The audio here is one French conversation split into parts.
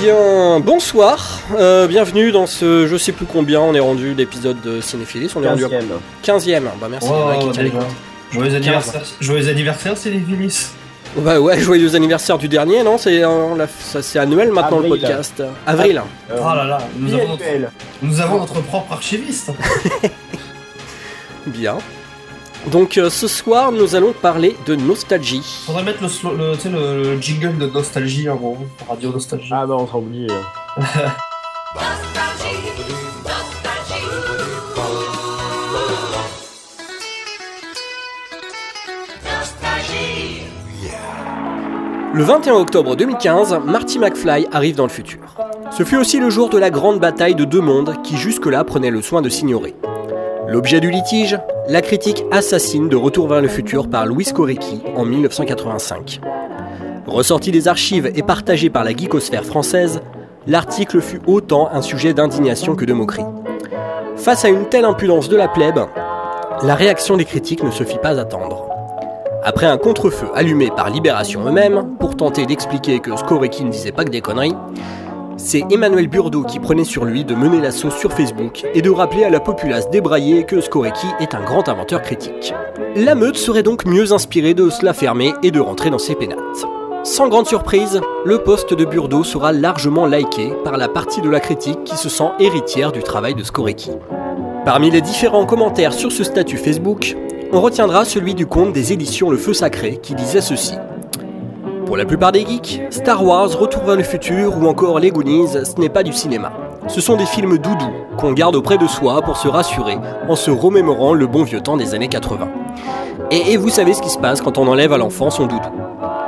bien, bonsoir, euh, bienvenue dans ce je sais plus combien on est rendu d'épisodes de Cinéphilis, on est rendu à 15ème. Bah merci. Déjà. Joyeux anniversaire, joyeux anniversaire, Cinéphilis. Bah ouais, joyeux anniversaire du dernier, non C'est euh, c'est annuel maintenant le podcast. Avril. Euh, Oh là là, nous avons, notre, PNPL. nous avons notre propre archiviste. Bien. Donc euh, ce soir nous allons parler de nostalgie. Faudrait mettre le, slo- le, tu sais, le, le jingle de nostalgie en gros, Radio Nostalgie. Ah bah on s'en oublie. euh. Le 21 octobre 2015, Marty McFly arrive dans le futur. Ce fut aussi le jour de la grande bataille de deux mondes qui jusque-là prenaient le soin de s'ignorer. L'objet du litige La critique assassine de Retour vers le futur par Louis Korecki en 1985. Ressorti des archives et partagé par la geekosphère française, l'article fut autant un sujet d'indignation que de moquerie. Face à une telle impudence de la plèbe, la réaction des critiques ne se fit pas attendre. Après un contre-feu allumé par Libération eux-mêmes, pour tenter d'expliquer que Skorecki ne disait pas que des conneries, c'est Emmanuel Burdeau qui prenait sur lui de mener la sauce sur Facebook et de rappeler à la populace débraillée que Skorecki est un grand inventeur critique. La meute serait donc mieux inspirée de se la fermer et de rentrer dans ses pénates. Sans grande surprise, le poste de Burdeau sera largement liké par la partie de la critique qui se sent héritière du travail de Skorecki. Parmi les différents commentaires sur ce statut Facebook, on retiendra celui du compte des éditions Le Feu Sacré qui disait ceci. Pour la plupart des geeks, Star Wars, Retour vers le futur ou encore Les Goonies, ce n'est pas du cinéma. Ce sont des films doudous qu'on garde auprès de soi pour se rassurer en se remémorant le bon vieux temps des années 80. Et, vous savez ce qui se passe quand on enlève à l'enfant son doudou.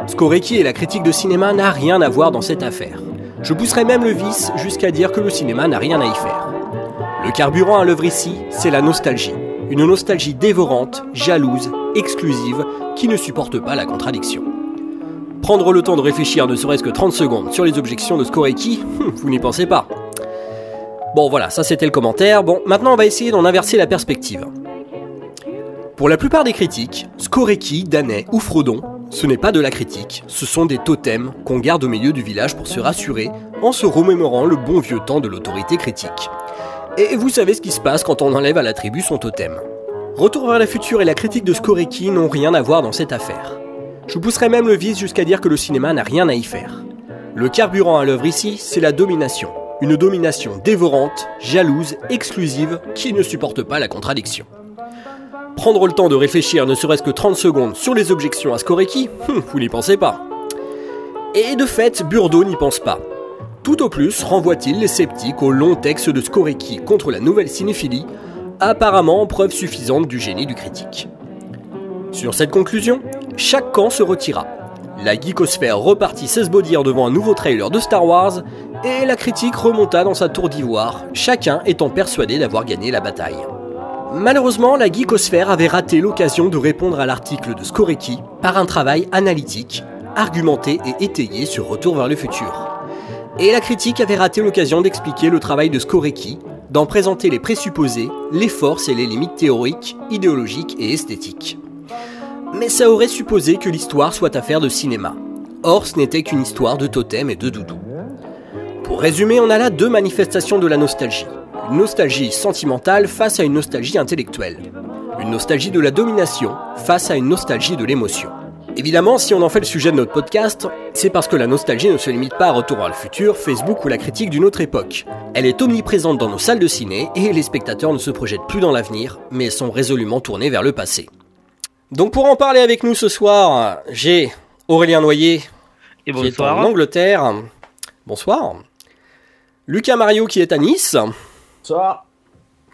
Skorecki et la critique de cinéma n'a rien à voir dans cette affaire. Je pousserai même le vice jusqu'à dire que le cinéma n'a rien à y faire. Le carburant à l'œuvre ici, c'est la nostalgie. Une nostalgie dévorante, jalouse, exclusive, qui ne supporte pas la contradiction. Prendre le temps de réfléchir ne serait-ce que 30 secondes sur les objections de Skorecki, hum, vous n'y pensez pas. Bon voilà, ça c'était le commentaire. Bon, maintenant on va essayer d'en inverser la perspective. Pour la plupart des critiques, Skorecki, Danet ou Frodon, ce n'est pas de la critique, ce sont des totems qu'on garde au milieu du village pour se rassurer en se remémorant le bon vieux temps de l'autorité critique. Et vous savez ce qui se passe quand on enlève à la tribu son totem. Retour vers le futur et la critique de Skorecki n'ont rien à voir dans cette affaire. Je pousserai même le vice jusqu'à dire que le cinéma n'a rien à y faire. Le carburant à l'œuvre ici, c'est la domination. Une domination dévorante, jalouse, exclusive, qui ne supporte pas la contradiction. Prendre le temps de réfléchir ne serait-ce que 30 secondes sur les objections à Skorecki, hum, vous n'y pensez pas. Et de fait, Burdeau n'y pense pas. Tout au plus renvoie-t-il les sceptiques au long texte de Skorecki contre la nouvelle cinéphilie, apparemment preuve suffisante du génie du critique. Sur cette conclusion, chaque camp se retira. La geekosphère repartit s'esbaudir devant un nouveau trailer de Star Wars, et la critique remonta dans sa tour d'ivoire, chacun étant persuadé d'avoir gagné la bataille. Malheureusement, la geekosphère avait raté l'occasion de répondre à l'article de Skorecki par un travail analytique, argumenté et étayé sur Retour vers le futur. Et la critique avait raté l'occasion d'expliquer le travail de Skorecki, d'en présenter les présupposés, les forces et les limites théoriques, idéologiques et esthétiques. Mais ça aurait supposé que l'histoire soit affaire de cinéma. Or, ce n'était qu'une histoire de totem et de doudou. Pour résumer, on a là deux manifestations de la nostalgie. Une nostalgie sentimentale face à une nostalgie intellectuelle. Une nostalgie de la domination face à une nostalgie de l'émotion. Évidemment, si on en fait le sujet de notre podcast, c'est parce que la nostalgie ne se limite pas à Retour vers le futur, Facebook ou la critique d'une autre époque. Elle est omniprésente dans nos salles de ciné et les spectateurs ne se projettent plus dans l'avenir, mais sont résolument tournés vers le passé. Donc pour en parler avec nous ce soir, j'ai Aurélien Noyer Et qui est en bonsoir. Angleterre. Bonsoir. Lucas Mario qui est à Nice Ça,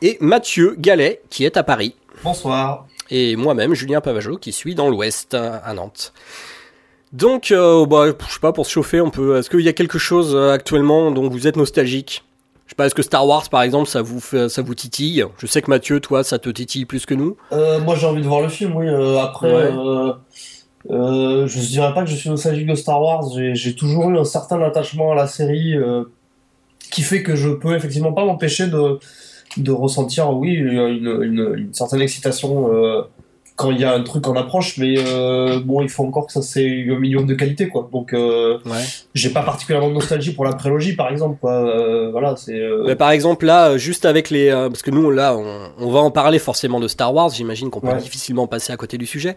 et Mathieu Gallet qui est à Paris. Bonsoir. et moi-même, Julien Pavageau, qui suis dans l'Ouest, à Nantes. Donc, euh, bah, je sais pas, pour se chauffer, on peut. Est-ce qu'il y a quelque chose euh, actuellement dont vous êtes nostalgique? Je sais pas, est-ce que Star Wars, par exemple, ça vous fait, ça vous titille? Je sais que Mathieu, toi, ça te titille plus que nous. Euh, moi j'ai envie de voir le film, oui. euh, après, Ouais. euh, euh, je dirais pas que je suis nostalgique de Star Wars. J'ai j'ai toujours eu un certain attachement à la série euh, qui fait que je peux effectivement pas m'empêcher de, de ressentir, oui, une, une, une certaine excitation euh, quand il y a un truc en approche, mais euh, bon, il faut encore que ça c'est un minimum de qualité, quoi. Donc, euh, Ouais. j'ai pas particulièrement de nostalgie pour la prélogie, par exemple, quoi. Euh, voilà, c'est. Mais par exemple là, juste avec les, parce que nous là, on, on va en parler forcément de Star Wars. J'imagine qu'on peut Ouais. difficilement passer à côté du sujet.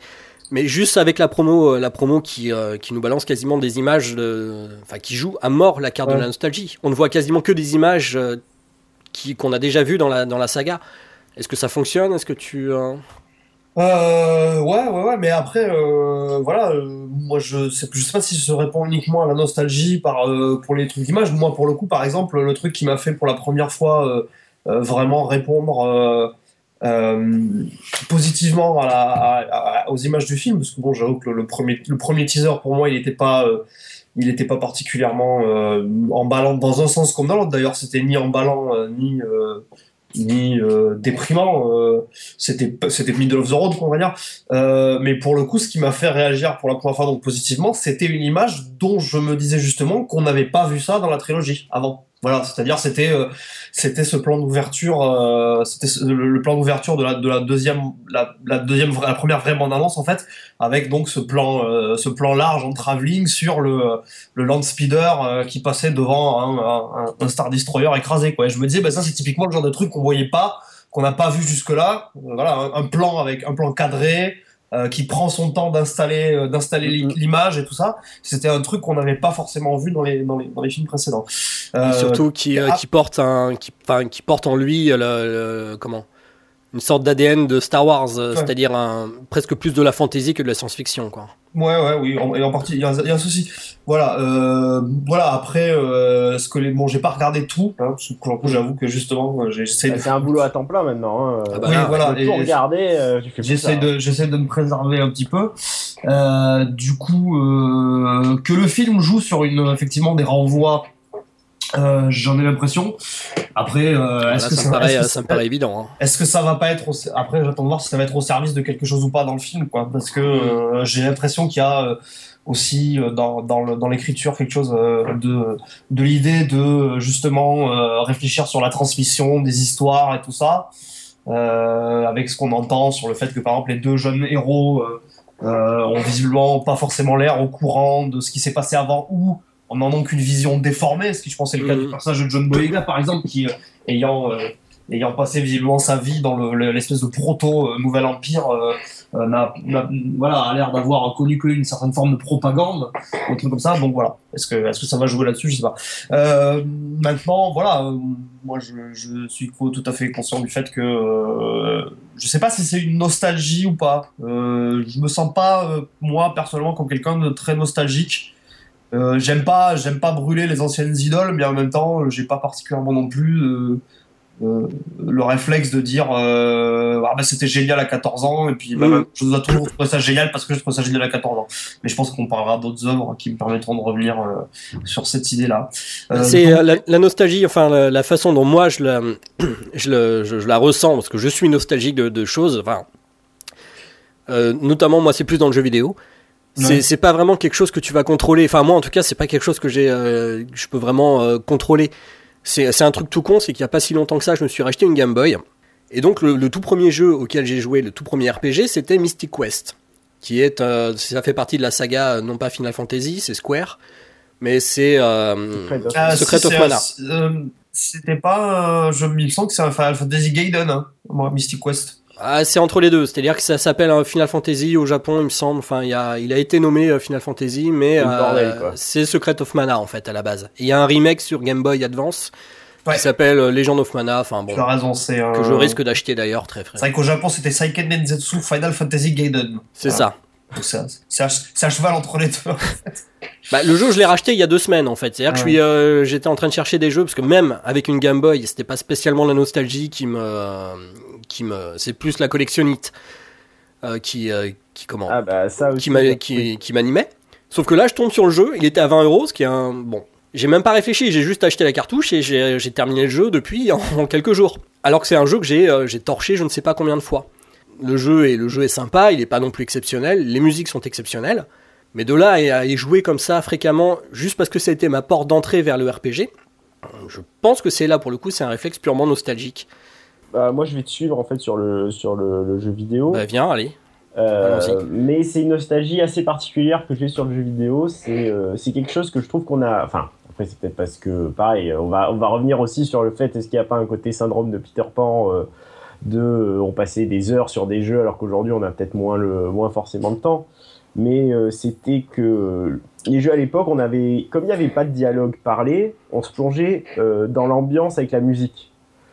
Mais juste avec la promo, la promo qui qui nous balance quasiment des images, de, enfin qui joue à mort la carte de la nostalgie. On ne voit quasiment que des images qui qu'on a déjà vues dans la dans la saga. Est-ce que ça fonctionne? Est-ce que tu euh, ouais, ouais, ouais, mais après, euh, voilà, euh, moi je sais, je sais pas si je répond uniquement à la nostalgie par, euh, pour les trucs d'images. Moi, pour le coup, par exemple, le truc qui m'a fait pour la première fois euh, euh, vraiment répondre positivement à la, à- aux images du film, parce que bon, j'avoue que le, premier, le premier teaser pour moi, il n'était pas, il était pas particulièrement emballant dans un sens comme dans l'autre. D'ailleurs, c'était ni emballant ni ni euh, déprimant. euh, c'était c'était middle of the road on va dire Euh, mais pour le coup ce qui m'a fait réagir pour la première fois donc positivement c'était une image dont je me disais justement qu'on n'avait pas vu ça dans la trilogie avant voilà c'est-à-dire c'était euh, c'était ce plan d'ouverture euh, c'était le, plan d'ouverture de la de la deuxième la, la deuxième la première vraie bande annonce en fait avec donc ce plan euh, ce plan large en travelling sur le le land speeder euh, qui passait devant un, un, star destroyer écrasé quoi et je me disais bah ça c'est typiquement le genre de truc qu'on voyait pas qu'on n'a pas vu jusque-là. Euh, Voilà, un, un plan avec un plan cadré euh, qui prend son temps d'installer euh, d'installer Mhm. l'image et tout ça. C'était un truc qu'on n'avait pas forcément vu dans les dans les, dans les films précédents. Euh, et surtout qui ah. qui porte un qui enfin qui porte en lui le, le- comment? Une sorte d'ADN de Star Wars, Ouais. c'est-à-dire presque plus de la fantasy que de la science-fiction quoi. Ouais, ouais, oui, en, et en partie, il y, a un- il y a un souci. Voilà, euh, voilà. Après, euh, ce que les, bon, j'ai pas regardé tout, hein, parce que pour le coup, j'avoue que justement, euh, j'essaie de, C'est un boulot à temps plein maintenant. Hein. Ah bah oui, là, voilà, tout regarder, euh. J'essaie de, j'essaie de me préserver un petit peu. Euh, du coup, euh, que le film joue sur une, effectivement, des renvois, euh, j'en ai l'impression. Après, euh, Voilà, est-ce que ça, ça, me paraît, est-ce que ça me paraît évident. hein. est-ce que ça va pas être au... après j'attends de voir si ça va être au service de quelque chose ou pas dans le film quoi parce que euh, j'ai l'impression qu'il y a euh, aussi euh, dans dans le- dans l'écriture quelque chose euh, de de l'idée de euh, justement euh, réfléchir sur la transmission des histoires et tout ça euh, avec ce qu'on entend sur le fait que par exemple les deux jeunes héros euh, euh, ont visiblement pas forcément l'air au courant de ce qui s'est passé avant ou en en ont qu'une vision déformée ce qui je pense est le cas Mhm. du personnage de John Boyega par exemple qui euh, ayant euh, ayant passé visiblement sa vie dans le- le- l'espèce de proto euh, nouvel empire euh, euh, n'a, voilà a l'air d'avoir connu qu'une certaine forme de propagande un truc comme ça. Donc voilà. Est-ce que est-ce que ça va jouer là-dessus? Je sais pas. Euh, maintenant voilà moi je, je suis tout à fait conscient du fait que euh, je sais pas si c'est une nostalgie ou pas. Euh, je me sens pas euh, moi personnellement comme quelqu'un de très nostalgique euh, j'aime pas j'aime pas brûler les anciennes idoles mais en même temps j'ai pas particulièrement non plus euh, euh, le réflexe de dire ah bah c'était génial à 14 ans et puis bah, Mm. je dois toujours trouver ça génial parce que je trouve ça génial à 14 ans mais je pense qu'on parlera d'autres œuvres qui me permettront de revenir sur cette idée là C'est la, la nostalgie, enfin la, la façon dont moi je la, je, le- je- je la ressens, parce que je suis nostalgique de, de choses, enfin, notamment moi c'est plus dans le jeu vidéo. C'est Ouais. c'est pas vraiment quelque chose que tu vas contrôler. Enfin moi en tout cas c'est pas quelque chose que j'ai, euh, je peux vraiment euh, contrôler. C'est c'est un truc tout con, c'est qu'il y a pas si longtemps que ça, je me suis racheté une Game Boy. Et donc le, le tout premier jeu auquel j'ai joué, le tout premier RPG, c'était Mystic Quest, qui est, euh, ça fait partie de la saga, non pas Final Fantasy, c'est Square, mais c'est euh, Secret of- Ah, Mana. euh, c'était pas euh, je me semble que c'est un Final Fantasy Gaiden hein, moi Mystic Quest Ah, c'est entre les deux, c'est-à-dire que ça s'appelle un Final Fantasy au Japon, il me semble. Enfin, il, a, il a été nommé euh, Final Fantasy, mais C'est euh, c'est Secret of Mana en fait à la base. Il y a un remake sur Game Boy Advance Ouais. qui s'appelle euh, Legend of Mana. Enfin bon, tu as raison c'est un- que je risque d'acheter d'ailleurs très frais. c'est vrai qu'au Japon c'était Seiken Densetsu Final Fantasy Gaiden C'est Voilà. ça. C'est à cheval entre les deux Bah, le jeu, je l'ai racheté il y a deux semaines en fait. C'est-à-dire que je Ouais. suis, euh, j'étais en train de chercher des jeux parce que même avec une Game Boy, c'était pas spécialement la nostalgie qui me, qui me, c'est plus la collectionnite euh, qui, euh, qui comment, Ah bah ça aussi. qui m'a- qui, qui m'animait. Sauf que là, je tombe sur le jeu, il était à 20 euros, ce qui est un bon. J'ai même pas réfléchi, j'ai juste acheté la cartouche et j'ai j'ai terminé le jeu depuis en, en quelques jours. Alors que c'est un jeu que j'ai euh, j'ai torché je ne sais pas combien de fois. Le jeu est le jeu est sympa, il est pas non plus exceptionnel, les musiques sont exceptionnelles, mais de là à y jouer comme ça fréquemment juste parce que ça a été ma porte d'entrée vers le RPG, je pense que c'est là pour le coup c'est un réflexe purement nostalgique. Bah, moi je vais te suivre en fait sur le, sur le, le jeu vidéo. Bah viens, allez. Euh, mais c'est une nostalgie assez particulière que j'ai sur le jeu vidéo. C'est euh, quelque chose que je trouve qu'on a. Enfin, après, c'est peut-être parce que, pareil, on va, on va revenir aussi sur le fait est-ce qu'il n'y a pas un côté syndrome de Peter Pan euh, de euh, on passait des heures sur des jeux alors qu'aujourd'hui on a peut-être moins, le, moins forcément de temps. Mais c'était que les jeux à l'époque, on avait, comme il n'y avait pas de dialogue parlé, on se plongeait dans l'ambiance avec la musique.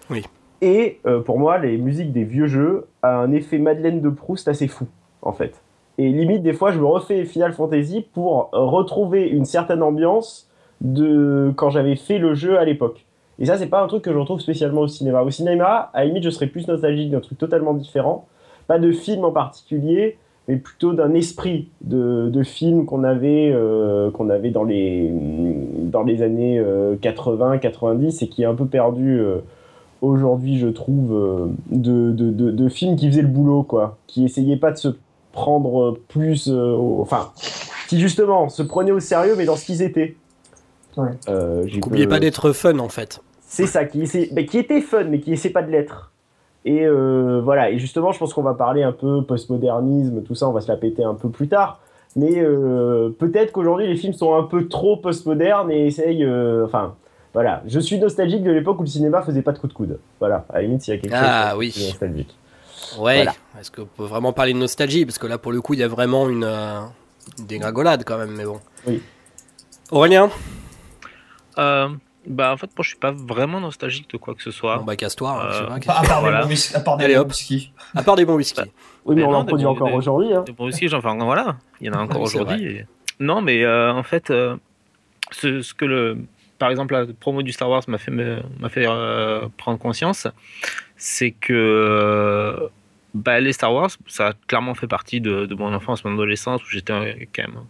Oui. Et euh, pour moi, les musiques des vieux jeux a un effet Madeleine de Proust assez fou, en fait. Et limite, des fois, je me refais Final Fantasy pour euh, retrouver une certaine ambiance de quand j'avais fait le jeu à l'époque. Et ça, c'est pas un truc que je retrouve spécialement au cinéma. Au cinéma, à la limite, je serais plus nostalgique d'un truc totalement différent. Pas de film en particulier, mais plutôt d'un esprit de, film qu'on avait, euh, qu'on avait dans les, dans les années 80-90 et qui est un peu perdu euh, aujourd'hui, je trouve, euh, de, de, de, de films qui faisaient le boulot, quoi. Qui essayaient pas de se prendre plus. euh, au- enfin, qui justement se prenaient au sérieux, mais dans ce qu'ils étaient. Ouais. Euh, N'oubliez peu- pas d'être fun en fait. c'est ça, qui, essaie- mais qui était fun, mais qui essaie pas de l'être. Et euh, voilà, et justement, je pense qu'on va parler un peu postmodernisme, tout ça, on va se la péter un peu plus tard. Mais euh, peut-être qu'aujourd'hui, les films sont un peu trop postmodernes et essayent. euh, enfin, voilà, je suis nostalgique de l'époque où le cinéma faisait pas de coup de coude. Voilà, à la limite, s'il y a quelque Ah, chose. oui. nostalgique. Ouais. Voilà. Est-ce qu'on peut vraiment parler de nostalgie? Parce que là, pour le coup, il y a vraiment une, euh, une dégringolade quand même, mais bon. Oui. Aurélien? Euh, bah en fait moi je suis pas vraiment nostalgique de quoi que ce soit. Bon bah casse-toi, hein, Euh, c'est vrai que- À part Voilà. des bons whisky. À part des Allez, bons whisky. À part des bons whisky. Oui, mais, Mais on non, en des produit bons- encore des- aujourd'hui. Hein. Et Bon aussi j'en enfin voilà, il y en a encore Oui, aujourd'hui. et- Non mais euh, en fait euh, ce, ce que le par exemple la promo du Star Wars m'a fait m'a fait euh, prendre conscience, c'est que euh, bah, les Star Wars ça a clairement fait partie de, de mon enfance, mon adolescence où j'étais quand même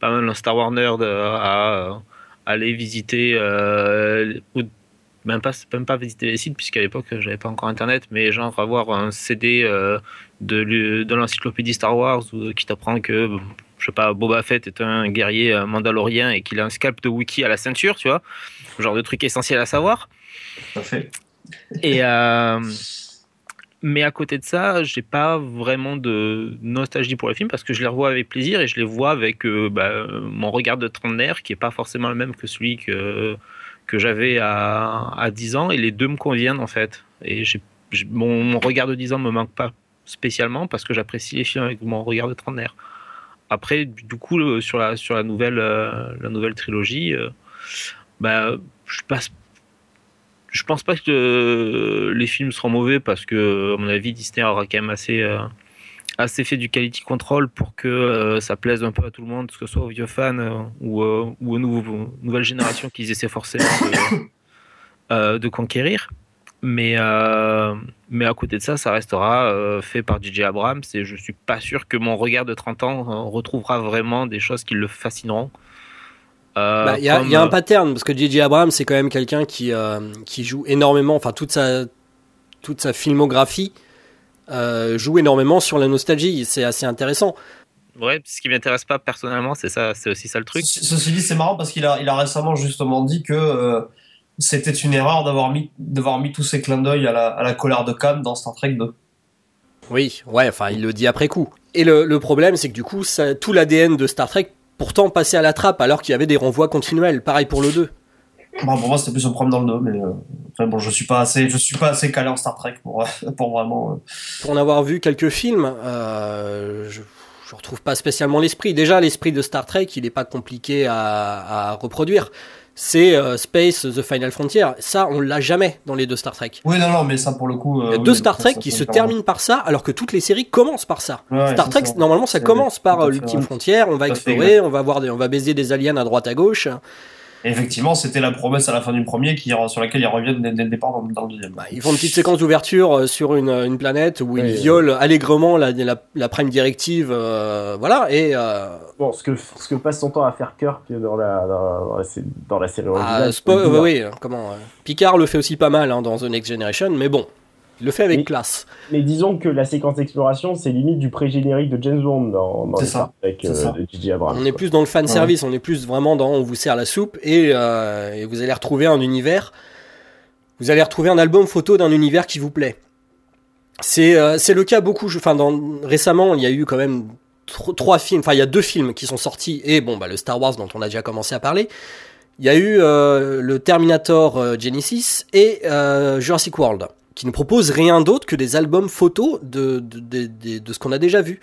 pas mal un Star Wars nerd euh, à aller visiter ou même pas même pas visiter les sites puisqu'à l'époque j'avais pas encore internet mais genre avoir un CD de, l'encyclopédie Star Wars qui t'apprend que je sais pas Boba Fett est un guerrier euh, mandalorien et qu'il a un scalp de wiki à la ceinture tu vois genre de truc essentiel à savoir Tout à fait. et euh, mais à côté de ça, j'ai pas vraiment de nostalgie pour les films parce que je les revois avec plaisir et je les vois avec euh, bah, mon regard de trentenaire qui est pas forcément le même que celui que, que j'avais à, à 10 ans et les deux me conviennent en fait. Et j'ai, j'ai- mon, mon regard de 10 ans me manque pas spécialement parce que j'apprécie les films avec mon regard de trentenaire. Après, du coup, le- sur la, sur la, nouvelle, euh, la nouvelle trilogie, euh, bah, je passe pense pas que euh, les films seront mauvais parce que, à mon avis, Disney aura quand même assez, euh, assez fait du quality control pour que euh, ça plaise un peu à tout le monde, que ce soit aux vieux fans euh, ou, euh, ou aux nouvelles générations qu'ils essaient forcément euh, de conquérir. Mais, euh, mais à côté de ça, ça restera euh, fait par DJ Abrams et je suis pas sûr que mon regard de 30 ans euh, retrouvera vraiment des choses qui le fascineront. Euh, Bah, Il y, a- comme, il y a un pattern, parce que J.J. Abrams, c'est quand même quelqu'un qui, euh, qui joue énormément, enfin toute sa, toute sa filmographie euh, joue énormément sur la nostalgie. C'est assez intéressant. Ouais, ce qui m'intéresse pas personnellement, c'est ça, c'est aussi ça le truc. Ce- Ceci dit, c'est marrant parce qu'il a, il a récemment justement dit que euh, c'était une erreur d'avoir mis, d'avoir mis tous ces clins d'œil à la, à la colère de Khan dans Star Trek 2. Oui, ouais, enfin, il le dit après coup. Et le, le problème, c'est que du coup, ça, tout l'ADN de Star Trek, pourtant, passait à la trappe, alors qu'il y avait des renvois continuels. Pareil pour le 2. Bon, pour moi, c'était plus un problème dans le 2, mais euh, bon, je suis pas assez, je suis pas assez calé en Star Trek pour, pour vraiment. euh, Pour en avoir vu quelques films, euh, je, je retrouve pas spécialement l'esprit. Déjà, l'esprit de Star Trek, il est pas compliqué à, à reproduire. C'est euh, Space, The Final Frontier. Ça, on l'a jamais dans les deux Star Trek. Oui, non, non, mais ça pour le coup. Il y euh, a oui, deux Star Trek qui se terminent par ça, alors que toutes les séries commencent par ça. Ouais, Star Trek, ça. normalement, ça commence par euh, l'ultime ouais. frontière. On va explorer, on va voir, des- on va baiser des aliens à droite à gauche. Et effectivement, c'était la promesse à la fin du premier qui, sur laquelle ils reviennent dès, dès le départ dans, dans le deuxième. Bah, ils font une petite séquence d'ouverture euh, sur une, une planète où ils Oui. violent allègrement la, la, la prime directive, euh, voilà. Et euh, Bon, ce que, ce que passe son temps à faire Kirk dans la, dans, dans la, sé- dans la série ah, originale. oui, comment Picard le fait aussi pas mal hein, dans The Next Generation, mais bon, il le fait avec Oui. classe. Mais disons que la séquence d'exploration, c'est limite du pré-générique de James Bond dans, dans ça. C'est euh. Abrams. On est quoi. plus dans le fan service, on est plus vraiment dans on vous sert la soupe et, euh, et vous allez retrouver un univers, vous allez retrouver un album photo d'un univers qui vous plaît. C'est euh, c'est le cas beaucoup. Enfin, dans, récemment, il y a eu quand même tro- trois films. Enfin, il y a deux films qui sont sortis et bon, bah le Star Wars dont on a déjà commencé à parler. Il y a eu euh, le Terminator euh, Genesis et euh, Jurassic World, qui ne proposent rien d'autre que des albums photos de de, de, de- de ce qu'on a déjà vu.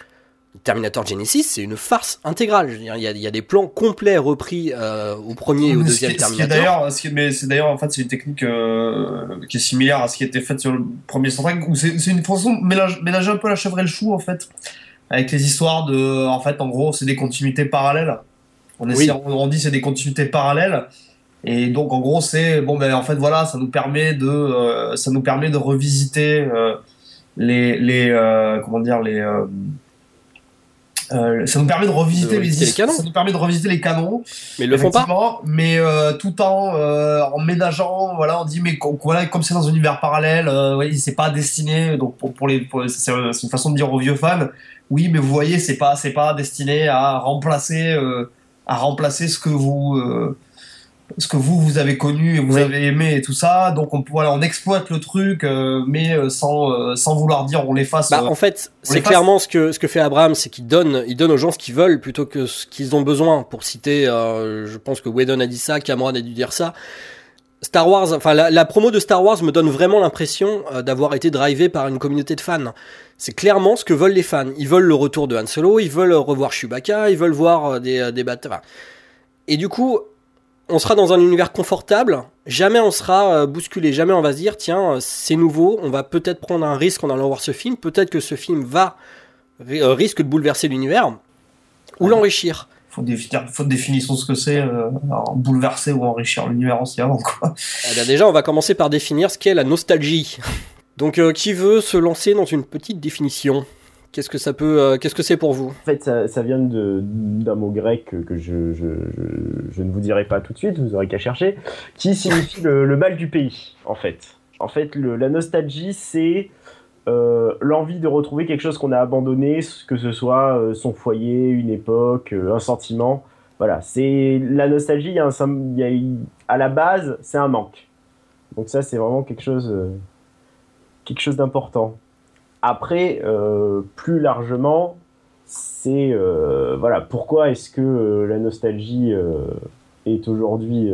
Terminator Genesis, c'est une farce intégrale. Je veux dire, il y a, il y a des plans complets repris euh, au premier et au deuxième Terminator. d'ailleurs, ce qui est- mais c'est d'ailleurs en fait c'est une technique euh, qui est similaire à ce qui était fait sur le premier Star Trek où c'est une façon de mélange- mélanger un peu la chèvre et le chou en fait avec les histoires de en fait en gros c'est des continuités parallèles. On essaie, on, on dit c'est des continuités parallèles et donc en gros c'est bon ben en fait voilà ça nous permet de euh, ça nous permet de revisiter euh, les les euh, comment dire les ça nous permet de revisiter, De revisiter les canons. ça nous permet de revisiter les canons Mais ils le font pas. Mais tout en en ménageant, voilà, on dit mais voilà, comme c'est dans un univers parallèle, oui, c'est pas destiné. Donc pour, pour les, c'est une façon de dire aux vieux fans, oui, mais vous voyez, c'est pas c'est pas destiné à remplacer à remplacer ce que vous ce que vous vous avez connu et vous Oui. avez aimé et tout ça. Donc on voilà, on exploite le truc, euh, mais euh, sans euh, sans vouloir dire on l'efface. Bah, euh, en fait, c'est les clairement ce que, ce que fait Abraham, c'est qu'il donne, il donne aux gens ce qu'ils veulent plutôt que ce qu'ils ont besoin. Pour citer, euh, je pense que Whedon a dit ça, Cameron a dû dire ça. Star Wars, enfin la, la promo de Star Wars me donne vraiment l'impression d'avoir été drivé par une communauté de fans. C'est clairement ce que veulent les fans. Ils veulent le retour de Han Solo, ils veulent revoir Chewbacca, ils veulent voir des, des enfin. Et du coup, on sera dans un univers confortable. Jamais on sera euh, bousculé. Jamais on va se dire tiens euh, c'est nouveau. On va peut-être prendre un risque en allant voir ce film. Peut-être que ce film va euh, risque de bouleverser l'univers ou l'enrichir. faut définir, faut définir ce que c'est, euh, bouleverser ou enrichir l'univers aussi avant quoi. Eh bien, déjà on va commencer par définir ce qu'est la nostalgie. Donc euh, qui veut se lancer dans une petite définition? Qu'est-ce que ça peut euh, Qu'est-ce que c'est pour vous? En fait, ça, vient d'un mot grec que, je, ne vous dirai pas tout de suite, vous aurez qu'à chercher, qui signifie le, mal du pays, en fait. En fait, la nostalgie, c'est euh, l'envie de retrouver quelque chose qu'on a abandonné, que ce soit euh, son foyer, une époque, un sentiment. Voilà, c'est la nostalgie. À la base, c'est un manque. Donc ça, c'est vraiment quelque chose, quelque chose d'important. Après, euh, plus largement, c'est euh, voilà pourquoi est-ce que euh, la nostalgie est aujourd'hui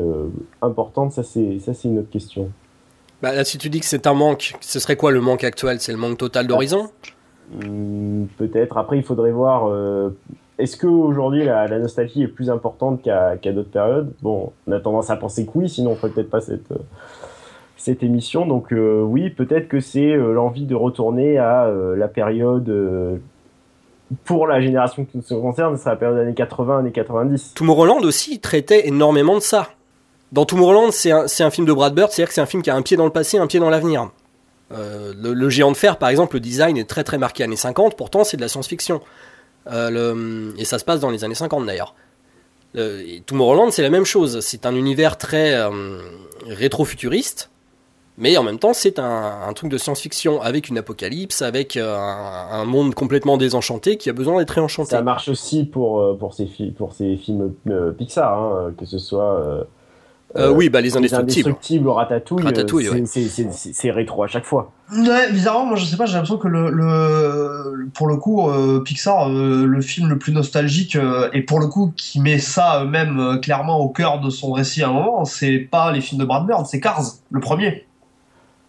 importante? Ça, c'est ça, c'est une autre question. bah, là, si tu dis que c'est un manque, ce serait quoi le manque actuel? C'est le manque total d'horizon? Hmm, Peut-être. Après, il faudrait voir. est-ce que aujourd'hui la, la nostalgie est plus importante qu'à d'autres périodes? Bon, on a tendance à penser que oui, sinon on ferait peut-être pas cette cette émission. Donc euh, oui, peut-être que c'est euh, l'envie de retourner à euh, la période. pour la génération qui nous concerne, c'est la période années 80, années 90. Tomorrowland aussi traitait énormément de ça. Dans Tomorrowland, c'est un, film de Brad Bird, c'est-à-dire que c'est un film qui a un pied dans le passé, un pied dans l'avenir. Le, le géant de fer, par exemple, le design est très très marqué années 50, pourtant c'est de la science-fiction. Et ça se passe dans les années 50 d'ailleurs. Tomorrowland, c'est la même chose. C'est un univers très rétro-futuriste, mais en même temps, c'est un, un truc de science-fiction avec une apocalypse, avec euh, un, un monde complètement désenchanté qui a besoin d'être réenchanté. Ça marche aussi pour, euh, pour, ces, fi- pour ces films euh, Pixar, hein, que ce soit. euh, Euh, euh, oui, bah les indestructibles. Indestructibles, Ratatouille, Ratatouille, c'est- ouais. rétro à chaque fois. Ouais, bizarrement, moi je sais pas, j'ai l'impression que le, le pour le coup euh, Pixar, euh, le film le plus nostalgique euh, et pour le coup qui met ça euh, même euh, clairement au cœur de son récit à un moment, c'est pas les films de Brad Bird, c'est Cars, le premier.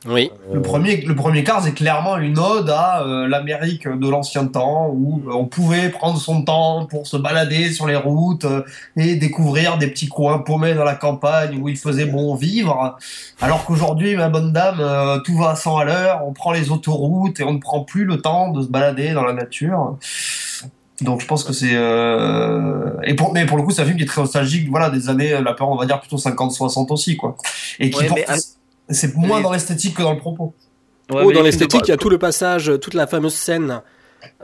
Oui. Le premier, le premier Cars est clairement une ode à euh, l'Amérique de l'ancien temps où euh, on pouvait prendre son temps pour se balader sur les routes euh, et découvrir des petits coins paumés dans la campagne où il faisait bon vivre. Alors qu'aujourd'hui, ma bonne dame, euh, tout va à 100 à l'heure, on prend les autoroutes et on ne prend plus le temps de se balader dans la nature. Donc je pense que c'est euh... et pour mais pour le coup c'est un film qui est très nostalgique voilà des années la peur on va dire plutôt 50 60 aussi quoi et qui Ouais, porte- mais à- c'est moins dans l'esthétique que dans le propos oh, Ouais, dans l'esthétique, il y a tout le passage, toute la fameuse scène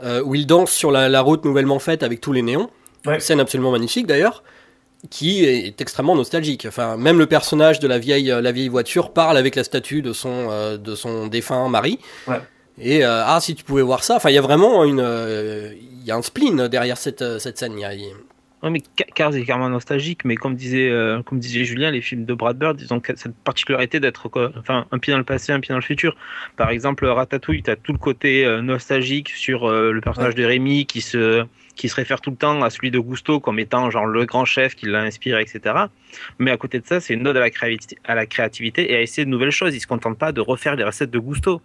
euh, où il danse sur la, la route nouvellement faite avec tous les néons. Ouais. Une scène absolument magnifique d'ailleurs, qui est extrêmement nostalgique. Enfin, même le personnage de la vieille, la vieille voiture parle avec la statue de son, euh, de son défunt mari. Ouais. Et euh, ah, si tu pouvais voir ça. Enfin, il y a vraiment une, euh, il y a un spleen derrière cette, cette scène. Il y a- il- Ouais, mais Cars est carrément nostalgique, mais comme disait, euh, comme disait Julien, les films de Brad Bird, ont cette particularité d'être enfin, un pied dans le passé, un pied dans le futur. Par exemple, Ratatouille, tu as tout le côté euh, nostalgique sur euh, le personnage de Rémi qui se, qui se réfère tout le temps à celui de Gusto comme étant genre le grand chef qui l'a inspiré, etc. Mais à côté de ça, c'est une ode à la, créativité, et à essayer de nouvelles choses. Ils se contentent pas de refaire les recettes de Gusto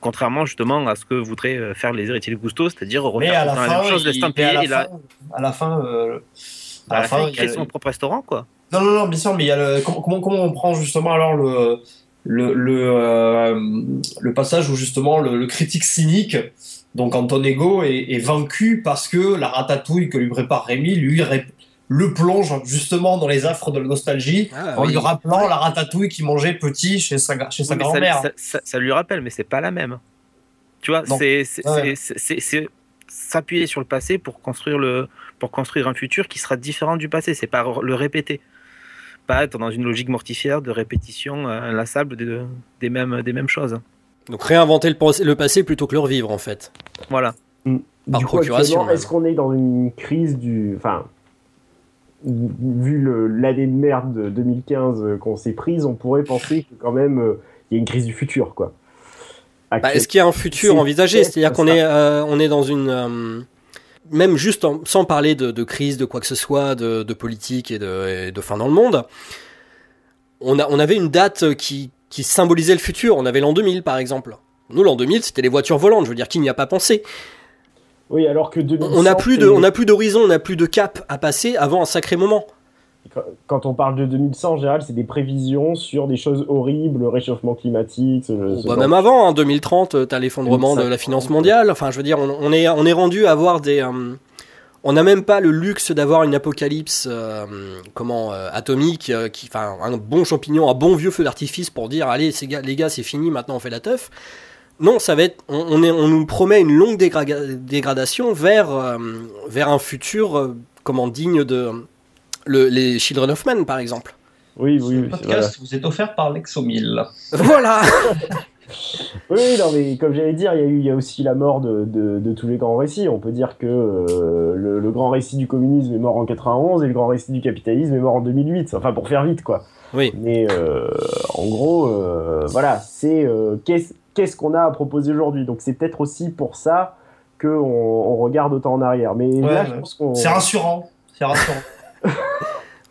contrairement justement à ce que voudraient euh, faire les héritiers de Gusto, c'est-à-dire refaire la, même chose, l'estampiller. À, la à la fin, euh, à la fin, il crée son propre restaurant, quoi. Non, non, non, bien sûr, mais il y a le, comment, comment on prend justement alors le, le, le, euh, le passage où justement le, critique cynique, donc Anton Ego, est, est, vaincu parce que la ratatouille que lui prépare Rémi lui le plonge justement dans les affres de la nostalgie ah, en lui rappelant la ratatouille qu'il mangeait petit chez sa, chez sa grand-mère. Ça, ça, lui rappelle, mais c'est pas la même. Tu vois, c'est s'appuyer sur le passé pour construire, le, pour construire un futur qui sera différent du passé. C'est pas le répéter. Pas être dans une logique mortifère de répétition inlassable des, mêmes, des mêmes choses. Donc réinventer le, le passé plutôt que le revivre en fait. Voilà. Mm. Par procuration. Est-ce qu'on est dans une crise du. Enfin, vu l'année de merde de 2015 euh, qu'on s'est prise, on pourrait penser que quand même euh, il y a une crise du futur, quoi. Bah, est-ce qu'il y a un futur envisagé? C'est-à-dire qu'on est, euh, on est dans une même juste sans parler de, crise, de quoi que ce soit, de, politique et de, de, fin dans le monde, on, a, on avait une date qui, qui symbolisait le futur. On avait l'an 2000 par exemple. Nous, l'an 2000, c'était les voitures volantes. Je veux dire, qui n'y a pas pensé? Oui, alors que on n'a plus de, on n'a plus d'horizon, on n'a plus de cap à passer avant un sacré moment. Quand on parle de 2100, en général, c'est des prévisions sur des choses horribles, le réchauffement climatique. Ce, bah, même avant, hein, 2030, tu as l'effondrement de la finance mondiale. Enfin, je veux dire, on, est, on est rendu à avoir des. Euh, on n'a même pas le luxe d'avoir une apocalypse euh, comment euh, atomique, qui, enfin un bon champignon, un bon vieux feu d'artifice pour dire allez les gars c'est fini, maintenant on fait la teuf. Non, ça va être. On, est, on nous promet une longue dégradation vers, euh, vers un futur, euh, comment, digne de. Le, les Children of Men, par exemple. Oui, oui. Ce podcast vous êtes offert par Lexomil. Voilà Oui, non, mais comme j'allais dire, il y, a eu, il y a aussi la mort de, de, tous les grands récits. On peut dire que euh, le, grand récit du communisme est mort en 91 et le grand récit du capitalisme est mort en 2008. Enfin, pour faire vite, quoi. Oui. Mais en gros, voilà, c'est qu'est-ce qu'est-ce qu'on a à proposer aujourd'hui. Donc c'est peut-être aussi pour ça qu'on on regarde autant en arrière. Mais là, je pense qu'on. C'est rassurant. C'est rassurant.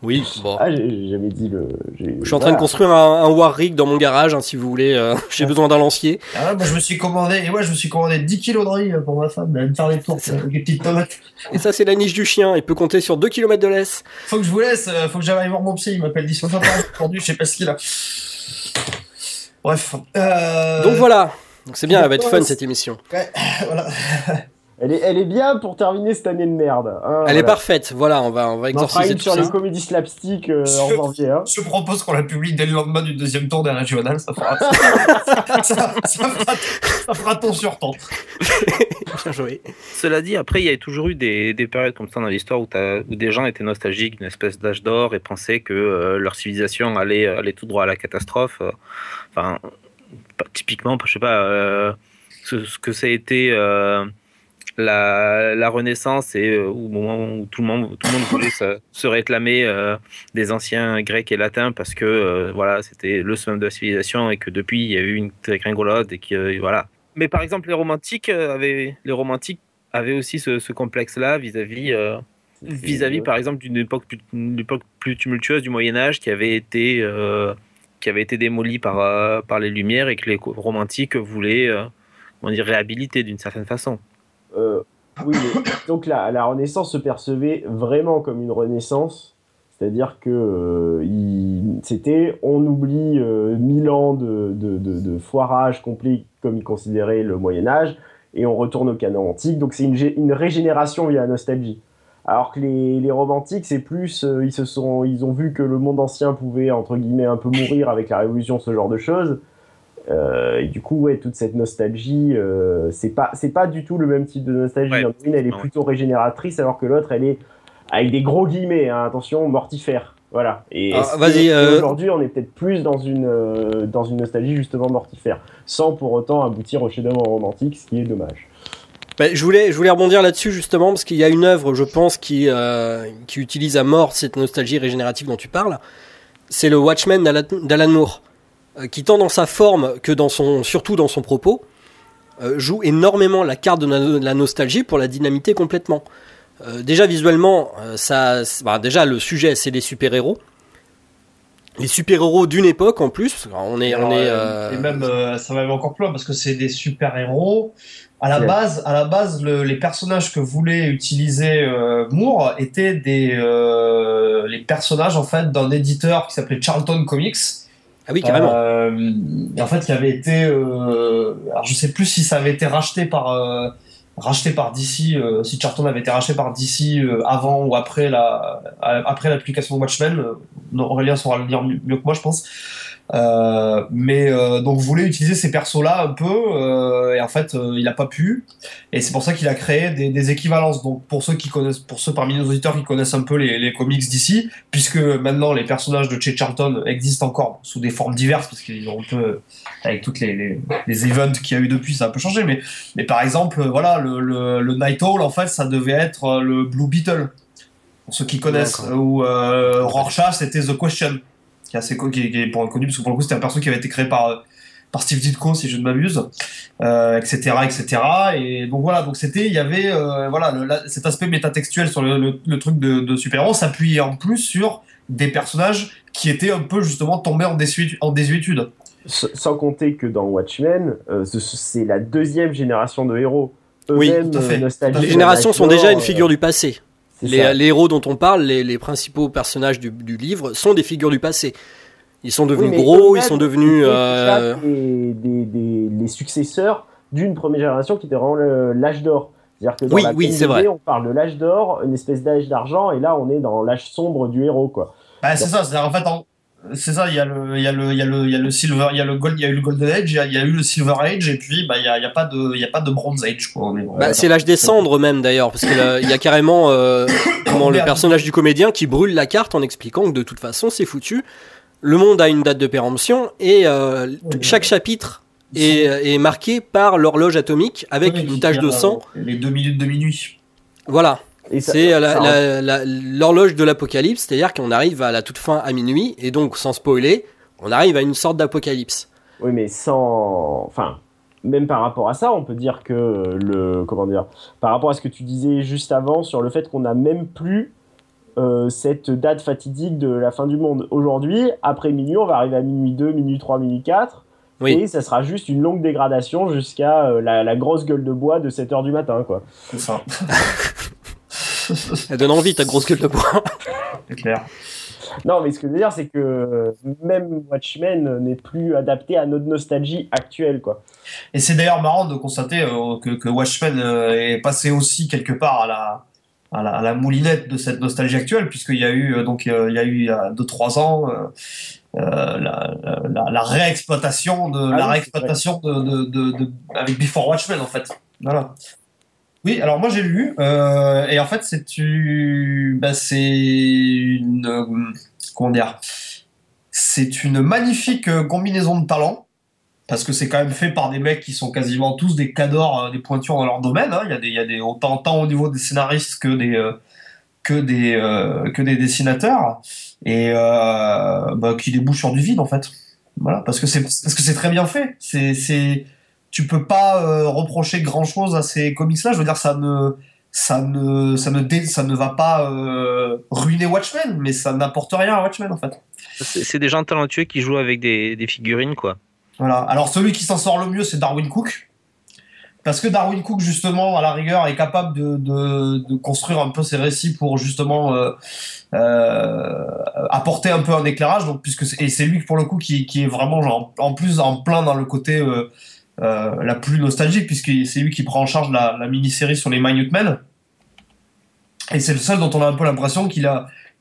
Oui, bon. Ah, j'ai jamais dit le. Je suis en train de construire un, un War Rig dans mon garage, hein, si vous voulez. Euh, j'ai besoin d'un lancier. Ah, moi, je me suis commandé, et ouais, je me suis commandé 10 kilos de riz pour ma femme, elle me faire des tours avec des petites tomates. Et ça, c'est la niche du chien, il peut compter sur 2 km de laisse. Faut que je vous laisse, euh, faut que j'aille voir mon psy, il m'appelle 10 fois par aujourd'hui, je sais pas ce qu'il a. Bref. Euh... Donc voilà. Donc c'est bien, elle va être fun cette émission. Ouais, voilà. Elle est, elle est bien pour terminer cette année de merde. Hein, elle est parfaite, voilà, on va, on va exorciser tout sur les comédies slapstick euh, en janvier. Hein. Je propose qu'on la publie dès le lendemain du deuxième tour des régionales, ça fera, ça, fera, ton sur ton. bien joué. Cela dit, après, il y a toujours eu des, des périodes comme ça dans l'histoire où, où, des gens étaient nostalgiques d'une espèce d'âge d'or et pensaient que euh, leur civilisation allait, allait tout droit à la catastrophe. Enfin, typiquement, je sais pas, ce, ce, que ça a été la, Renaissance et euh, au moment où tout le monde, tout le monde voulait se, réclamer euh, des anciens grecs et latins parce que euh, voilà, c'était le summum de la civilisation et que depuis il y a eu une gringolade et que voilà. Mais par exemple, les romantiques avaient, les romantiques avaient aussi ce, complexe-là vis-à-vis vis-à-vis par exemple d'une époque plus, époque plus tumultueuse du Moyen Âge qui avait été qui avait été démolie par par les Lumières et que les romantiques voulaient on dire réhabiliter d'une certaine façon. Euh, oui, donc la, la, Renaissance se percevait vraiment comme une Renaissance, c'est-à-dire que euh, c'était on oublie euh, mille ans de, de, de, foirage complet comme ils considéraient le Moyen Âge et on retourne au canon antique. Donc c'est une, une, régénération via la nostalgie. Alors que les, les romantiques, c'est plus ils se sont ils ont vu que le monde ancien pouvait entre guillemets un peu mourir avec la Révolution, ce genre de choses. Euh, et du coup, ouais, toute cette nostalgie, euh, c'est pas, c'est pas du tout le même type de nostalgie. Une, elle est plutôt régénératrice, alors que l'autre, elle est avec des gros guillemets, hein, attention, mortifère. Voilà. Et ah, vas-y. Euh, aujourd'hui, on est peut-être plus dans une dans une nostalgie justement mortifère, sans pour autant aboutir au chef-d'œuvre romantique, ce qui est dommage. Bah, je, voulais, je voulais rebondir là-dessus justement parce qu'il y a une œuvre, je pense, qui, qui utilise à mort cette nostalgie régénérative dont tu parles. C'est le Watchmen d'Alan Moore, qui tant dans sa forme que dans son, surtout dans son propos, joue énormément la carte de la nostalgie pour la dynamiter complètement. Euh, déjà visuellement, euh, ça, bah, déjà le sujet c'est des super héros. Les super héros d'une époque en plus. On est, on est. Euh, et même ça va même encore plus loin parce que c'est des super héros. À la base, à la base, les personnages que voulait utiliser Moore étaient des les personnages en fait d'un éditeur qui s'appelait Charlton Comics. Ah oui, carrément. en fait, qui avait été, alors je sais plus si ça avait été racheté par racheté par DC, euh, si Charlton avait été racheté par DC euh, avant ou après la après l'application Watchmen, euh, Aurélien saura le dire mieux, que moi je pense. Euh, mais euh, donc voulait utiliser ces persos là un peu euh, et en fait il n'a pas pu. Et c'est pour ça qu'il a créé des, des, équivalences. Donc pour ceux qui connaissent pour ceux parmi nos auditeurs qui connaissent un peu les, les comics d'ici puisque maintenant les personnages de Che Charlton existent encore sous des formes diverses parce qu'ils ont un peu avec toutes les, les, les events qu'il y a eu depuis ça a un peu changé. Mais mais par exemple voilà le, le, le Night Owl en fait ça devait être le Blue Beetle. Pour ceux qui connaissent ou euh, Rorschach c'était The Question qui est assez qui est, pour connu parce que pour le coup c'était un perso qui avait été créé par par Steve Ditko si je ne m'abuse, euh, etc., etc. Et donc voilà, donc c'était, il y avait euh, voilà cet aspect métatextuel sur le, le, truc de, de super-héros s'appuyait en plus sur des personnages qui étaient un peu justement tombés en, désuétude. En désuétude. Sans compter que dans Watchmen, euh, c'est la deuxième génération de héros. Oui, tout à fait. Les générations sont déjà une figure du passé. Les, héros dont on parle, les, principaux personnages du, livre, sont des figures du passé. Ils sont devenus gros, ils sont devenus... Euh... les successeurs d'une première génération qui était vraiment l'âge d'or. C'est-à-dire que dans oui, la oui, c'est vrai. on parle de l'âge d'or, une espèce d'âge d'argent, et là on est dans l'âge sombre du héros, quoi. Bah, c'est ça, c'est en fait, c'est ça, il y a le, il y a le, il y a le, il y a le silver, il y a le gold, il y a eu le golden age, il y a, eu le silver age, et puis bah il y a, il y a pas de, il y a pas de bronze age quoi. Bah, c'est l'âge des cendres même d'ailleurs, parce qu'il y a carrément euh, comment, le personnage du comédien qui brûle la carte en expliquant que de toute façon c'est foutu. Le monde a une date de péremption et euh, chaque chapitre est, est, marqué par l'horloge atomique avec une tache de sang. Les deux minutes de minuit. Voilà. C'est l'horloge de l'apocalypse, c'est-à-dire qu'on arrive à la toute fin à minuit, et donc sans spoiler, on arrive à une sorte d'apocalypse. Oui, mais sans. Enfin, même par rapport à ça, on peut dire que le. Comment dire Par rapport à ce que tu disais juste avant sur le fait qu'on n'a même plus euh, cette date fatidique de la fin du monde. Aujourd'hui, après minuit, on va arriver à minuit 2, minuit 3, minuit 4. Oui. Et ça sera juste une longue dégradation jusqu'à euh, la, la, grosse gueule de bois de 7 heures du matin, quoi. C'est ça. Elle donne envie ta grosse gueule de bois. C'est clair. Non, mais ce que je veux dire, c'est que même Watchmen n'est plus adapté à notre nostalgie actuelle, quoi. Et c'est d'ailleurs marrant de constater euh, que, Watchmen euh, est passé aussi quelque part à la, à la, moulinette de cette nostalgie actuelle, puisqu'il y a eu euh, donc il y a eu il y a 2-3 ans la, la, réexploitation de ah la réexploitation de, de, de, avec Before Watchmen en fait. Voilà. Oui, alors moi j'ai lu, euh, et en fait c'est bah, c'est une euh, comment dire, c'est une magnifique euh, combinaison de talents parce que c'est quand même fait par des mecs qui sont quasiment tous des cadors, des pointures dans leur domaine. Hein. Il y a des, y a des autant, tant au niveau des scénaristes que des que des que des dessinateurs et bah, qui débouchent sur du vide en fait. Voilà, parce que c'est très bien fait. C'est tu peux pas euh, reprocher grand chose à ces comics là je veux dire ça ne ça ne ça ne ça ne va pas euh, ruiner Watchmen mais ça n'apporte rien à Watchmen en fait. C'est des gens talentueux qui jouent avec des, des figurines quoi. Voilà. Alors celui qui s'en sort le mieux c'est Darwin Cook. Parce que Darwin Cook justement à la rigueur est capable de, de, de construire un peu ses récits pour justement euh, euh, apporter un peu un éclairage. Donc puisque et c'est lui pour le coup qui, qui est vraiment genre, en plus en plein dans le côté euh, la plus nostalgique, puisque c'est lui qui prend en charge la, mini-série sur les Minutemen. Et c'est le seul dont on a un peu l'impression qu'il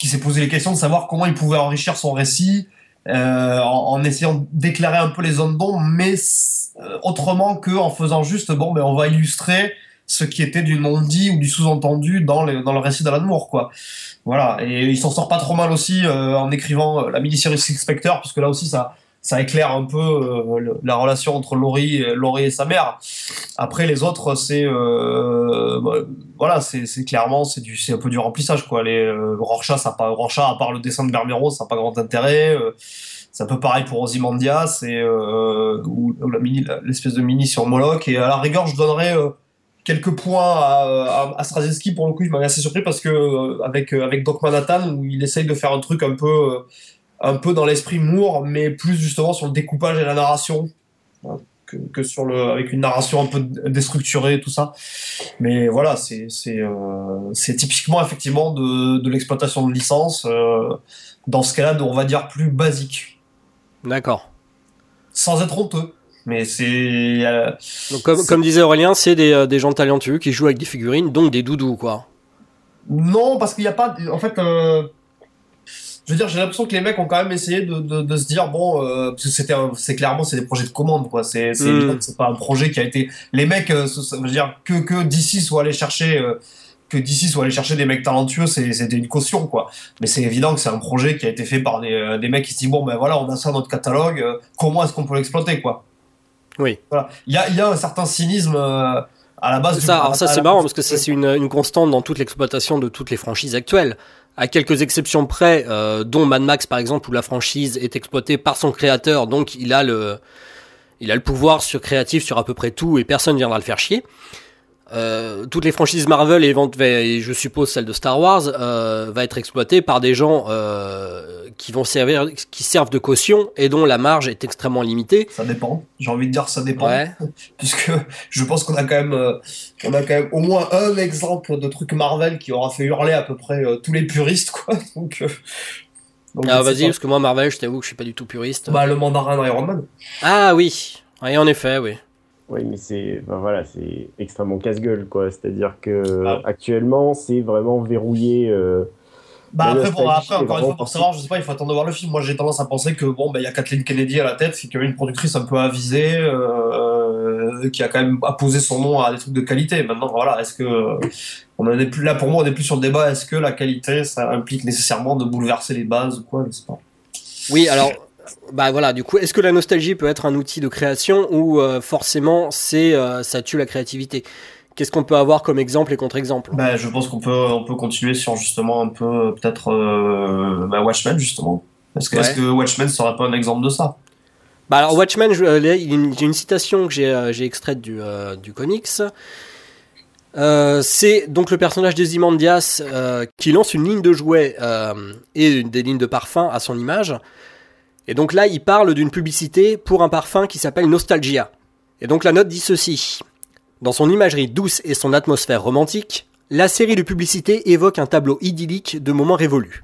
s'est posé les questions de savoir comment il pouvait enrichir son récit euh, en, essayant d'éclairer un peu les zones d'ombre, mais euh, autrement que en faisant juste bon, mais ben, on va illustrer ce qui était du non-dit ou du sous-entendu dans, dans le récit d'Alan Moore, quoi. Voilà. Et il s'en sort pas trop mal aussi en écrivant la mini-série Six Spectre, puisque là aussi ça ça éclaire un peu euh, la relation entre Laurie, Laurie et sa mère. Après les autres, c'est euh, bah, voilà, c'est clairement c'est du un peu du remplissage quoi. Les euh, Rorschach, ça pas Rorschach à part le dessin de Bermero, ça n'a pas grand intérêt. Euh, c'est un peu pareil pour Ozymandias et ou, la mini l'espèce de mini sur Moloch et à la rigueur, je donnerais quelques points à, à, Straczynski pour le coup, il m'a assez surpris parce que avec avec Doc Manhattan où il essaye de faire un truc un peu un peu dans l'esprit Moore, mais plus justement sur le découpage et la narration. Que, que, sur le avec une narration un peu déstructurée tout ça. Mais voilà c'est c'est euh, c'est typiquement effectivement de, de l'exploitation de licence euh, dans ce cas-là on va dire plus basique. D'accord. Sans être honteux mais c'est euh, comme, comme disait Aurélien c'est des, euh, des gens talentueux qui jouent avec des figurines donc des doudous quoi. Non parce qu'il n'y a pas en fait euh, je veux dire, j'ai l'impression que les mecs ont quand même essayé de, de, de se dire bon, euh, parce que c'était, c'est clairement c'est des projets de commande quoi. C'est, c'est, mm. c'est pas un projet qui a été. Les mecs, euh, ça veut dire que que d'ici soit allé chercher. Euh, que d'ici soit aller chercher des mecs talentueux, c'est, c'était une caution, quoi. Mais c'est évident que c'est un projet qui a été fait par des, euh, des mecs qui se disent, bon, ben voilà, on a ça dans notre catalogue, comment est-ce qu'on peut l'exploiter, quoi? Oui. Voilà. Il y a, il y a un certain cynisme, à la base. Ça, alors ça c'est marrant parce que c'est une, une constante dans toute l'exploitation de toutes les franchises actuelles à quelques exceptions près, euh, dont Mad Max par exemple, où la franchise est exploitée par son créateur, donc il a le, il a le pouvoir sur créatif sur à peu près tout et personne viendra le faire chier. Euh, toutes les franchises Marvel et, je suppose celle de Star Wars euh, va être exploitée par des gens euh, qui vont servir, qui servent de caution et dont la marge est extrêmement limitée. Ça dépend. J'ai envie de dire ça dépend, puisque je pense qu'on a quand même, euh, on a quand même au moins un exemple de truc Marvel qui aura fait hurler à peu près tous les puristes, quoi. Donc, donc ah vas-y, parce que moi Marvel, je t'avoue que je suis pas du tout puriste. Bah le mandarin Iron Man. Ah oui, oui en effet, oui. Oui, mais c'est ben voilà, c'est extrêmement casse-gueule, quoi. C'est-à-dire que ah. actuellement, c'est vraiment verrouillé. Euh, bah après, encore une fois, pour savoir, je sais pas, il faut attendre de voir le film. Moi, j'ai tendance à penser que bon, ben il y a Kathleen Kennedy à la tête, c'est qu'il y a une productrice un peu avisée, euh, qui a quand même apposé son nom à des trucs de qualité. Maintenant, voilà, est-ce que on en est plus là pour moi, on est plus sur le débat. Est-ce que la qualité, ça implique nécessairement de bouleverser les bases ou quoi, je sais pas. Oui, alors bah voilà, du coup, est-ce que la nostalgie peut être un outil de création ou euh, forcément c'est euh, ça tue la créativité? Qu'est-ce qu'on peut avoir comme exemple et contre-exemple? Bah, Je pense qu'on peut, on peut continuer sur justement un peu peut-être euh, bah, Watchmen justement. Est-ce que, Watchmen serait pas un exemple de ça? Bah alors Watchmen, j'ai une, une, citation que j'ai extraite du, du comics. c'est donc le personnage des Imandias qui lance une ligne de jouets et des lignes de parfum à son image. Et donc là, il parle d'une publicité pour un parfum qui s'appelle Nostalgia. Et donc la note dit ceci. Dans son imagerie douce et son atmosphère romantique, la série de publicités évoque un tableau idyllique de moments révolus.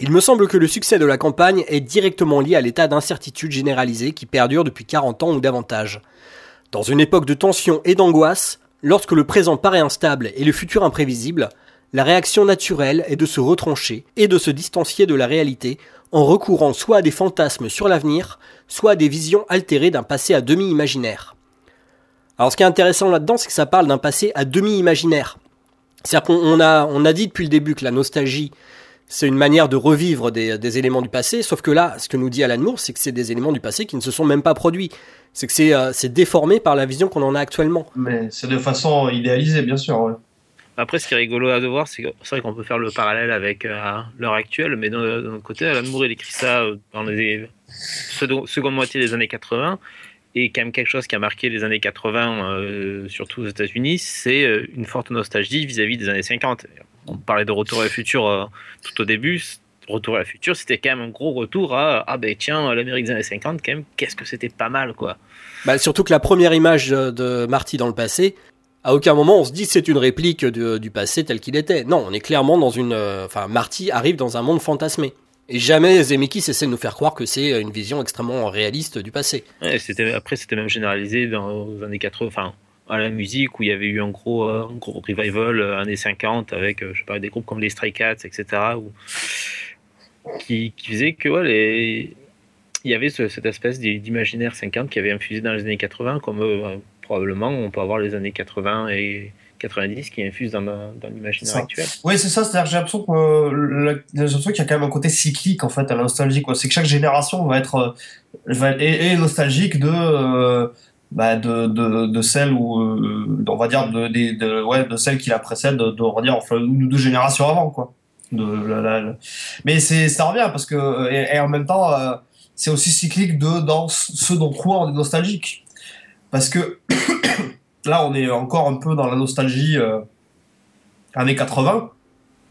Il me semble que le succès de la campagne est directement lié à l'état d'incertitude généralisée qui perdure depuis 40 ans ou davantage. Dans une époque de tension et d'angoisse, lorsque le présent paraît instable et le futur imprévisible, la réaction naturelle est de se retrancher et de se distancier de la réalité en recourant soit à des fantasmes sur l'avenir, soit à des visions altérées d'un passé à demi imaginaire. Alors ce qui est intéressant là-dedans, c'est que ça parle d'un passé à demi imaginaire. C'est-à-dire qu'on a, on a dit depuis le début que la nostalgie, c'est une manière de revivre des, éléments du passé, sauf que là, ce que nous dit Alan Moore, c'est que c'est des éléments du passé qui ne se sont même pas produits. C'est que c'est euh, déformé par la vision qu'on en a actuellement. Mais c'est de façon idéalisée, bien sûr. Après, ce qui est rigolo à devoir, c'est vrai qu'on peut faire le parallèle avec euh, l'heure actuelle, mais d'un autre côté, Alan Moore, il écrit ça euh, dans les seconde moitié des années 80. Et quand même quelque chose qui a marqué les années 80, euh, surtout aux États-Unis, c'est une forte nostalgie vis-à-vis des années 50. On parlait de Retour à le futur tout au début. Retour à le futur, c'était quand même un gros retour à ah ben tiens, l'Amérique des années 50, quand même, qu'est-ce que c'était pas mal quoi. Bah, surtout que la première image de Marty dans le passé, à aucun moment on se dit c'est une réplique du passé tel qu'il était. Non, on est clairement dans une. Euh, enfin, Marty arrive dans un monde fantasmé. Et jamais Zemeckis essaie de nous faire croire que c'est une vision extrêmement réaliste du passé. après, c'était même généralisé dans les années 80, enfin, à la musique, où il y avait eu un gros, euh, un gros revival euh, années 50 avec, je sais des groupes comme les Stray Cats, etc., qui, qui faisaient que il y avait cette espèce d'imaginaire 50 qui avait infusé dans les années 80, comme probablement on peut avoir les années 80 et 90 qui infusent dans, dans l'imaginaire actuel. Oui, c'est ça. C'est-à-dire j'ai l'impression que l'impression qu'il y a quand même un côté cyclique en fait à la nostalgie. C'est que chaque génération va être, va est, nostalgique de bah, de, de, de celle où on va dire de, de, de, ouais, de celle qui la précède de, on va dire enfin une ou deux générations avant quoi de la, mais ça revient parce que et, en même temps c'est aussi cyclique de dans ce dont quoi on est nostalgique parce que là, on est encore un peu dans la nostalgie euh, années 80.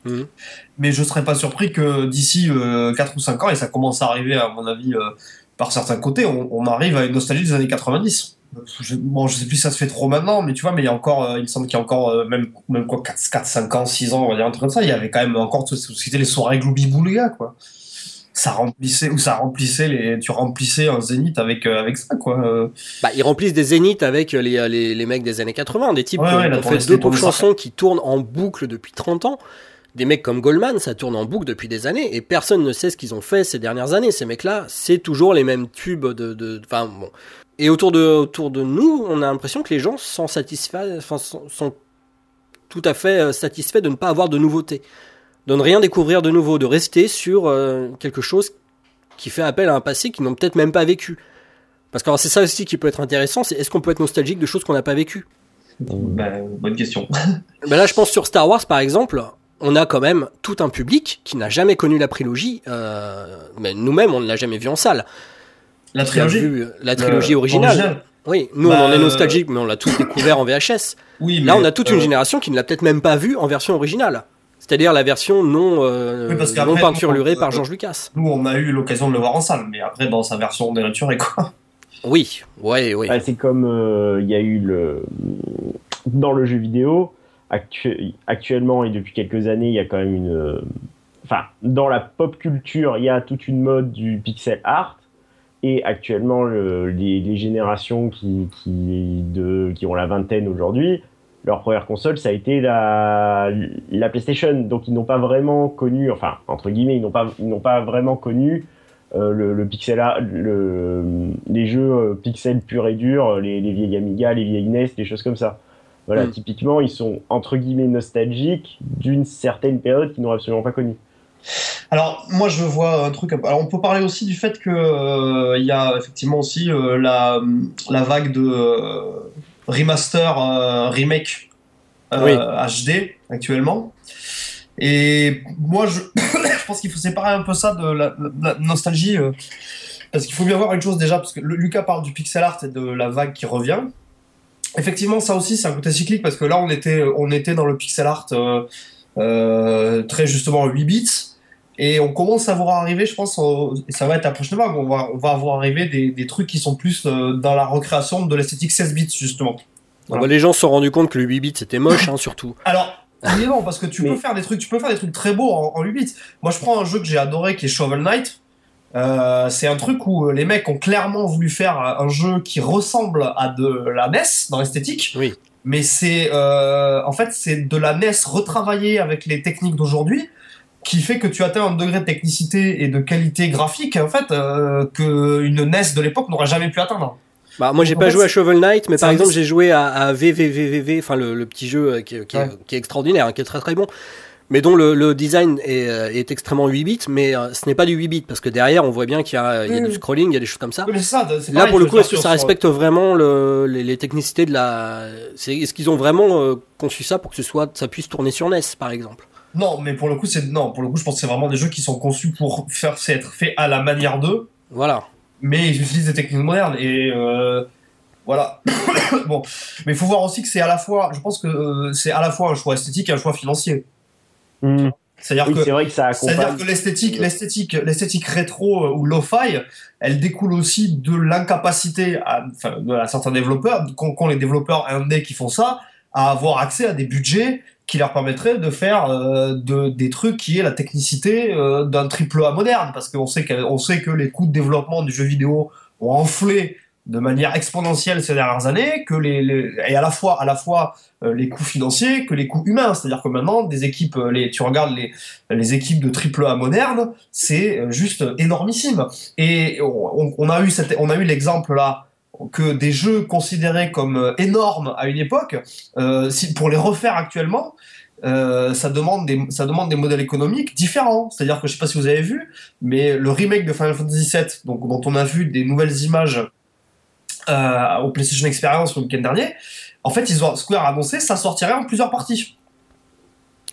Mhm. Mais je serais pas surpris que d'ici 4 euh, ou 5 ans, et ça commence à arriver, à mon avis, euh, par certains côtés, on, arrive à une nostalgie des années 90. Je, bon, je sais plus si ça se fait trop maintenant, mais tu vois, mais il y a encore, il me semble qu'il y a encore, même, même quoi, 4, 4, 5 ans, 6 ans, on va dire un truc comme ça, il y avait quand même encore, c'était les soirées Boulga, quoi ça remplissait ou ça remplissait les tu remplissais un zénith avec euh, avec ça quoi euh. bah ils remplissent des zéniths avec les, les, les, mecs des années 80 des types qui ont fait deux pauvres chansons qui tournent en boucle depuis 30 ans. Des mecs comme Goldman ça tourne en boucle depuis des années et personne ne sait ce qu'ils ont fait ces dernières années. Ces mecs là c'est toujours les mêmes tubes de enfin bon. Et autour de autour de nous on a l'impression que les gens sont satisfaits enfin, sont, sont tout à fait euh, satisfaits de ne pas avoir de nouveautés de ne rien découvrir de nouveau, de rester sur euh, quelque chose qui fait appel à un passé qu'ils n'ont peut-être même pas vécu. Parce que c'est ça aussi qui peut être intéressant, c'est est-ce qu'on peut être nostalgique de choses qu'on n'a pas vécues? Ben, Bonne question. ben là, je pense sur Star Wars, par exemple, on a quand même tout un public qui n'a jamais connu la prélogie, euh, mais nous-mêmes, on ne l'a jamais vu en salle. La trilogie vu La trilogie originale. Oui, nous, on en est bah, nostalgique, mais on l'a tous découvert en VHS. Oui, Là, on a toute une euh, génération qui ne l'a peut-être même pas vu en version originale. C'est-à-dire la version non, euh, non peinturlurée par George Lucas. Nous, on a eu l'occasion de le voir en salle, mais après, dans sa version dénaturée, quoi. Oui, ouais, oui. c'est comme euh, il y a eu le. Dans le jeu vidéo, actuellement et depuis quelques années, il y a quand même une. Enfin, dans la pop culture, il y a toute une mode du pixel art. Et actuellement, les, générations qui, qui, de, qui ont la vingtaine aujourd'hui leur première console, ça a été la, la PlayStation. Donc ils n'ont pas vraiment connu, enfin entre guillemets, ils n'ont pas, ils n'ont pas vraiment connu euh, le, pixel, le, les jeux euh, pixel pur et dur, les, les, vieilles Amiga, les vieilles NES, des choses comme ça. Voilà, mm. typiquement, ils sont entre guillemets nostalgiques d'une certaine période qu'ils n'ont absolument pas connue. Alors moi je vois un truc. Alors on peut parler aussi du fait que euh, il y a effectivement aussi la, la vague de remaster, euh, remake HD euh, actuellement. Et moi, je, je pense qu'il faut séparer un peu ça de la, nostalgie. Euh, parce qu'il faut bien voir une chose déjà, parce que Lucas parle du pixel art et de la vague qui revient. Effectivement, ça aussi, c'est un côté cyclique, parce que là, on était, on était dans le pixel art très justement 8 bits. Et on commence à voir arriver, je pense, et ça va être la prochaine vague, on va, on va voir arriver des, des trucs qui sont plus euh, dans la recréation de l'esthétique 16 bits, justement. Ah bah, les gens se sont rendus compte que le 8 bits c'était moche, hein, surtout. Alors, oui non, parce que tu peux faire des trucs, tu peux faire des trucs très beaux en, 8 bits. Moi, je prends un jeu que j'ai adoré qui est Shovel Knight. Euh, c'est un truc où euh, les mecs ont clairement voulu faire un jeu qui ressemble à de la NES dans l'esthétique. Oui. Mais c'est, euh, en fait, c'est de la NES retravaillée avec les techniques d'aujourd'hui qui fait que tu atteins un degré de technicité et de qualité graphique en fait euh, que une NES de l'époque n'aurait jamais pu atteindre. Bah, moi j'ai pas joué à Shovel Knight, mais par exemple j'ai joué à, à VVVVV, enfin le, le, petit jeu euh, qui, est, qui, est, extraordinaire, hein, qui est très très bon, mais dont le, le design est, euh, est, extrêmement 8 bits, mais euh, ce n'est pas du 8 bits parce que derrière on voit bien qu'il y a, il y a du scrolling, il y a des choses comme ça. ça Là pour le coup, est-ce que ça respecte vraiment le, les, les, technicités de la, est-ce qu'ils ont vraiment conçu ça pour que ce soit, ça puisse tourner sur NES par exemple? Non, mais pour le coup, c'est non. Pour le coup, je pense que c'est vraiment des jeux qui sont conçus pour faire être fait à la manière d'eux. Voilà. Mais ils utilisent des techniques modernes et euh, voilà. bon, mais il faut voir aussi que c'est à la fois. Je pense que euh, c'est à la fois un choix esthétique et un choix financier. Hmm. C'est-à-dire que, vrai que, ça que l'esthétique, l'esthétique, l'esthétique rétro euh, ou lo-fi, elle découle aussi de l'incapacité à, enfin, à certains développeurs, qu'ont les développeurs indés qui font ça, à avoir accès à des budgets qui leur permettrait de faire euh, de, des trucs qui est la technicité euh, d'un triple A moderne. Parce qu'on sait qu'on sait que les coûts de développement du jeu vidéo ont enflé de manière exponentielle ces dernières années que les, et à la fois à la fois euh, les coûts financiers que les coûts humains. C'est-à-dire que maintenant des équipes les tu regardes les les équipes de triple A moderne c'est juste énormissime. Et on, on, a eu on a eu l'exemple là que des jeux considérés comme euh, énormes à une époque, euh, si, pour les refaire actuellement, euh, ça, demande des, ça demande des modèles économiques différents. C'est-à-dire que je sais pas si vous avez vu, mais le remake de Final Fantasy VII, donc, dont on a vu des nouvelles images euh, au PlayStation Experience le week-end dernier, en fait, ils ont, Square a annoncé ça sortirait en plusieurs parties.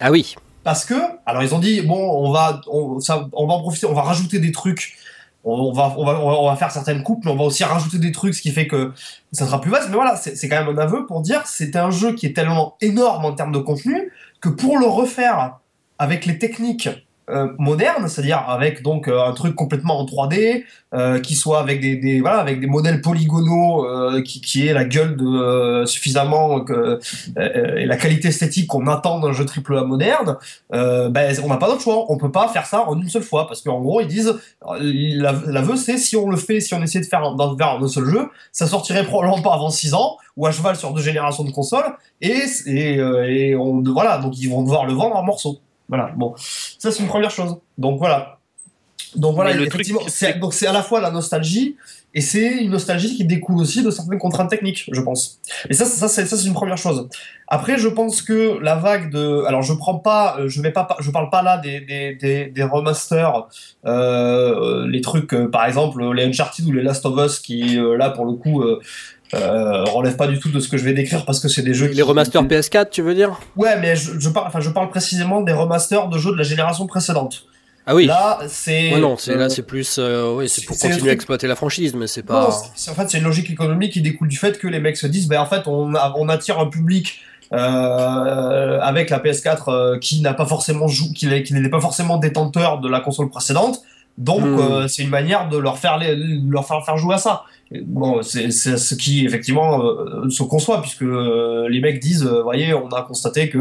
Ah oui. Parce que, alors ils ont dit, bon, on va, on, ça, on va en profiter, on va rajouter des trucs on va, on, va, on va faire certaines coupes, mais on va aussi rajouter des trucs, ce qui fait que ça sera plus vaste. Mais voilà, c'est quand même un aveu pour dire c'est un jeu qui est tellement énorme en termes de contenu que pour le refaire avec les techniques euh, moderne, c'est-à-dire avec donc euh, un truc complètement en 3D, euh, qui soit avec des, voilà avec des modèles polygonaux, qui, qui est la gueule de suffisamment et la qualité esthétique qu'on attend d'un jeu triple A moderne. ben on n'a pas d'autre choix, on peut pas faire ça en une seule fois parce qu'en gros ils disent l'aveu c'est si on le fait, si on essaie de faire dans un seul jeu, ça sortirait probablement pas avant 6 ans ou à cheval sur deux générations de consoles et et, et on voilà donc ils vont devoir le vendre en morceaux. Voilà, bon, ça c'est une première chose. Donc voilà. Donc voilà, effectivement, c'est, donc c'est à la fois la nostalgie et c'est une nostalgie qui découle aussi de certaines contraintes techniques, je pense. Et ça, ça, c'est, ça c'est une première chose. Après, je pense que la vague de, alors je prends pas, je vais pas, je parle pas là des des, des, des remasters, euh, les trucs, euh, par exemple les Uncharted ou les Last of Us qui euh, là pour le coup euh, relève pas du tout de ce que je vais décrire parce que c'est des jeux les remasters PS4 tu veux dire? Ouais mais je, je parle enfin je parle précisément des remasters de jeux de la génération précédente. Ah oui. Là c'est non c'est là c'est plus euh, oui c'est pour continuer à exploiter la franchise mais c'est pas en fait c'est une logique économique qui découle du fait que les mecs se disent ben en fait on, on attire un public euh, avec la PS4 euh, qui n'a pas forcément jou qui, qui n'est pas forcément détenteur de la console précédente. Donc hmm. c'est une manière de leur faire les, leur faire faire jouer à ça bon, c'est ce qui effectivement euh, se conçoit puisque euh, les mecs disent, euh, voyez, on a constaté que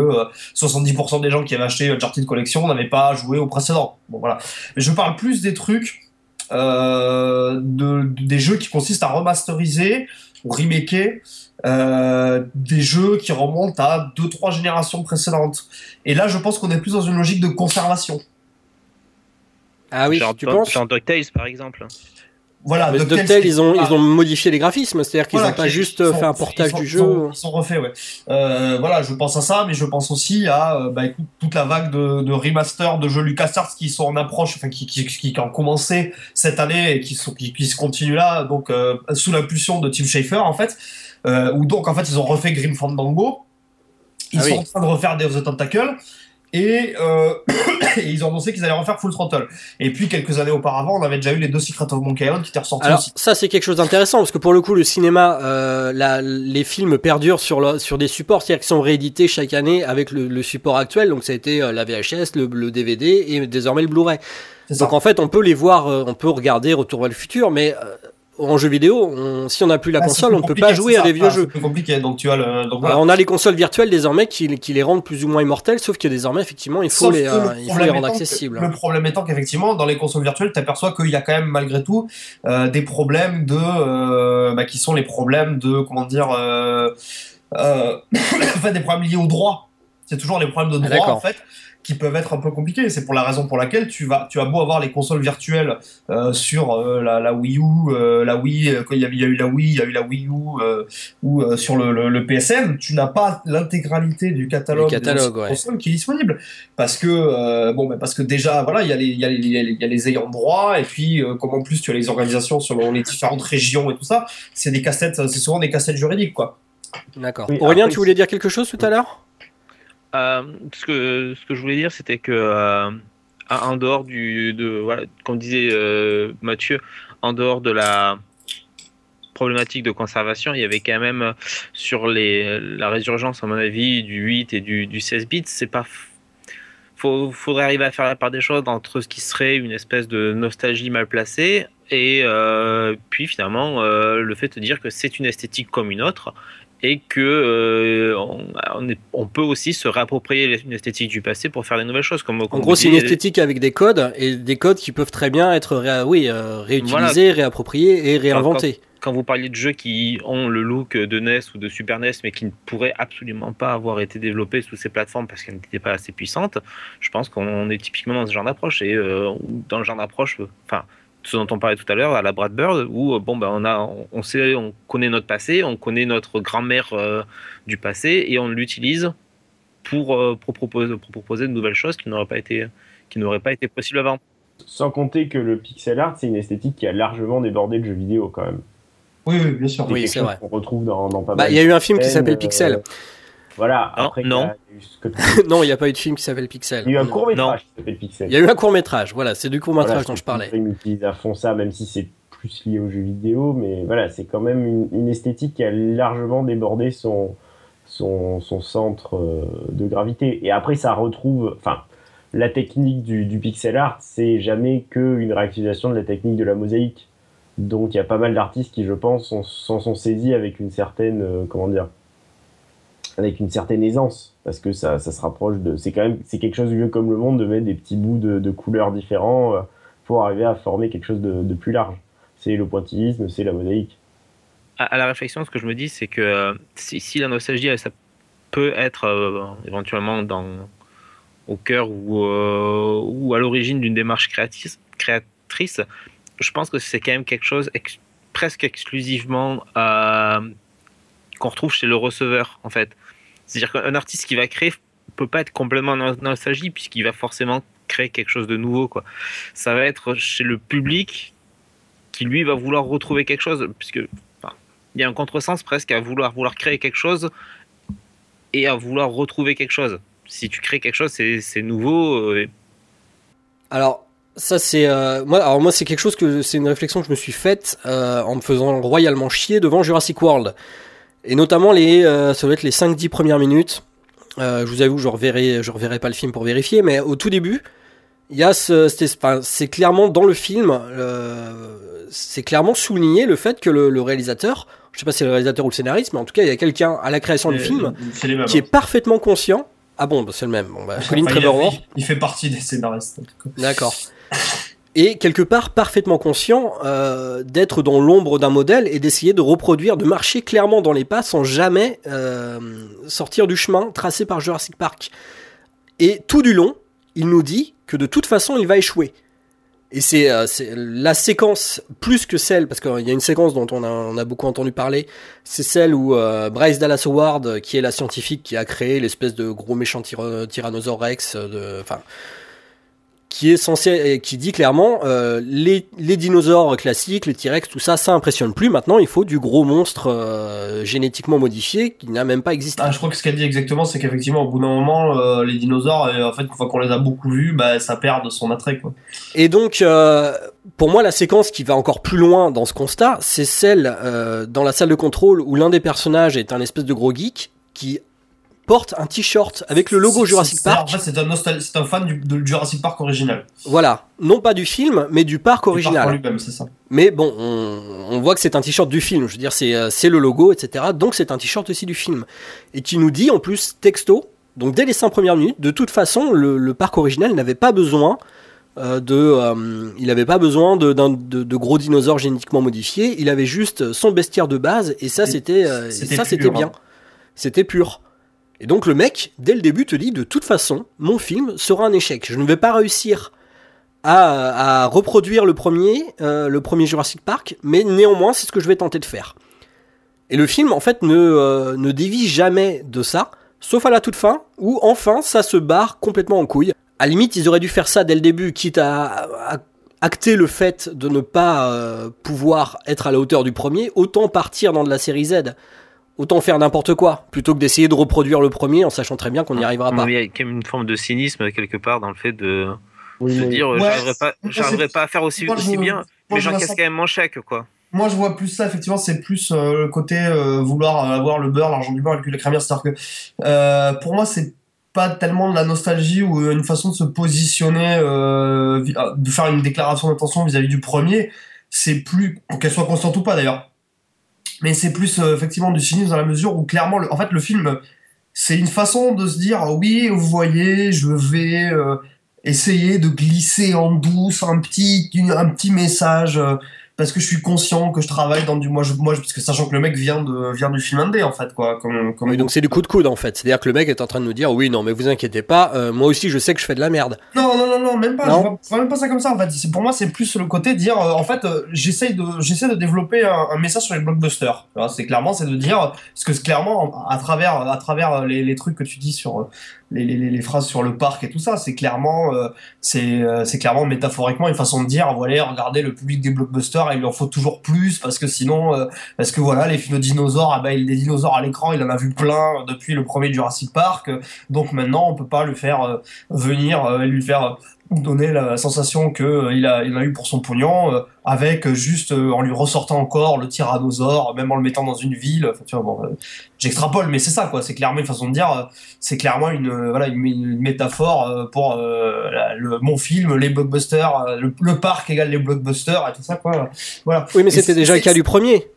70% des gens qui avaient acheté Uncharted Collection n'avaient pas joué au précédent. Bon voilà. Mais je parle plus des trucs, de, des jeux qui consistent à remasteriser ou remaker des jeux qui remontent à deux trois générations précédentes. Et là, je pense qu'on est plus dans une logique de conservation. Ah oui, genre, tu penses? Genre DuckTales par exemple voilà, mais DuckTales, ils ont, ils ont modifié les graphismes, c'est-à-dire qu'ils n'ont pas juste fait un portage du jeu. Ils sont, refaits, ouais. Euh, voilà, je pense à ça, mais je pense aussi à euh, bah, écoute, toute la vague de, de remaster de jeux LucasArts qui sont en approche, enfin qui, qui, qui, ont commencé cette année et qui, sont, qui, qui se continuent là, donc euh, sous l'impulsion de Tim Schafer en fait, euh, où donc en fait ils ont refait Grim Fandango. Ils ah sont en train de refaire Day of the Tentacle. Et, euh, et, ils ont annoncé qu'ils allaient refaire Full Throttle. Et puis quelques années auparavant, on avait déjà eu les deux Secret of Monkey Island qui étaient ressortis Alors, aussi. Ça c'est quelque chose d'intéressant parce que pour le coup le cinéma, euh, la, les films perdurent sur, le, sur des supports, c'est-à-dire qu'ils sont réédités chaque année avec le, le, support actuel. Donc ça a été euh, la VHS, le, le DVD et désormais le Blu-ray. Donc en fait on peut les voir, euh, on peut regarder Retour vers le futur, mais euh, en jeu vidéo, on, si on n'a plus la Ah, console, on ne peut pas jouer à des vieux Ah, jeux. C'est compliqué, donc tu as le. Donc, voilà. Alors, on a les consoles virtuelles désormais qui, qui, les rendent plus ou moins immortelles, sauf que désormais, effectivement, il faut, Sauf les, euh, le il faut les problème rendre accessibles. que- Le problème étant qu'effectivement, dans les consoles virtuelles, tu aperçois qu'il y a quand même malgré tout euh, des problèmes de, euh, bah, qui sont les problèmes de, comment dire, enfin, des problèmes liés au droit. C'est toujours les problèmes de Ah, droit en fait qui peuvent être un peu compliqués. C'est pour la raison pour laquelle tu vas, tu as beau avoir les consoles virtuelles euh, sur euh, la, la Wii U, euh, la Wii, quand il y, a, il y a eu la Wii, il y a eu la Wii U, euh, ou euh, sur le, le, le PSN, tu n'as pas l'intégralité du catalogue, catalogue, des ouais. consoles qui est disponible parce que euh, bon, parce que déjà voilà, il y a les, il y a les, il y a les, il y a les ayants droit et puis euh, comme en plus tu as les organisations selon les différentes régions et tout ça, c'est des cassettes, c'est souvent des cassettes juridiques quoi. D'accord. Oui, Aurélien, après, tu voulais dire quelque chose tout à l'heure? Ce, que, ce que je voulais dire, c'était que euh, en dehors du, de, voilà, comme disait euh, Mathieu, en dehors de la problématique de conservation, il y avait quand même euh, sur la résurgence, à mon avis, du 8 et du, du 16 bits, c'est pas. Faut, faudrait arriver à faire la part des choses entre ce qui serait une espèce de nostalgie mal placée et euh, puis finalement euh, le fait de dire que c'est une esthétique comme une autre et que euh, on, peut aussi se réapproprier une esthétique du passé pour faire des nouvelles choses. Comme, En gros, c'est une esthétique avec des codes et des codes qui peuvent très bien être ré- oui, euh, réutilisés, réappropriés et réinventés. quand vous parliez de jeux qui ont le look de NES ou de Super NES, mais qui ne pourraient absolument pas avoir été développés sous ces plateformes parce qu'elles n'étaient pas assez puissantes, je pense qu'on est typiquement dans ce genre d'approche. Et euh, dans le genre d'approche, enfin, ce dont on parlait tout à l'heure à la Brad Bird, où bon ben on a, on sait, on connaît notre passé, on connaît notre grand-mère du passé et on l'utilise pour, pour, proposer, pour proposer de nouvelles choses qui n'auraient pas été qui n'auraient pas été possibles avant. Sans compter que le pixel art, c'est une esthétique qui a largement débordé le jeu vidéo quand même. Oui, oui bien sûr. Oui, c'est vrai. On retrouve dans, dans pas bah, mal. Il y a eu un film qui s'appelle Pixel. Euh, voilà. Non, après, non. il y a eu non, il n'y a pas eu de film qui s'appelle Pixel. Il y a eu un Non. court métrage Non. qui s'appelle Pixel. Il y a eu un court métrage, voilà, c'est du court métrage Voilà, dont je parlais. Ils utilisent à fond ça, même si c'est plus lié aux jeux vidéo, mais voilà, c'est quand même une, une esthétique qui a largement débordé son, son, son centre euh, de gravité. Et après, ça retrouve. Enfin, la technique du, du pixel art, c'est jamais qu'une réactivation de la technique de la mosaïque. Donc, il y a pas mal d'artistes qui, je pense, sont- s'en sont saisis avec une certaine. euh, comment dire avec une certaine aisance parce que ça, ça se rapproche de c'est quand même c'est quelque chose vieux comme le monde de mettre des petits bouts de, de couleurs différents euh, pour arriver à former quelque chose de, de plus large c'est le pointillisme c'est la mosaïque à, la réflexion, ce que je me dis, c'est que euh, si, si la nostalgie, ça peut être euh, éventuellement dans, au cœur ou, ou à l'origine d'une démarche créatrice, créatrice, je pense que c'est quand même quelque chose presque exclusivement qu'on retrouve chez le receveur, en fait. C'est-à-dire qu'un artiste qui va créer peut pas être complètement nostalgie puisqu'il va forcément créer quelque chose de nouveau, quoi. Ça va être chez le public qui lui va vouloir retrouver quelque chose, puisque il y a un contresens presque à vouloir vouloir créer quelque chose et à vouloir retrouver quelque chose. Si tu crées quelque chose, c'est c'est nouveau. euh, Alors, ça c'est euh, moi alors moi c'est quelque chose que c'est une réflexion que je me suis faite euh, en me faisant royalement chier devant Jurassic World. Et notamment les euh, ça doit être les 5 10 premières minutes. Euh, je vous avoue, je reverrai je reverrai pas le film pour vérifier mais au tout début, il y a ce c'est clairement dans le film euh, c'est clairement souligné le fait que le, le réalisateur, je sais pas si c'est le réalisateur ou le scénariste mais en tout cas, il y a quelqu'un à la création du film qui est parfaitement conscient ah bon, bah, c'est le même. Bon, bah, Colin Trevorrow. il- il fait partie des scénaristes. D'accord. Et quelque part parfaitement conscient euh, d'être dans l'ombre d'un modèle et d'essayer de reproduire, de marcher clairement dans les pas sans jamais euh, sortir du chemin tracé par Jurassic Park. Et tout du long, il nous dit que de toute façon, il va échouer. Et c'est euh, la séquence plus que celle, parce qu'il y a une séquence dont on a, a beaucoup entendu parler, c'est celle où Bryce Dallas Howard, qui est la scientifique qui a créé l'espèce de gros méchant tyra- tyrannosaure Rex, enfin, qui est censé, et qui dit clairement, euh, les, les dinosaures classiques, les T-Rex, tout ça, ça impressionne plus. Maintenant, il faut du gros monstre euh, génétiquement modifié qui n'a même pas existé. Ah, je crois que ce qu'elle dit exactement, c'est qu'effectivement, au bout d'un moment, euh, les dinosaures, euh, en fait, une fois qu'on les a beaucoup vus, bah, ça perd de son attrait, quoi. Et donc, euh, pour moi, la séquence qui va encore plus loin dans ce constat, c'est celle euh, dans la salle de contrôle où l'un des personnages est un espèce de gros geek qui porte un t-shirt avec le logo Jurassic En Park. fait, c'est un, nostal- c'est un fan du, Jurassic Park original. Voilà, non pas du film, mais du parc parc en original. c'est ça. Mais bon, on, on voit que c'est un t-shirt du film. Je veux dire, c'est euh, le logo, etc. Donc c'est un t-shirt aussi du film. Et qui nous dit en plus texto, donc dès les cinq premières minutes, de toute façon, le, le parc original n'avait pas besoin euh, de, euh, il n'avait pas besoin de, d'un- de, de gros dinosaures génétiquement modifiés. Il avait juste son bestiaire de base et ça c'était, euh, ça c'était hein. bien. C'était pur. Et donc le mec, dès le début, te dit de toute façon, mon film sera un échec. Je ne vais pas réussir à, reproduire le premier, euh, le premier Jurassic Park, mais néanmoins, c'est ce que je vais tenter de faire. Et le film, en fait, ne, euh, dévie jamais de ça, sauf à la toute fin, où enfin, ça se barre complètement en couille. À limite, ils auraient dû faire ça dès le début, quitte à, à acter le fait de ne pas euh, pouvoir être à la hauteur du premier, autant partir dans de la série Z. Autant faire n'importe quoi, plutôt que d'essayer de reproduire le premier en sachant très bien qu'on n'y arrivera pas. Il y a quand même une forme de cynisme quelque part dans le fait de Oui, se dire Ouais, j'arriverai pas, j'arriverai à faire aussi, moi, je- aussi bien, moi, mais je j'encaisse ça- quand même mon chèque quoi. Moi, je vois plus ça, effectivement, c'est plus euh, le côté euh, vouloir avoir le beurre, l'argent du beurre et le cul de la crémière. C'est-à-dire que euh, pour moi, c'est pas tellement de la nostalgie ou une façon de se positionner, de faire une déclaration d'intention vis-à-vis du premier. C'est plus, qu'elle soit consciente ou pas d'ailleurs, mais c'est plus euh, effectivement du cynisme dans la mesure où clairement, en fait, le film, c'est une façon de se dire oui, vous voyez, je vais euh, essayer de glisser en douce un petit, un petit message. Parce que je suis conscient que je travaille dans du moi je moi parce que sachant que le mec vient de vient du film indé en fait quoi comme, comme Oui, donc c'est du coup de coude en fait. C'est-à-dire que le mec est en train de nous dire oui, non, mais vous inquiétez pas, euh, moi aussi je sais que je fais de la merde. Non, non, non, non, même pas. Non. Je vois, même pas ça comme ça. En fait, c'est pour moi, c'est plus le côté de dire, euh, en fait, euh, j'essaye de, j'essaie de développer un, un message sur les blockbusters. C'est clairement, c'est de dire, parce que c'est clairement, à travers, à travers les, les trucs que tu dis sur les, phrases sur le parc et tout ça, c'est clairement, euh, c'est, euh, c'est clairement métaphoriquement une façon de dire, voilà, regardez le public des blockbusters, il lui en faut toujours plus parce que sinon, euh, parce que voilà, les films de dinosaures, ah ben, il des dinosaures à l'écran, il en a vu plein depuis le premier Jurassic Park, donc maintenant on peut pas le faire venir lui faire donner la sensation que euh, il a il a eu pour son pognon euh, avec euh, juste euh, en lui ressortant encore le tyrannosaure même en le mettant dans une ville. Enfin, tu vois bon j'extrapole mais c'est ça quoi. C'est clairement une façon de dire c'est clairement une voilà une, une métaphore pour la- le mon film les blockbusters le, le parc égale les blockbusters et tout ça quoi. Voilà. Oui, mais c'était déjà le cas du premier,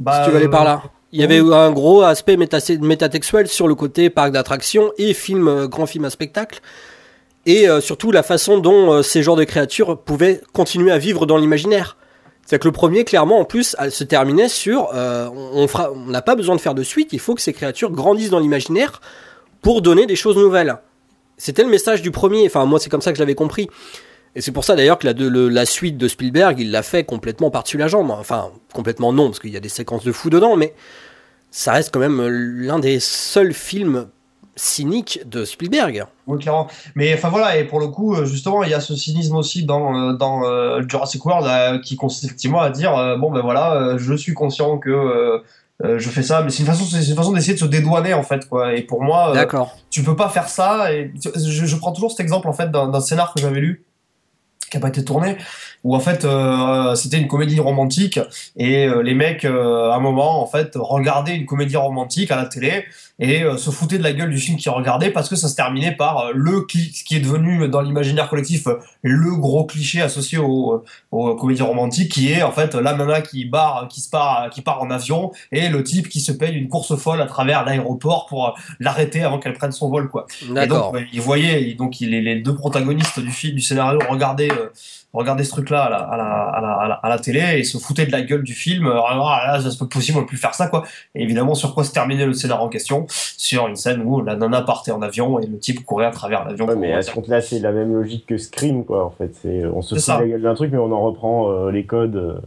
bah, si tu veux aller par là. Il y avait un gros aspect méta- métatextuel sur le côté parc d'attractions et film, grand film à spectacle. Et euh, surtout la façon dont euh, ces genres de créatures pouvaient continuer à vivre dans l'imaginaire. C'est que le premier, clairement, en plus, se terminait sur euh, on n'a pas besoin de faire de suite, il faut que ces créatures grandissent dans l'imaginaire pour donner des choses nouvelles. C'était le message du premier, enfin moi c'est comme ça que je l'avais compris. Et c'est pour ça d'ailleurs que la, la suite de Spielberg, il l'a fait complètement par-dessus la jambe. Enfin, complètement non, parce qu'il y a des séquences de fou dedans, mais ça reste quand même l'un des seuls films cyniques de Spielberg. Oui, clairement. Mais enfin voilà, et pour le coup, euh, justement, il y a ce cynisme aussi dans, euh, dans euh, Jurassic World euh, qui consiste effectivement à dire euh, bon ben voilà, je suis conscient que je fais ça, mais c'est une façon, c'est une façon d'essayer de se dédouaner en fait quoi. Et pour moi, tu peux pas faire ça. Et je, je prends toujours cet exemple en fait d'un d'un scénar que j'avais lu qui a pas été tourné où en fait euh, c'était une comédie romantique et euh, les mecs euh, à un moment en fait regardaient une comédie romantique à la télé et euh, se foutaient de la gueule du film qu'ils regardaient parce que ça se terminait par euh, le ce qui est devenu dans l'imaginaire collectif euh, le gros cliché associé aux, aux comédies romantiques qui est en fait la nana qui barre qui se part qui part en avion et le type qui se paye une course folle à travers l'aéroport pour euh, l'arrêter avant qu'elle prenne son vol quoi. Et D'accord. donc, ouais, il voyait, et donc les, les deux protagonistes du film, du scénario, regardaient, euh, regardaient ce truc-là à la, à, la, à, la, à, la, à la télé et se foutaient de la gueule du film. Euh, Ah, là, ça se peut possible, on peut plus faire ça, quoi. Et évidemment, sur quoi se terminait le scénario en question? Sur une scène où la nana partait en avion et le type courait à travers l'avion. Ouais, mais à ce compte-là, c'est la même logique que Scream, quoi, en fait. C'est, on se C'est fout de la gueule d'un truc, mais on en reprend euh, les codes. euh,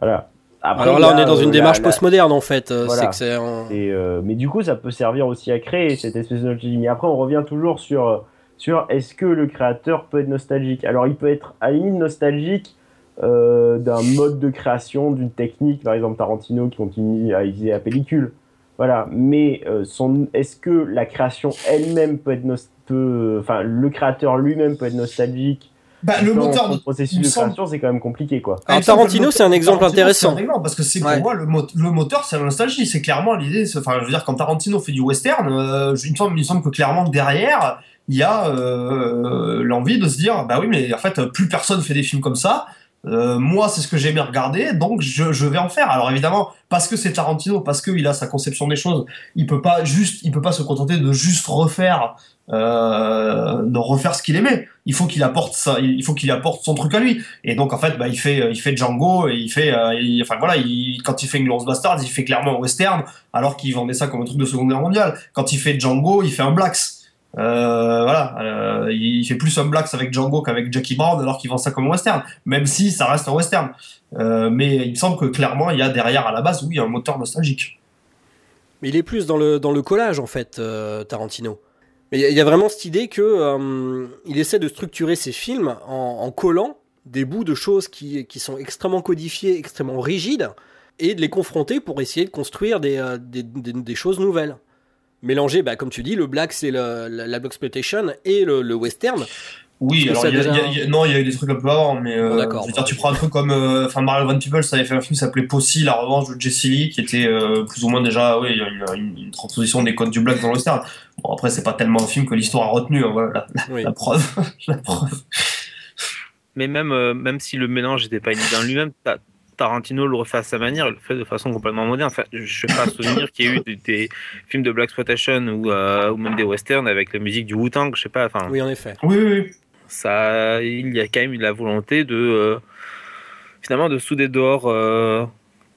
voilà. Après, Alors là, a, on est dans euh, une la- démarche postmoderne en fait. Euh, Voilà. C'est que c'est un- Et, euh, mais du coup, ça peut servir aussi à créer cette espèce de nostalgie. Mais après, on revient toujours sur, euh, sur est-ce que le créateur peut être nostalgique Alors, il peut être à la limite nostalgique euh, d'un mode de création, d'une technique, par exemple Tarantino qui continue à utiliser la pellicule. Voilà. Mais euh, son, est-ce que la création elle-même peut être nos- peut, enfin, le créateur lui-même peut être nostalgique Bah, le moteur de processus de semble- création, c'est quand même compliqué, quoi. Alors, Tarantino, le c'est un exemple Tarantino, intéressant. c'est un exemple, parce que c'est pour Ouais. moi le, mo- le moteur, c'est la nostalgie. C'est clairement l'idée. c'est- Enfin, je veux dire, quand Tarantino fait du western, euh, je- il, me semble, il me semble que clairement derrière, il y a euh, l'envie de se dire, bah oui, mais en fait, plus personne fait des films comme ça. Euh, moi, c'est ce que j'aimais regarder, donc je, je vais en faire. Alors évidemment, parce que c'est Tarantino, parce qu'il a sa conception des choses, il peut pas juste, il peut pas se contenter de juste refaire, euh, de refaire ce qu'il aimait. Il faut qu'il apporte ça, il faut qu'il apporte son truc à lui. Et donc en fait, bah, il fait, il fait Django et il fait, euh, il- enfin voilà, il, quand il fait Inglourious Basterds, il fait clairement un western, alors qu'il vendait ça comme un truc de Seconde Guerre mondiale. Quand il fait Django, il fait un blacks. Euh, voilà, euh, il fait plus un blacks avec Django qu'avec Jackie Brown, alors qu'il vend ça comme western. Même si ça reste un western. Euh, mais il me semble que clairement, il y a derrière à la base, oui, un moteur nostalgique. Mais il est plus dans le, dans le collage, en fait, Tarantino. Mais il y a- vraiment cette idée que il essaie de structurer ses films en, collant des bouts de choses qui, qui sont extrêmement codifiées, extrêmement rigides, et de les confronter pour essayer de construire des- des choses nouvelles. Mélanger, bah, comme tu dis, le black, c'est le- la, la blaxploitation et le, le western. Oui, alors il y a- déjà- y non, il y a eu des trucs un peu avant, mais euh, Bon, je veux bon, dire, tu prends un truc comme, euh, enfin, Mario Van Peebles, avait fait un film qui s'appelait Possy, la revanche de Jesse Lee, qui était euh, plus ou moins déjà, oui, une, une, une transposition des codes du black dans le western. Bon, après, c'est pas tellement un film que l'histoire a retenu, hein, voilà, la, Oui. la preuve, la preuve. Mais même, euh, même si le mélange n'était pas une idée en lui-même, Tarantino le refait à sa manière, il le fait de façon complètement moderne. Enfin, je ne sais pas souvenir qu'il y ait eu des, des films de Black Exploitation ou, euh, ou même des westerns avec la musique du Wu-Tang, je sais pas. Enfin, Oui, en effet. Oui, ça, il y a quand même eu la volonté de, euh, finalement de souder dehors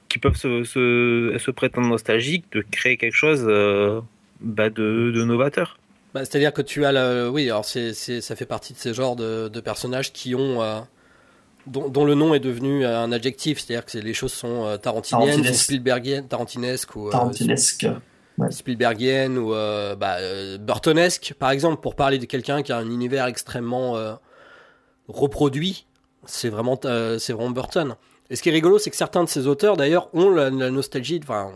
qui peuvent se, se, prétendre nostalgiques, de créer quelque chose bah, de, de, novateur. Bah, C'est-à-dire que tu as le... Oui, alors c'est, ça fait partie de ces genres de, de personnages qui ont... Dont, le nom est devenu un adjectif, c'est-à-dire que les choses sont tarantiniennes, Spielbergiennes, tarantinesques ou... Tarantinesques. Spielbergienne ou euh, bah, euh, Burtonesque, par exemple, pour parler de quelqu'un qui a un univers extrêmement euh, reproduit, c'est vraiment, c'est vraiment Burton. Et ce qui est rigolo, c'est que certains de ces auteurs, d'ailleurs, ont la, nostalgie, enfin,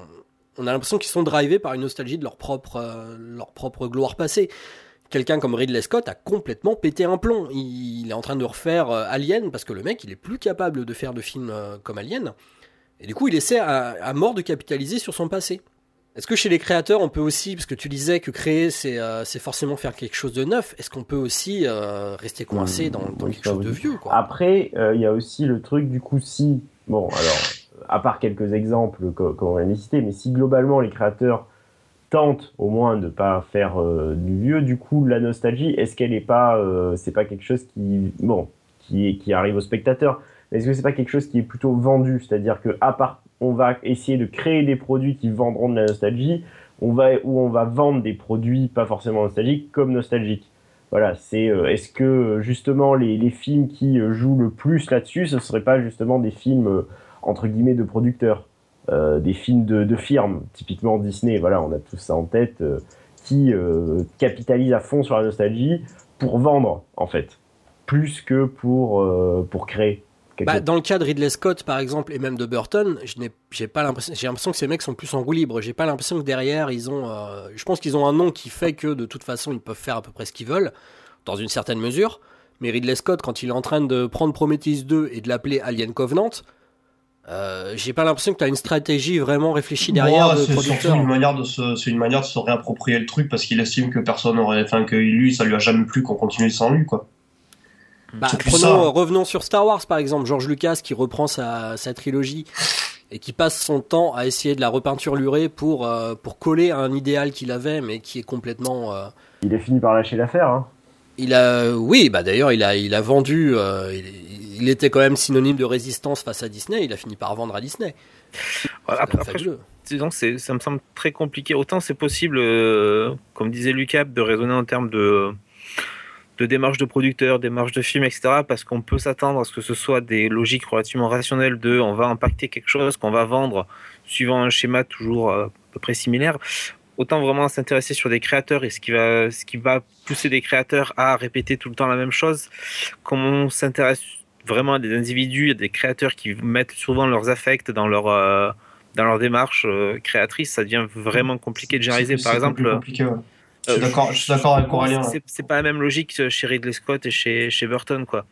on a l'impression qu'ils sont drivés par une nostalgie de leur propre, leur propre gloire passée. Quelqu'un comme Ridley Scott a complètement pété un plomb. Il, est en train de refaire Alien parce que le mec, il est plus capable de faire de films comme Alien. Et du coup, il essaie à mort de capitaliser sur son passé. Est-ce que chez les créateurs, on peut aussi, parce que tu disais que créer, c'est euh, forcément faire quelque chose de neuf, est-ce qu'on peut aussi euh, rester coincé dans, quelque chose de vieux quoi? Après, euh, il y a aussi le truc, du coup, si, bon, alors, à part quelques exemples qu'on vient de citer, mais si globalement les créateurs au moins de pas faire du vieux, du coup, la nostalgie, est-ce qu'elle n'est pas, c'est pas quelque chose qui, bon, qui, qui arrive au spectateur est-ce que c'est pas quelque chose qui est plutôt vendu? C'est-à-dire que à part on va essayer de créer des produits qui vendront de la nostalgie, on va, ou on va vendre des produits pas forcément nostalgiques comme nostalgiques. Voilà, c'est euh, est-ce que justement les, les, films qui euh, jouent le plus là-dessus, ce ne seraient pas justement des films euh, entre guillemets de producteurs, des films de, de, firmes, typiquement Disney, voilà, on a tout ça en tête, qui capitalisent à fond sur la nostalgie pour vendre en fait, plus que pour, pour créer. Bah, dans le cas de Ridley Scott, par exemple, et même de Burton, je n'ai, j'ai pas l'impression, j'ai l'impression que ces mecs sont plus en roue libre. J'ai pas l'impression que derrière, ils ont, euh, je pense qu'ils ont un nom qui fait que de toute façon, ils peuvent faire à peu près ce qu'ils veulent, dans une certaine mesure. Mais Ridley Scott, quand il est en train de prendre Prometheus 2 et de l'appeler Alien Covenant, euh, j'ai pas l'impression que tu as une stratégie vraiment réfléchie derrière. c'est surtout une manière de se, c'est une manière de se réapproprier le truc parce qu'il estime que personne aurait, enfin que lui, ça lui a jamais plu qu'on continue sans lui, quoi. Bah, prenons, revenons sur Star Wars par exemple, George Lucas qui reprend sa, sa trilogie et qui passe son temps à essayer de la repeinturer pour, euh, pour coller à un idéal qu'il avait, mais qui est complètement. Euh, il est fini par lâcher l'affaire. Hein. Il a, oui, bah d'ailleurs, il a, il a vendu. Euh, il, était quand même synonyme de résistance face à Disney. Il a fini par vendre à Disney. après, disons ça me semble très compliqué. Autant c'est possible, comme disait Lucas, de raisonner en termes de de démarche de producteur, démarche de film, etc. Parce qu'on peut s'attendre à ce que ce soit des logiques relativement rationnelles de on va impacter quelque chose qu'on va vendre suivant un schéma toujours euh, à peu près similaire. Autant vraiment s'intéresser sur des créateurs et ce qui va, ce qui va pousser des créateurs à répéter tout le temps la même chose. Comme on s'intéresse vraiment à des individus, à des créateurs qui mettent souvent leurs affects dans leur, euh, dans leur démarche euh, créatrice, ça devient vraiment compliqué de généraliser. Par exemple, je suis d'accord, je suis d'accord avec Aurélien. C'est pas la même logique chez Ridley Scott et chez, chez Burton, quoi.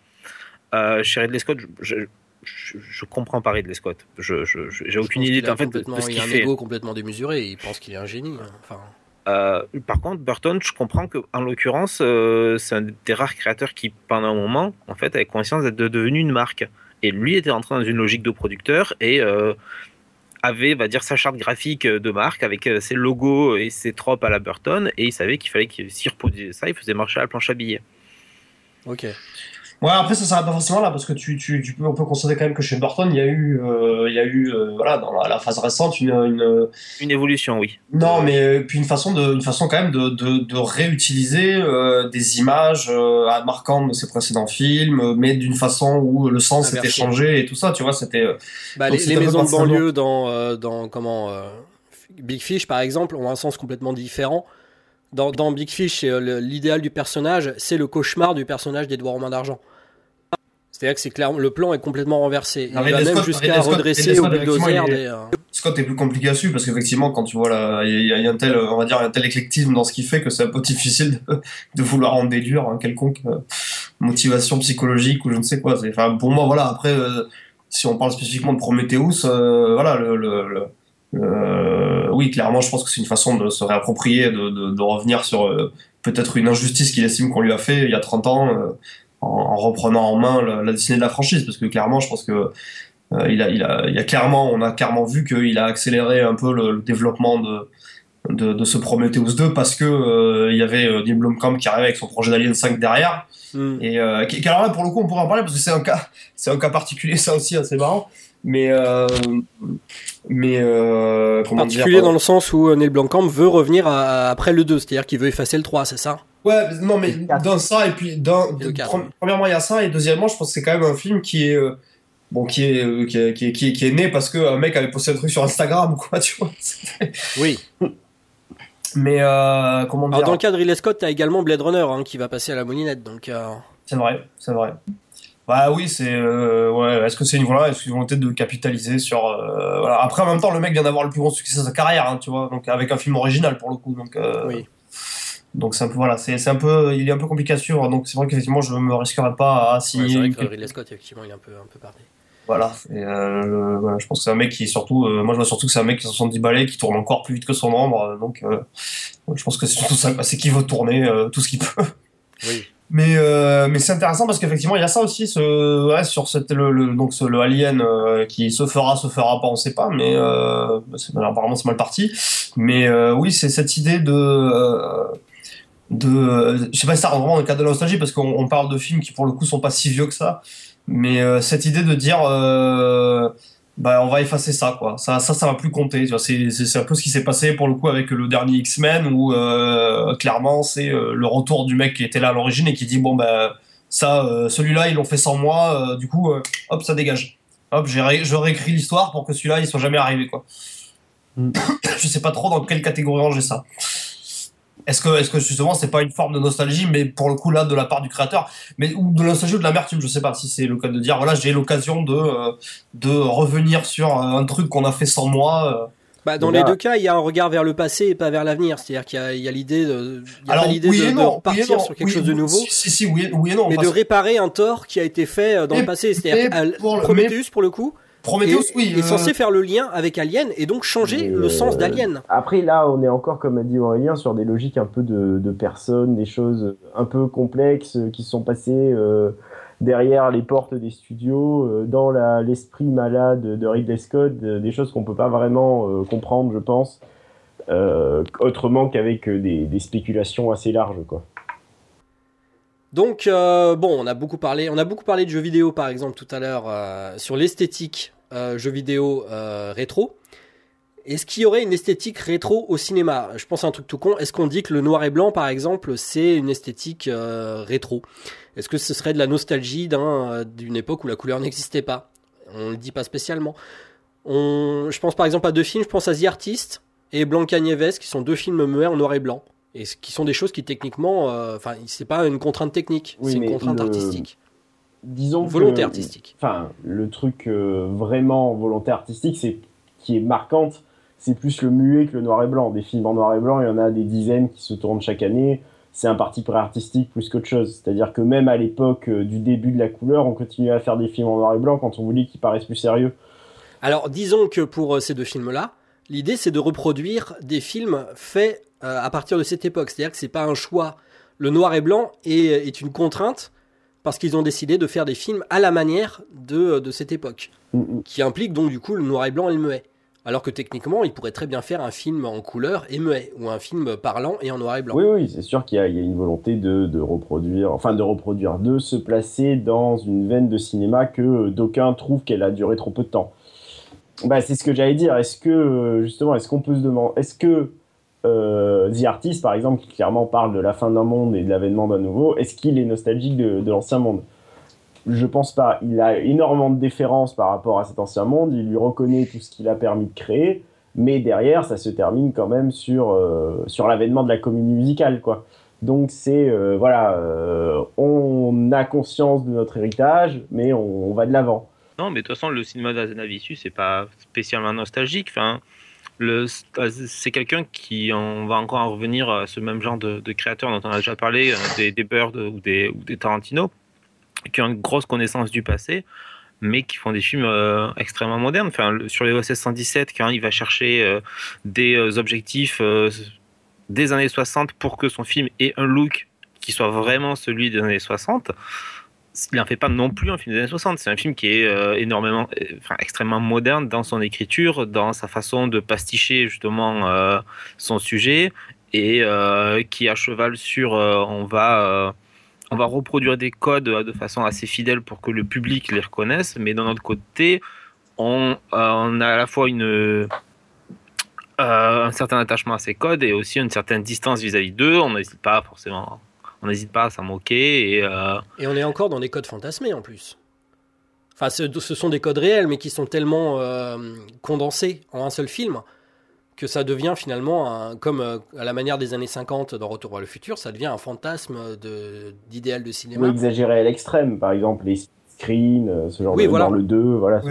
Euh, chez Ridley Scott, je, je, je, comprends pas Ridley Scott. Je, j'ai aucune idée en fait de, ce qu'il fait. Il a un ego complètement démesuré. Il pense qu'il est un génie. Hein. Enfin. Euh, par contre, Burton, je comprends que, en l'occurrence, euh, c'est un des rares créateurs qui, pendant un moment, en fait, avait conscience d'être devenu une marque. Et lui était entré dans une logique de producteur et euh, avait, va dire, sa charte graphique de marque avec ses logos et ses tropes à la Burton, et il savait qu'il fallait qu'il s'y reproduisait ça, il faisait marcher à la planche à billets. Ok. Ouais, après, ça s'arrête pas forcément là, parce que tu, tu, tu, peux, on peut constater quand même que chez Burton, il y a eu, euh, il y a eu euh, voilà, dans la, phase récente, une, une, une. évolution, oui. Non, mais euh, puis une façon, de, une façon quand même de, de, de réutiliser des images marquantes de ses précédents films, mais d'une façon où le sens était changé et tout ça, tu vois, c'était. Bah, les, les maisons de banlieue dans, dans comment. Big Fish, par exemple, ont un sens complètement différent. Dans, dans Big Fish, l'idéal du personnage, c'est le cauchemar du personnage d'Edouard Romain d'Argent. C'est-à-dire que c'est clair, le plan est complètement renversé. Il va même jusqu'à redresser au bulldozer des. Euh, Scott est plus compliqué à suivre parce qu'effectivement, quand tu vois là, il y, a un tel, on va dire, un tel éclectisme dans ce qu'il fait que c'est un peu difficile de, vouloir en déduire hein, quelconque euh, motivation psychologique ou je ne sais quoi. Enfin, pour moi, voilà. Après, euh, si on parle spécifiquement de Prometheus, voilà, le, oui, clairement, je pense que c'est une façon de se réapproprier, de, de revenir sur peut-être une injustice qu'il estime qu'on lui a fait il y a 30 ans en, reprenant en main la, destinée de la franchise, parce que clairement, je pense que euh, il, a, il, a, il a clairement, on a clairement vu qu'il a accéléré un peu le, développement de, de, de ce Prometheus 2 parce que euh, il y avait euh, Neil Blomkamp qui arrivait avec son projet d'Alien 5 derrière. Hmm. et euh, qui, alors là pour le coup on pourrait en parler parce que c'est un cas c'est un cas particulier ça aussi assez marrant. Mais mais Particulier dire dans le sens où Neil Blomkamp veut revenir à- après le 2, c'est-à-dire qu'il veut effacer le 3, c'est ça? Ouais, non, mais dans ça, et puis, dans, Et premièrement, il y a ça, et deuxièmement, je pense que c'est quand même un film qui est, euh, bon, qui est, euh, qui est, qui est, qui est, qui est né parce qu'un mec avait posté un truc sur Instagram, quoi, tu vois. Oui. Mais, euh, comment dire Alors dans le cas de Ridley Scott, t'as également Blade Runner hein, qui va passer à la moulinette, donc... C'est vrai, c'est vrai. Bah oui, c'est, ouais, est-ce que c'est une, voilà, est-ce une volonté de capitaliser sur, voilà. Après, en même temps, le mec vient d'avoir le plus gros succès de sa carrière, hein, tu vois, donc avec un film original pour le coup, donc, Oui. Donc c'est un peu, voilà, c'est, un peu, il est un peu compliqué à suivre, donc c'est vrai qu'effectivement, je me risquerai pas à ouais, signer c'est vrai que Ridley Scott, effectivement, il est un peu, un peu parti. Voilà, et euh, voilà, je pense que c'est un mec qui est surtout, euh, moi je vois surtout que c'est un mec qui a 70 balais, qui tourne encore plus vite que son ombre, euh, donc euh, je pense que c'est surtout ça, c'est qu'il veut tourner tout ce qu'il peut. Oui. Mais, mais c'est intéressant parce qu'effectivement il y a ça aussi, ce, ouais, sur cette, le, le- donc ce, le alien qui se fera, se fera pas, on sait pas, mais c'est- apparemment c'est mal parti. Mais oui, c'est cette idée de... de euh, je sais pas si ça rentre vraiment dans le cadre de la nostalgie parce qu'on on parle de films qui pour le coup sont pas si vieux que ça. Mais euh, cette idée de dire euh, bah on va effacer ça quoi. Ça ça ça va plus compter c'est un peu ce qui s'est passé pour le coup avec le dernier X-Men où euh, clairement c'est le retour du mec qui était là à l'origine et qui dit bon bah ça celui-là ils l'ont fait sans moi du coup hop ça dégage. Hop ré- je réécris l'histoire pour que celui-là il soit jamais arrivé quoi. Mm. je sais pas trop dans quelle catégorie ranger ça est-ce que, est-ce que justement c'est pas une forme de nostalgie, mais pour le coup là de la part du créateur, mais ou de la nostalgie ou de l'amertume, je sais pas si c'est le cas de dire voilà j'ai l'occasion de euh, de revenir sur euh, un truc qu'on a fait sans moi. euh. Bah, dans les deux cas, il y a un regard vers le passé et pas vers l'avenir. C'est-à-dire qu'il y a, l'idée de, il y a pas l'idée oui de, et de non, repartir oui sur quelque oui, chose de nouveau, Si si, si, oui, et- oui et non. mais de réparer un tort qui a été fait dans le passé. C'est-à-dire pour Prometheus, pour le coup, Prometheus est, oui. est euh, censé faire le lien avec Alien et donc changer Mais, le sens euh, d'Alien. Après, là, on est encore, comme a dit Aurélien, sur des logiques un peu de, de personnes, des choses un peu complexes qui sont passées euh, derrière les portes des studios, euh, dans la- l'esprit malade de Ridley Scott, euh, des choses qu'on peut pas vraiment euh, comprendre, je pense, euh, autrement qu'avec des, des spéculations assez larges, quoi. Donc euh, bon, on a beaucoup parlé, on a beaucoup parlé de jeux vidéo par exemple tout à l'heure euh, sur l'esthétique euh, jeux vidéo rétro. Est-ce qu'il y aurait une esthétique rétro au cinéma? Je pense à un truc tout con. Est-ce qu'on dit que le noir et blanc par exemple c'est une esthétique rétro? Est-ce que ce serait de la nostalgie d'un, d'une époque où la couleur n'existait pas? On le dit pas spécialement. Je pense par exemple à deux films. Je pense à The Artist et Blanca Nieves qui sont deux films muets en noir et blanc. Et ce qui sont des choses qui techniquement, euh, enfin, c'est pas une contrainte technique, Oui, c'est une contrainte le- artistique, Disons volonté que- artistique. Enfin, le truc euh, vraiment volonté artistique, c'est qui est marquante, c'est plus le muet que le noir et blanc. Des films en noir et blanc, il y en a des dizaines qui se tournent chaque année. C'est un parti pré artistique plus qu'autre chose. C'est-à-dire que même à l'époque euh, du début de la couleur, on continuait à faire des films en noir et blanc quand on voulait qu'ils paraissent plus sérieux. Alors, disons que pour euh, ces deux films-là, l'idée c'est de reproduire des films faits euh, à partir de cette époque. C'est-à-dire que c'est pas un choix. Le noir et blanc est, est une contrainte parce qu'ils ont décidé de faire des films à la manière de, de cette époque, Mm, mm. qui implique donc du coup le noir et blanc et le muet. Alors que techniquement, ils pourraient très bien faire un film en couleur et muet, ou un film parlant et en noir et blanc. Oui, oui, c'est sûr qu'il y, y a une volonté de, de reproduire, enfin de reproduire, de se placer dans une veine de cinéma que d'aucuns trouvent qu'elle a duré trop peu de temps. Bah, c'est ce que j'allais dire. Est-ce que, euh, justement, est-ce qu'on peut se demander, est-ce que euh, The Artist, par exemple, qui clairement parle de la fin d'un monde et de l'avènement d'un nouveau, est-ce qu'il est nostalgique de, l'ancien monde? Je pense pas. Il a énormément de déférence par rapport à cet ancien monde. Il lui reconnaît tout ce qu'il a permis de créer. Mais derrière, ça se termine quand même sur, euh, sur l'avènement de la comédie musicale, quoi. Donc c'est, euh, voilà, on a conscience de notre héritage, mais on, va de l'avant. Non, mais de toute façon, le cinéma d'Azanavicius, c'est pas spécialement nostalgique. Enfin, c'est quelqu'un qui, on va encore en revenir à ce même genre de, de créateurs dont on a déjà parlé, euh, des, des ou des, Tarantino, qui ont une grosse connaissance du passé, mais qui font des films euh, extrêmement modernes. Sur les OSS 117, quand il va chercher euh, des euh, objectifs euh, des années 60 pour que son film ait un look qui soit vraiment celui des années 60, il n'en fait pas non plus un film des années 60. C'est un film qui est euh, énormément, enfin, extrêmement moderne dans son écriture, dans sa façon de pasticher justement euh, son sujet et qui à cheval sur on va on va reproduire des codes de façon assez fidèle pour que le public les reconnaisse, mais d'un autre côté, on, on a à la fois une un certain attachement à ces codes et aussi une certaine distance vis-à-vis d'eux. On n'hésite pas forcément, on n'hésite pas à s'en moquer. Et, euh, et on est encore dans des codes fantasmés en plus. Enfin, ce, sont des codes réels, mais qui sont tellement euh, condensés en un seul film que ça devient finalement, comme euh, à la manière des années 50 dans Retour vers le futur, ça devient un fantasme d'idéal de, cinéma. Ou exagéré à l'extrême, par exemple les screen, euh, ce genre de voilà. dans le 2, voilà.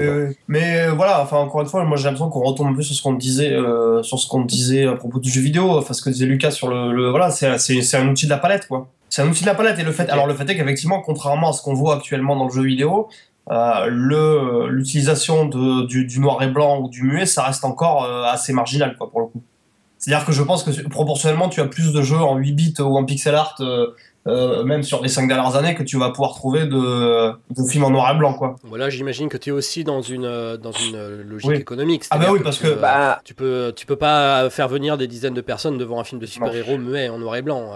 Mais euh, voilà, enfin encore une fois, moi j'ai l'impression qu'on retombe un peu sur ce qu'on disait, euh, sur ce qu'on disait à propos du jeu vidéo, enfin ce que disait Lucas sur le, voilà, c'est c'est un outil de la palette quoi. C'est un outil de la palette et le fait, alors le fait est qu'effectivement, contrairement à ce qu'on voit actuellement dans le jeu vidéo, le l'utilisation de du, du, noir et blanc ou du muet, ça reste encore assez marginal quoi pour le coup. C'est-à-dire que je pense que proportionnellement, tu as plus de jeux en 8 bits ou en pixel art euh, même sur les cinq dernières années, que tu vas pouvoir trouver de, de films en noir et blanc. Quoi. Voilà, j'imagine que tu es aussi dans une, euh, dans une euh, logique économique. Ah bah oui, parce que, bah... tu, peux, tu peux pas faire venir des dizaines de personnes devant un film de super-héros muet en noir et blanc.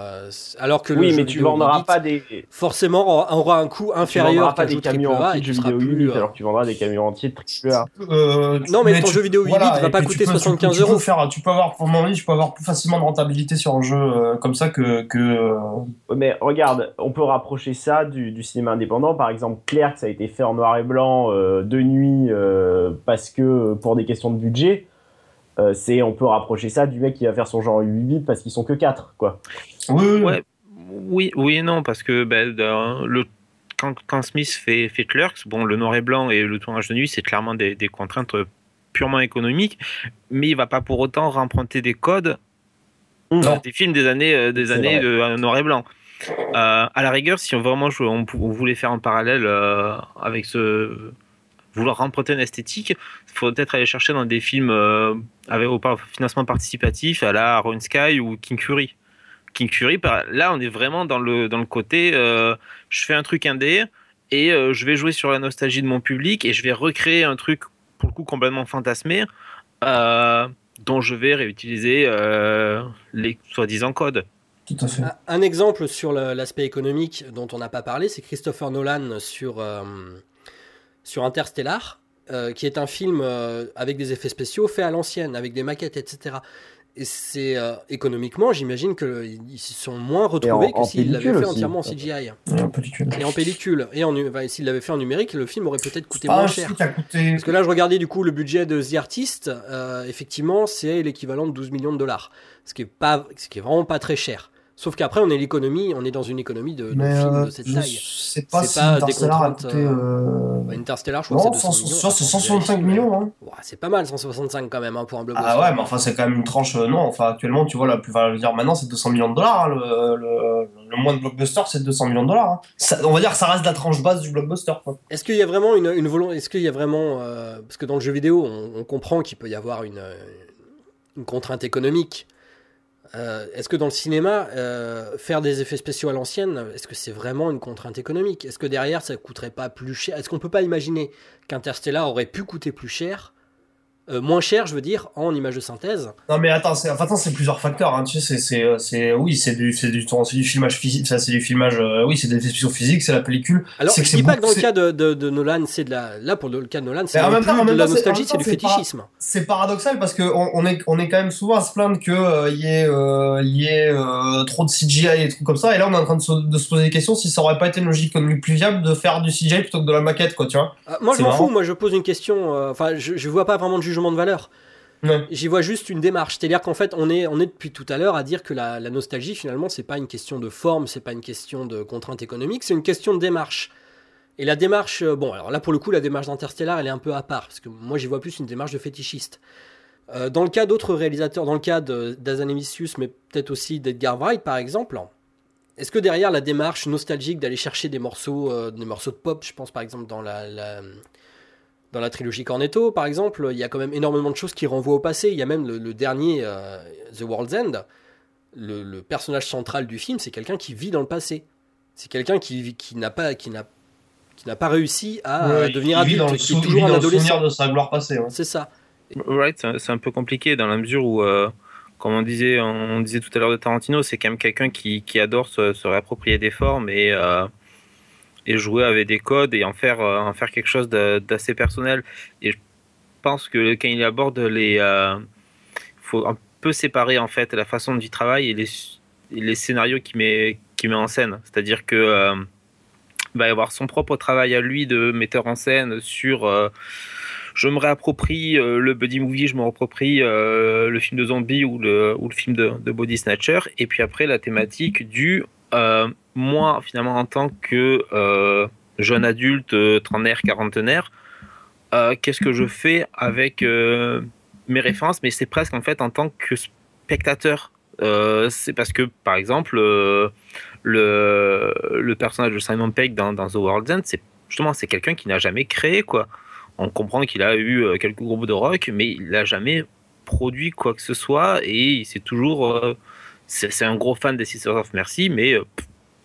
alors que oui, mais tu vendras pas des... Forcément, aura un coût inférieur pas des camions entiers de jeux vidéo plus, alors que tu vendras des camions entiers de triple A. non, mais, ton jeu vidéo 8 voilà, va pas coûter 75 euros. Faire, tu peux avoir, pour mon avis, tu peux avoir plus facilement de rentabilité sur un jeu comme ça que... que mais regarde, on peut rapprocher ça du, cinéma indépendant. Par exemple, Clerks a été fait en noir et blanc euh, de nuit euh, parce que pour des questions de budget. Euh, c'est, on peut rapprocher ça du mec qui va faire son genre 8 bits parce qu'ils sont que 4 quoi. Oui, oui, oui et non parce que ben, le quand, Smith fait, fait Clerks, bon, le noir et blanc et le tournage de nuit, c'est clairement des, contraintes purement économiques, mais il va pas pour autant remprunter des codes des films des années, des années de noir et blanc. Euh, à la rigueur, si on voulait faire un parallèle euh, avec ce vouloir remprunter une esthétique, il faudrait peut-être aller chercher dans des films euh, avec au financement participatif à la Run Sky ou King Fury. King Fury, là, on est vraiment dans le côté, je fais un truc indé et je vais jouer sur la nostalgie de mon public et je vais recréer un truc pour le coup complètement fantasmé dont je vais réutiliser les soi-disant codes. Un exemple sur l'aspect économique dont on n'a pas parlé, c'est Christopher Nolan sur, euh, sur Interstellar, euh, qui est un film euh, avec des effets spéciaux faits à l'ancienne, avec des maquettes, etc. Et c'est économiquement, j'imagine qu'ils s'y sont moins retrouvés que s'ils l'avaient fait entièrement en CGI. Et en pellicule. Et en pellicule. Et en, s'ils l'avaient fait en numérique, le film aurait peut-être coûté ah, moins cher. Parce que là, je regardais du coup le budget de The Artist. effectivement, c'est l'équivalent de 12 millions de dollars. Ce qui est, pas, ce qui est vraiment pas très cher. Sauf qu'après, on est l'économie, on est dans une économie de, de films de cette taille. C'est pas, pas des contraintes. Coûté, euh... Bah, Interstellar, je crois que c'est 200 millions. Ça, c'est 165 millions. Hein. Ouais, c'est pas mal, 165 quand même, hein, pour un blockbuster. Ah ouais, mais enfin, c'est quand même une tranche. Euh, non, enfin, actuellement, tu vois, la plus, va dire maintenant, c'est 200 millions de dollars. Hein, le, le, le, moins de blockbuster, c'est 200 millions de dollars. Hein. Ça, on va dire que ça reste la tranche basse du blockbuster. Est-ce qu'il y a vraiment une, une volonté Est-ce qu'il y a vraiment. Euh, parce que dans le jeu vidéo, on, on comprend qu'il peut y avoir une, une contrainte économique. Euh, est-ce que dans le cinéma, euh, faire des effets spéciaux à l'ancienne, est-ce que c'est vraiment une contrainte économique? Est-ce que derrière, ça coûterait pas plus cher? Est-ce qu'on peut pas imaginer qu'Interstellar aurait pu coûter plus cher euh, moins cher, je veux dire, en image de synthèse. Non, mais attends, c'est, enfin, plusieurs facteurs. Hein. Tu sais, c'est, c'est, oui, c'est du, c'est du, du filmage physique. Ça, c'est du filmage. oui, c'est des spéciaux physiques, c'est la pellicule. Alors, je dis pas que dans le cas de, de, Nolan, c'est de la. Là, pour le cas de Nolan, c'est de la nostalgie, c'est, du fétichisme. c'est paradoxal parce que on, est, on est quand même souvent à se plaindre que il y ait, y ait trop de CGI et des trucs comme ça. Et là, on est en train de se, de se poser des questions si ça aurait pas été une logique plus viable de faire du CGI plutôt que de la maquette, quoi, tu vois. Ah, moi, je m'en fous. Moi, je pose une question. Enfin, je, je vois pas vraiment de jugement de valeur. J'y vois juste une démarche. C'est-à-dire qu'en fait, on est, on est depuis tout à l'heure à dire que la, nostalgie, finalement, c'est pas une question de forme, c'est pas une question de contrainte économique, c'est une question de démarche. Et la démarche, euh, bon, alors là, pour le coup, la démarche d'Interstellar, elle est un peu à part, parce que moi, j'y vois plus une démarche de fétichiste. Euh, dans le cas d'autres réalisateurs, dans le cas d'Azanemisius, mais peut-être aussi d'Edgar Wright, par exemple, est-ce que derrière la démarche nostalgique d'aller chercher des morceaux, euh, des morceaux de pop, je pense par exemple dans la, dans la trilogie Cornetto, par exemple, il y a quand même énormément de choses qui renvoient au passé. Il y a même le, dernier euh, The World's End. Le, personnage central du film, c'est quelqu'un qui vit dans le passé. C'est quelqu'un qui, qui n'a pas, qui n'a qui n'a pas réussi à Ouais, devenir il vit adulte, dans le qui est toujours un dans le souvenir adolescent. de sa gloire passée. ouais. C'est ça. Right, c'est un- c'est un peu compliqué dans la mesure où, euh, comme on disait, on disait tout à l'heure de Tarantino, c'est quand même quelqu'un qui, qui adore se, se réapproprier des formes et, euh, et jouer avec des codes et en faire, euh, en faire quelque chose d'assez personnel. Et je pense que quand il aborde les. euh, faut un peu séparer en fait la façon dont il travaille et les, les scénarios qu'il met, qu'il met en scène. C'est-à-dire que. euh, va avoir son propre travail à lui de metteur en scène sur je me réapproprie le buddy movie, je me réapproprie le film de zombie ou le, ou le film de, de body snatcher, et puis après la thématique du moi finalement en tant que euh, jeune adulte, euh, trentenaire, quarantenaire, euh, qu'est-ce que je fais avec euh, mes références, mais c'est presque en fait en tant que spectateur. Euh, c'est parce que par exemple euh, le, personnage de Simon Pegg dans, The World's End, c'est justement c'est quelqu'un qui n'a jamais créé quoi on comprend qu'il a eu euh, quelques groupes de rock, mais il n'a jamais produit quoi que ce soit et il s'est toujours. euh, c'est un gros fan des Sisters of Mercy, mais euh,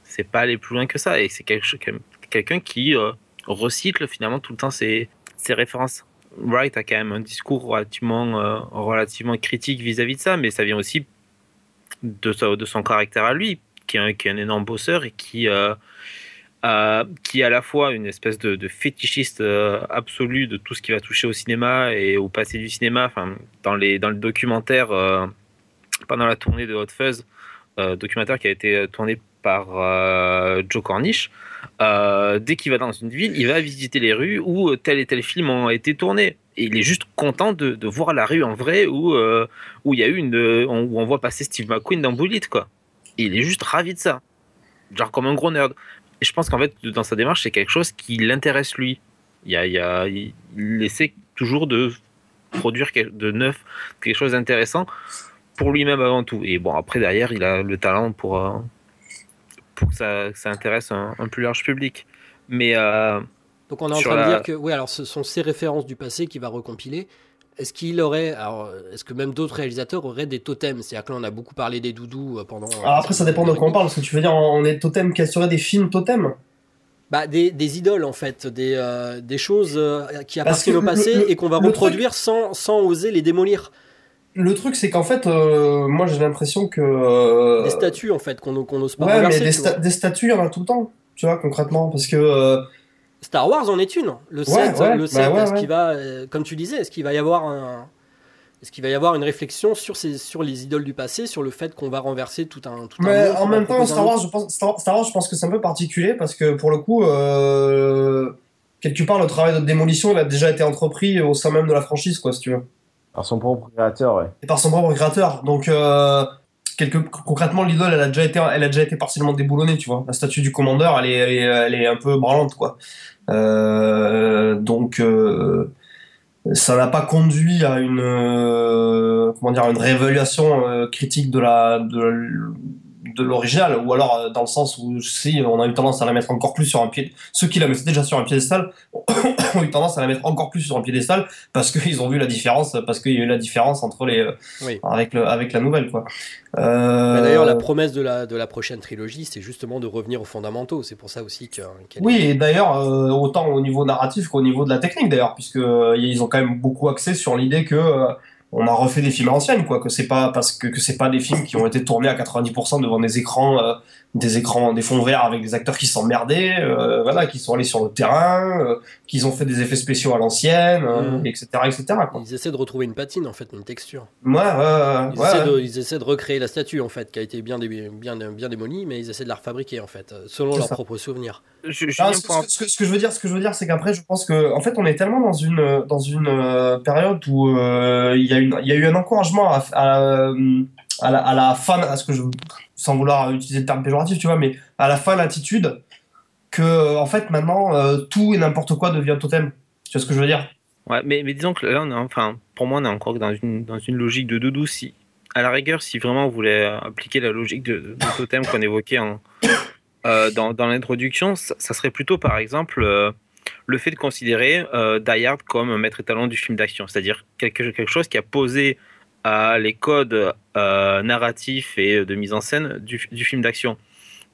c'est pas aller plus loin que ça. Et c'est quelqu'un qui euh, recycle finalement tout le temps ses, ses références. Wright a quand même un discours relativement, euh, relativement critique vis-à-vis de ça, mais ça vient aussi de, de son caractère à lui, qui est un, qui est un énorme bosseur et qui. qui est à la fois une espèce de, de fétichiste absolu de tout ce qui va toucher au cinéma et au passé du cinéma. Enfin, dans, les, dans le documentaire, pendant la tournée de Hot Fuzz, euh, documentaire qui a été tourné par euh, Joe Cornish, euh, dès qu'il va dans une ville, il va visiter les rues où tel et tel film ont été tournés. Et il est juste content de, voir la rue en vrai où, où y a eu une, où on voit passer Steve McQueen dans Bullet, quoi. Il est juste ravi de ça. Genre comme un gros nerd. Et je pense qu'en fait, dans sa démarche, c'est quelque chose qui l'intéresse lui. Il, a, il, a, essaie toujours de produire de neuf, quelque chose d'intéressant pour lui-même avant tout. Et bon, après, derrière, il a le talent pour, euh, pour que, ça, que ça intéresse un, un plus large public. Mais euh, Donc on est en train de dire que oui, alors ce sont ces références du passé qu'il va recompiler. Est-ce qu'il aurait, alors est-ce que même d'autres réalisateurs auraient des totems? C'est-à-dire que là on a beaucoup parlé des doudous euh, pendant. Alors après, ça dépend de quoi on parle. Parce que tu veux dire, on est totem, quels seraient des films totems? Bah, des, des idoles en fait, des, euh, des choses euh, qui appartiennent au passé le- le- et qu'on va reproduire sans, sans oser les démolir. Le truc, c'est qu'en fait, euh, moi j'ai l'impression que. euh, Des statues en fait qu'on qu'on n'ose pas Ouais, mais des, tu sta- vois. des statues, il y en a tout le temps, tu vois, concrètement. Parce que. euh, Star Wars en est une. Le 7, ouais, le bah 7 ouais, est-ce ouais. qu'il va, euh, comme tu disais, est-ce qu'il va y avoir un. Est-ce qu'il va y avoir une réflexion sur, ces, sur les idoles du passé, sur le fait qu'on va renverser tout un. Tout un Mais en même temps, Star Wars, je pense, Star, Star Wars, je pense que c'est un peu particulier parce que pour le coup, quelque part, le travail de démolition, il a déjà été entrepris au sein même de la franchise, quoi, si tu veux. Par son propre créateur, ouais. Et par son propre créateur. Donc, euh, quelque, concrètement, l'idole, elle a déjà été, elle a déjà été partiellement déboulonnée, tu vois. La statue du commandeur, elle est, elle est, un peu branlante, quoi. Euh, donc, euh, ça n'a pas conduit à une, comment dire, une réévaluation euh, critique de la, de l'original, ou alors euh, dans le sens où si on a eu tendance à la mettre encore plus sur un pied, ceux qui la mettaient déjà sur un piédestal ont eu tendance à la mettre encore plus sur un piédestal parce qu'ils ont vu la différence, parce qu'il y a eu la différence entre les, euh, Oui. avec le, avec la nouvelle, quoi. Euh, Bah, D'ailleurs, la promesse de la, de la prochaine trilogie, c'est justement de revenir aux fondamentaux. C'est pour ça aussi que. est- Oui, et d'ailleurs, euh, autant au niveau narratif qu'au niveau de la technique, d'ailleurs, puisque ils ont quand même beaucoup axé sur l'idée que on a refait des films à l'ancienne, quoi, que c'est pas parce que, que c'est pas des films qui ont été tournés à 90% devant des écrans, euh, des écrans, des fonds verts avec des acteurs qui s'emmerdaient, euh, voilà, qui sont allés sur le terrain, euh, qu'ils ont fait des effets spéciaux à l'ancienne, euh, Mhm. etc., etc. Quoi. Ils essaient de retrouver une patine, en fait, une texture. Ouais, ouais, ouais, Ils, ouais. essaient, de, ils essaient de recréer la statue, en fait, qui a été bien, dé- bien, bien démolie, mais ils essaient de la refabriquer, en fait, selon leurs ça. propres souvenirs. je, Ah, ce, pour ce- ce que, ce que je veux dire, ce que je veux dire, c'est qu'après, je pense que, en fait, on est tellement dans une dans une euh, période où euh, il y a il y a eu un encouragement à, à, à la, à la fan, à ce que je sans vouloir utiliser le terme péjoratif, tu vois, mais à la fan attitude que en fait maintenant euh, tout et n'importe quoi devient totem. Tu vois ce que je veux dire? Ouais, mais, disons que là, on est, enfin, pour moi, on est encore dans une, dans une logique de doudou. Si, à la rigueur, si vraiment on voulait euh, appliquer la logique de, totem qu'on évoquait en, euh, dans, dans l'introduction, ça, serait plutôt, par exemple, euh, le fait de considérer euh, Die Hard comme maître étalon du film d'action, c'est-à-dire quelque, quelque chose qui a posé à les codes euh, narratifs et de mise en scène du, du film d'action.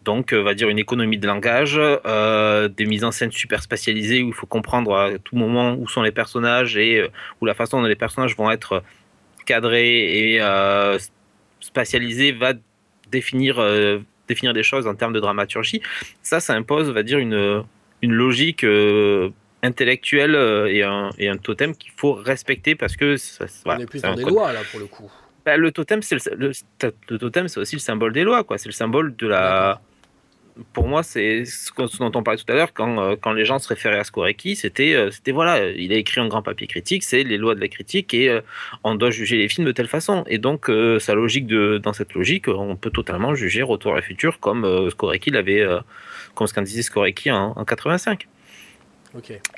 Donc, on va dire une économie de langage, des mises en scène super spatialisées où il faut comprendre à tout moment où sont les personnages et où la façon dont les personnages vont être cadrés et spatialisés va définir, définir des choses en termes de dramaturgie. Ça, ça impose, on va dire, une, une logique intellectuel euh, et, un, et, un, totem qu'il faut respecter parce que ça, on est plus dans des lois là pour le coup. Bah, le totem, c'est le, le, totem, c'est aussi le symbole des lois, quoi. C'est le symbole de la. Pour moi, c'est ce dont on parlait tout à l'heure quand, euh, quand les gens se référaient à Skoreki, c'était euh, c'était voilà, il a écrit un grand papier critique, c'est les lois de la critique et on doit juger les films de telle façon. Et donc sa logique de dans cette logique, on peut totalement juger Retour à la futur comme Skoreki l'avait, comme ce qu'en disait Skoreki en, en 85.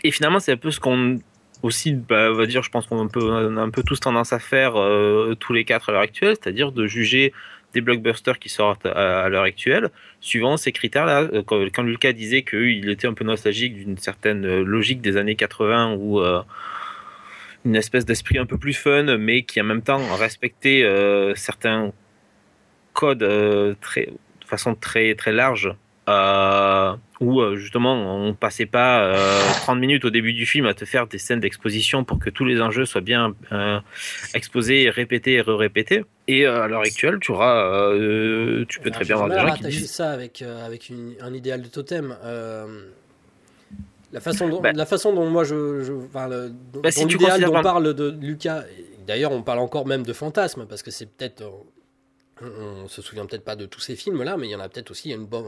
Et finalement, c'est un peu ce qu'on aussi, bah, va dire, je pense qu'on a un peu, tous tendance à faire euh, tous les quatre à l'heure actuelle, c'est-à-dire de juger des blockbusters qui sortent à, l'heure actuelle, suivant ces critères-là. Euh, quand, Lucas disait qu'il était un peu nostalgique d'une certaine logique des années 80 ou euh, une espèce d'esprit un peu plus fun, mais qui en même temps respectait certains codes très, de façon très, très large euh, où euh, justement on passait pas 30 euh, minutes au début du film à te faire des scènes d'exposition pour que tous les enjeux soient bien exposés, répétés et re-répétés. Et à l'heure actuelle, tu auras, tu peux très bien avoir des gens qui disent ça avec avec un idéal de totem. La façon, dont, bah la façon dont moi je, je enfin, bah, si l'idéal dont parle de Lucas, d'ailleurs on parle encore même de fantasme parce que c'est peut-être, on, se souvient peut-être pas de tous ces films là, mais il y en a peut-être aussi une bonne,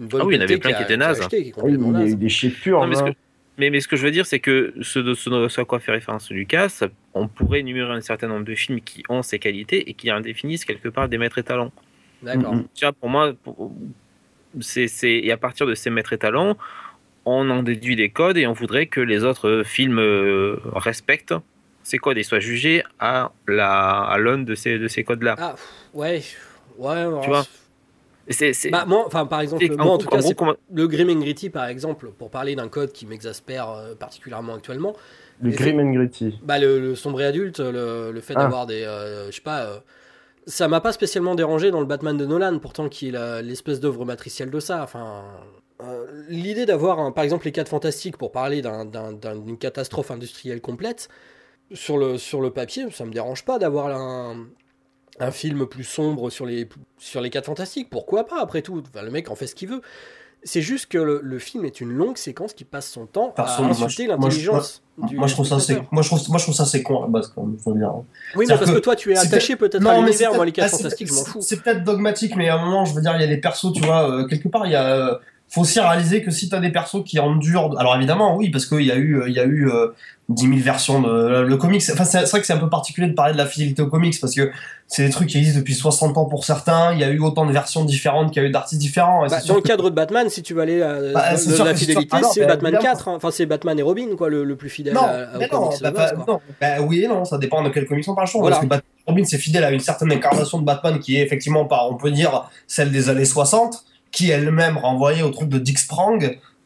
ah oui, il y en avait plein qui, étaient nazes. il y a eu des chiffres purs. mais, ce que, mais, ce que je veux dire, c'est que ce, ce, à quoi fait référence Lucas, on pourrait énumérer un certain nombre de films qui ont ces qualités et qui en définissent quelque part des maîtres étalons. D'accord. Tu vois, pour moi, c'est, et à partir de ces maîtres étalons, on en déduit des codes et on voudrait que les autres films euh, respectent ces codes et soient jugés à, la, à l'aune de ces, de ces codes-là. Ah, ouais. Ouais, tu vois bah, moi, enfin, par exemple, moi, en, tout cas, le Grim and Gritty, par exemple, pour parler d'un code qui m'exaspère euh, particulièrement actuellement. Le Grim and Gritty. Bah, le, le sombre adulte, le, le fait ah. d'avoir des. Euh, je sais pas. Euh, ça m'a pas spécialement dérangé dans le Batman de Nolan, pourtant qui est l'espèce d'œuvre matricielle de ça. Enfin, l'idée d'avoir, par exemple, les 4 fantastiques pour parler d'une catastrophe industrielle complète, sur le, sur le papier, ça me dérange pas d'avoir un, un film plus sombre sur les, sur les 4 fantastiques. Pourquoi pas, après tout Le mec en fait ce qu'il veut. C'est juste que le, film est une longue séquence qui passe son temps à insulter l'intelligence. Moi, je trouve ça c'est moi je trouve moi je trouve ça c'est con à la base quand même faut dire. Oui mais parce que, toi tu es attaché peut-être à l'univers moi les 4 fantastiques je m'en fous. C'est peut-être dogmatique mais à un moment je veux dire il y a des persos tu vois euh, quelque part il y a euh, faut aussi réaliser que si tu as des persos qui endurent alors évidemment oui parce qu'il y a eu il y a eu 10 000 versions de le comics. Enfin, c'est vrai que c'est un peu particulier de parler de la fidélité au comics parce que c'est des trucs qui existent depuis 60 ans pour certains. Il y a eu autant de versions différentes qu'il y a eu d'artistes différents. Bah, dans le cadre de Batman, si tu veux aller à bah, la fidélité, c'est Batman 4. Hein. Enfin, c'est Batman et Robin, quoi, le, plus fidèle non, à, au comics bah, non, bah, oui et non, ça dépend de quel comics on parle. Parce que Batman et Robin, c'est fidèle à une certaine incarnation de Batman qui est effectivement, par, on peut dire, celle des années 60 qui elle-même renvoyait au truc de Dick Sprang,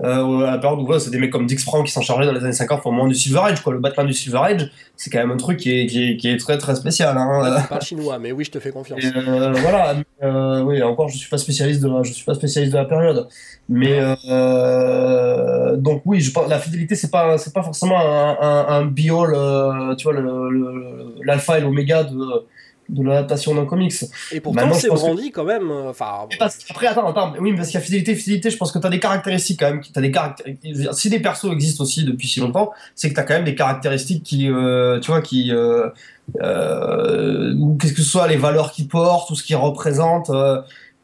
euh, à la période où c'est des mecs comme Dick Sprang qui s'en chargeaient dans les années 50 au moment du Silver Age, quoi. Le Batman du Silver Age, c'est quand même un truc qui est, qui est, très très spécial. Hein. Pas chinois, mais oui, je te fais confiance. Euh, voilà, euh, oui, encore, je suis pas spécialiste de la, je suis pas spécialiste de la période, mais euh, donc oui, je pense la fidélité, c'est pas, c'est pas forcément un, un, un biol, tu vois, l'alpha et l'oméga de de l'adaptation d'un comics. Et pourtant, c'est brandi quand même. Euh, enfin. Après, attends, attends. Oui, parce qu'il y a fidélité, fidélité. Je pense que tu as des caractéristiques quand même. As des caractéristiques. Si des persos existent aussi depuis si longtemps, c'est que tu as quand même des caractéristiques qui, euh, tu vois, qui, euh, euh, qu'est-ce que ce soit les valeurs qu'ils portent, tout ce qu'ils représentent.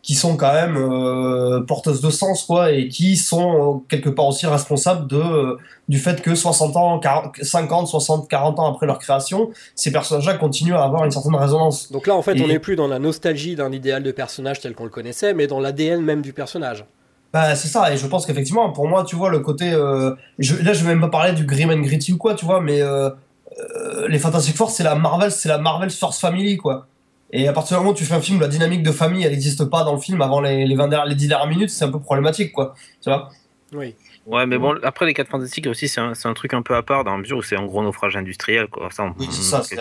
Qui sont quand même euh, porteuses de sens quoi et qui sont euh, quelque part aussi responsables de euh, du fait que 60 ans 40, 50 60 40 ans après leur création ces personnages-là continuent à avoir une certaine résonance. Donc là en fait on n'est plus dans la nostalgie d'un idéal de personnage tel qu'on le connaissait mais dans l'ADN même du personnage. Bah c'est ça et je pense qu'effectivement pour moi tu vois le côté je, là je vais même pas parler du grim and gritty ou quoi tu vois mais les Fantastic Four c'est la Marvel c'est la Marvel Force Family quoi et à partir du moment où tu fais un film où la dynamique de famille, elle n'existe pas dans le film avant les, les, 20 les 10 dernières minutes, c'est un peu problématique, quoi. Tu vois? Oui. Ouais, mais bon, après les 4 fantastiques aussi, c'est un, un, truc un peu à part dans la mesure où c'est un gros naufrage industriel. Quoi. Ça, on, oui, c'est ça, c'est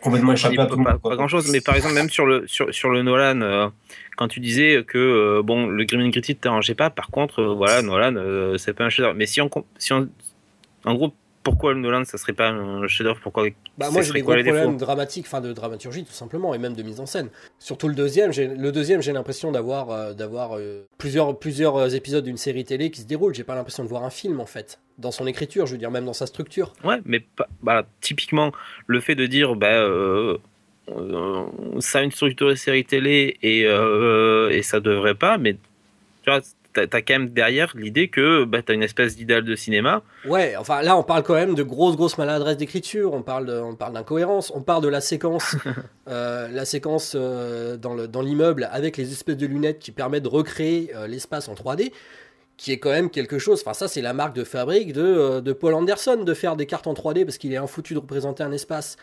complètement échappé à tout pas, pas grand chose, mais par exemple, même sur le, sur, sur le Nolan, euh, quand tu disais que euh, bon, le Grim and Gritty ne t'arrangeait pas, par contre, euh, voilà, Nolan, c'est pas un chef Mais si on, si on. En gros, pourquoi Nolan ça serait pas un chef-d'œuvre pourquoi bah moi j'ai des gros problèmes dramatiques enfin de dramaturgie tout simplement et même de mise en scène. Surtout le deuxième j'ai le deuxième j'ai l'impression d'avoir euh, d'avoir euh, plusieurs plusieurs euh, épisodes d'une série télé qui se déroule j'ai pas l'impression de voir un film en fait dans son écriture je veux dire même dans sa structure. Ouais mais bah, typiquement le fait de dire bah ça a une structure de série télé et et ça devrait pas mais tu vois t'as as quand même derrière l'idée que bah, t'as une espèce d'idéal de cinéma. Ouais, enfin là on parle quand même de grosses grosses maladresses d'écriture, on parle on parle d'incohérence, on parle de la séquence, euh, la séquence euh, dans l'immeuble avec les espèces de lunettes qui permettent de recréer euh, l'espace en 3D, qui est quand même quelque chose. Enfin ça c'est la marque de fabrique de, de Paul Anderson de faire des cartes en 3D parce qu'il est un foutu de représenter un espace.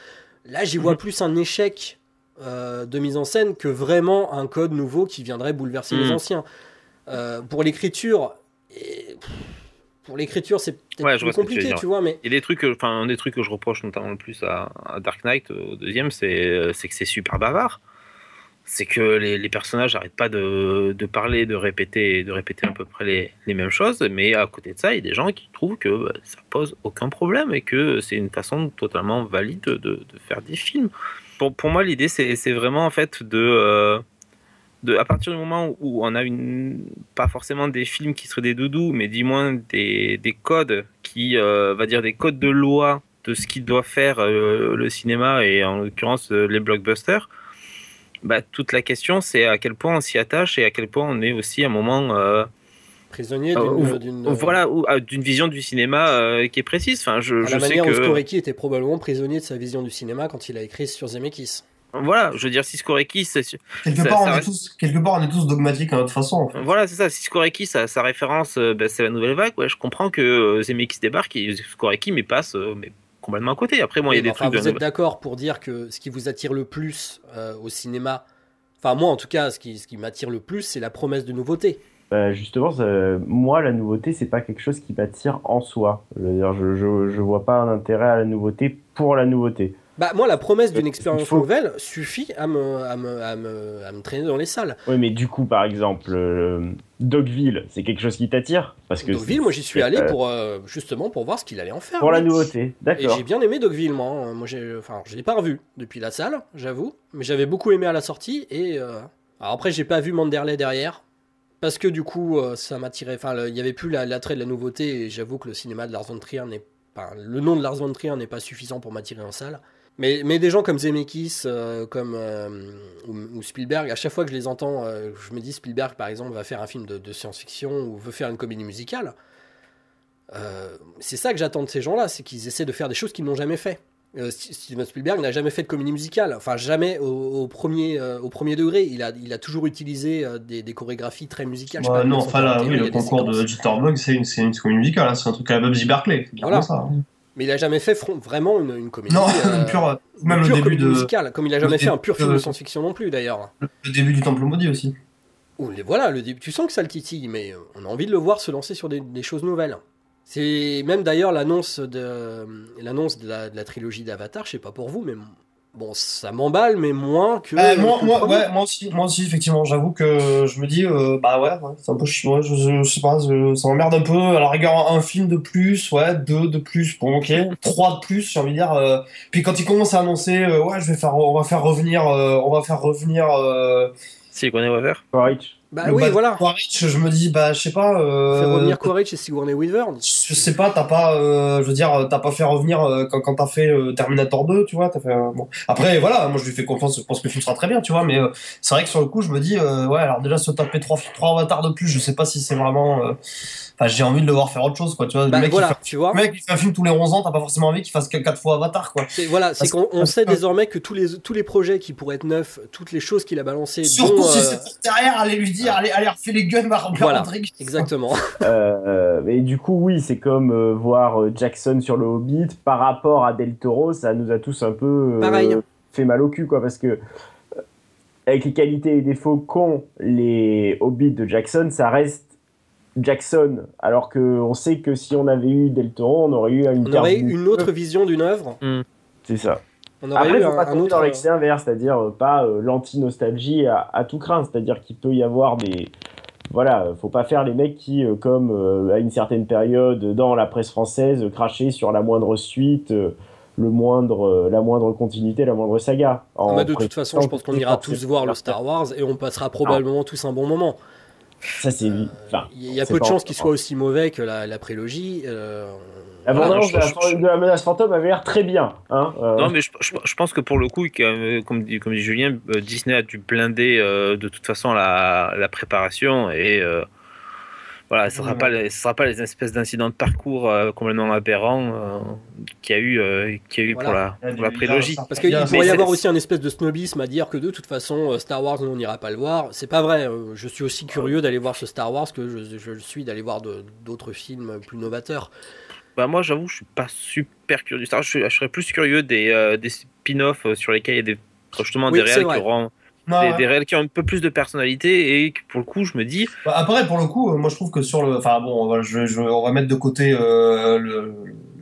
Là j'y vois plus un échec de mise en scène que vraiment un code nouveau qui viendrait bouleverser les mm. anciens. Euh, pour l'écriture, pour l'écriture, c'est peut-être plus compliqué, tu, vois. Mais a des trucs, enfin, un des trucs que je reproche notamment le plus à, Dark Knight, au deuxième, c'est que c'est super bavard. C'est que les, personnages n'arrêtent pas de, parler, de répéter, de répéter à peu près les, les, mêmes choses. Mais à côté de ça, il y a des gens qui trouvent que bah, ça pose aucun problème et que c'est une façon totalement valide de, de, faire des films. Pour, pour moi, l'idée, c'est vraiment en fait de euh, à partir du moment où on a une, pas forcément des films qui seraient des doudous, mais du moins des, des codes qui, euh, va dire des codes de loi de ce qui doit faire euh, le cinéma et en l'occurrence euh, les blockbusters, bah, toute la question c'est à quel point on s'y attache et à quel point on est aussi à un moment prisonnier d'une voilà d'une vision du cinéma qui est précise. Enfin, je, à je la sais manière que où était probablement prisonnier de sa vision du cinéma quand il a écrit sur Zemeckis. Voilà, je veux dire, Cisco Reiki, quelque, part, on est tous, quelque part, on est tous dogmatiques à notre façon. Voilà, c'est ça. Cisco Reiki, sa, sa référence, euh, ben, c'est la nouvelle vague. Ouais, je comprends que euh, Zemeckis débarque et Cisco Reiki, mais passe euh, mais complètement à côté. Après, moi, il y a des trucs. Vous êtes d'accord pour dire que ce qui vous attire le plus au cinéma, enfin, moi, en tout cas, ce qui, ce qui m'attire le plus, c'est la promesse de nouveauté. Bah, justement, moi, la nouveauté, c'est pas quelque chose qui m'attire en soi. Je, veux dire, je, je, je vois pas un intérêt à la nouveauté pour la nouveauté. Bah, moi, la promesse d'une expérience nouvelle suffit à me, à, me, à, me, à me, traîner dans les salles. Oui, mais du coup, par exemple, euh, Dogville, c'est quelque chose qui t'attire parce que Dogville, moi, j'y suis allé pour, euh, justement pour voir ce qu'il allait en faire. Pour la nouveauté, d'accord. Et j'ai bien aimé Dogville, moi. Hein. Moi, j'ai, enfin, je l'ai pas revu depuis la salle, j'avoue. Mais j'avais beaucoup aimé à la sortie. Et euh, alors après, j'ai pas vu Manderley derrière. Parce que du coup, ça m'attirait. Enfin, il n'y avait plus l'attrait de la nouveauté. Et j'avoue que le cinéma de Lars von Trier n'est pas. Le nom de Lars von Trier n'est pas suffisant pour m'attirer en salle. Mais, mais des gens comme Zemeckis, euh, comme euh, ou, Spielberg, à chaque fois que je les entends, euh, je me dis Spielberg par exemple va faire un film de, science-fiction ou veut faire une comédie musicale. c'est ça que j'attends de ces gens-là, c'est qu'ils essaient de faire des choses qu'ils n'ont jamais fait. Steven Spielberg n'a jamais fait de comédie musicale, enfin jamais au, premier, au premier degré. Il a, il a toujours utilisé des, des chorégraphies très musicales. non, enfin là, oui, le concours de Jitterbug, c'est une, une, comédie musicale, hein, c'est un truc à Bubsy Berkeley. Voilà. Ça, hein. Mais il a jamais fait vraiment une, une comédie. Non, euh, pure, même le début de musicale, comme il a jamais fait un pur film de science-fiction non plus d'ailleurs. Le, début du Temple maudit aussi. les, voilà, le début. Tu sens que ça le titille, mais on a envie de le voir se lancer sur des, des choses nouvelles. C'est même d'ailleurs l'annonce de l'annonce de la, de la trilogie d'Avatar. Je sais pas pour vous, mais Bon, ça m'emballe, mais moins que. Euh, moi, moi, ouais, moi aussi, moi aussi, effectivement. J'avoue que je me dis, euh, bah ouais, c'est un peu chiant. Je, je, sais pas, ça m'emmerde un peu. À la rigueur, un film de plus, ouais, deux de plus, bon, ok, trois de plus, j'ai envie de dire. Euh. Puis quand il commence à annoncer, ouais, je vais faire, on va faire revenir, on va faire revenir. C'est qu'on est Weaver. Bah oui, voilà. Quaritch, je me dis, bah, je sais pas. Euh... Faire revenir Quaritch et Sigourney Weaver. Je sais pas, t'as pas, euh, je veux dire, t'as pas fait revenir euh, quand, quand t'as fait euh, Terminator 2, tu vois. As fait, bon. Après, voilà, moi je lui fais confiance, je pense que le film sera très bien, tu vois. Mais c'est vrai que sur le coup, je me dis, ouais, alors déjà se taper trois, trois avatars de plus, je sais pas si c'est vraiment Enfin, j'ai envie de le voir faire autre chose, quoi. Tu vois, bah, le mec, voilà, fait, tu vois. Le mec, il fait un film tous les 11 ans, t'as pas forcément envie qu'il fasse 4 fois Avatar, quoi. Voilà, c'est qu'on on sait désormais que tous les, tous les projets qui pourraient être neufs, toutes les choses qu'il a balancées. Surtout si euh, c'est pour derrière, aller lui dire, allez, allez, refais les guns, à voilà, Exactement. euh, et du coup, oui, c'est comme euh, voir euh, Jackson sur le Hobbit par rapport à Del Toro, ça nous a tous un peu fait mal au cul, quoi, parce que avec les qualités et défauts qu'ont les Hobbits de Jackson, ça reste Jackson, alors qu'on sait que si on avait eu Del Toro, on aurait eu une On aurait eu une autre vision d'une œuvre. C'est ça. On aurait Après, eu faut un, pas tomber autre. dans l'excès inverse, c'est-à-dire euh, pas euh, l'anti-nostalgie à, à tout craint, c'est-à-dire qu'il peut y avoir des... Voilà, faut pas faire les mecs qui, euh, comme euh, à une certaine période dans la presse française, crachaient sur la moindre suite, euh, le moindre, euh, la moindre continuité, la moindre saga. En Ah bah, de toute façon, je pense qu'on ira tous voir le Star Star Wars et on passera probablement tous un bon moment. Ça, c'est... Enfin, Il y a peu de chances qu'il soit aussi mauvais que la, la prélogie. euh, la voilà, bande-annonce je- de, la, je- de la menace fantôme avait l'air très bien. Hein euh, Non, mais je, je- je pense que pour le coup, euh, comme, dit, comme dit Julien, euh, Disney a dû blinder euh, de toute façon la, la préparation et euh, voilà, ce ne sera, pas les- ce sera pas les espèces d'incidents de parcours euh, complètement aberrants euh, qu'il y a eu, euh, qu'il y a eu pour la, pour la prélogie. Parce qu'il pourrait y avoir aussi un espèce de snobisme à dire que de toute façon, euh, Star Wars, nous, on n'ira pas le voir. C'est pas vrai. euh, Je suis aussi curieux d'aller voir ce Star Wars que je, je le suis d'aller voir d'autres films plus novateurs. Bah, moi, j'avoue, je suis pas super curieux du Star Wars. Je, serais plus curieux des, euh, des spin-offs sur lesquels il y a des, justement Oui, des réels qui auront Non, des, ouais. des réels qui ont un peu plus de personnalité et que, pour le coup, je me dis, Bah, Après, pour le coup, euh, moi je trouve que sur le. Enfin bon, on va, je, je- on va mettre de côté euh, le,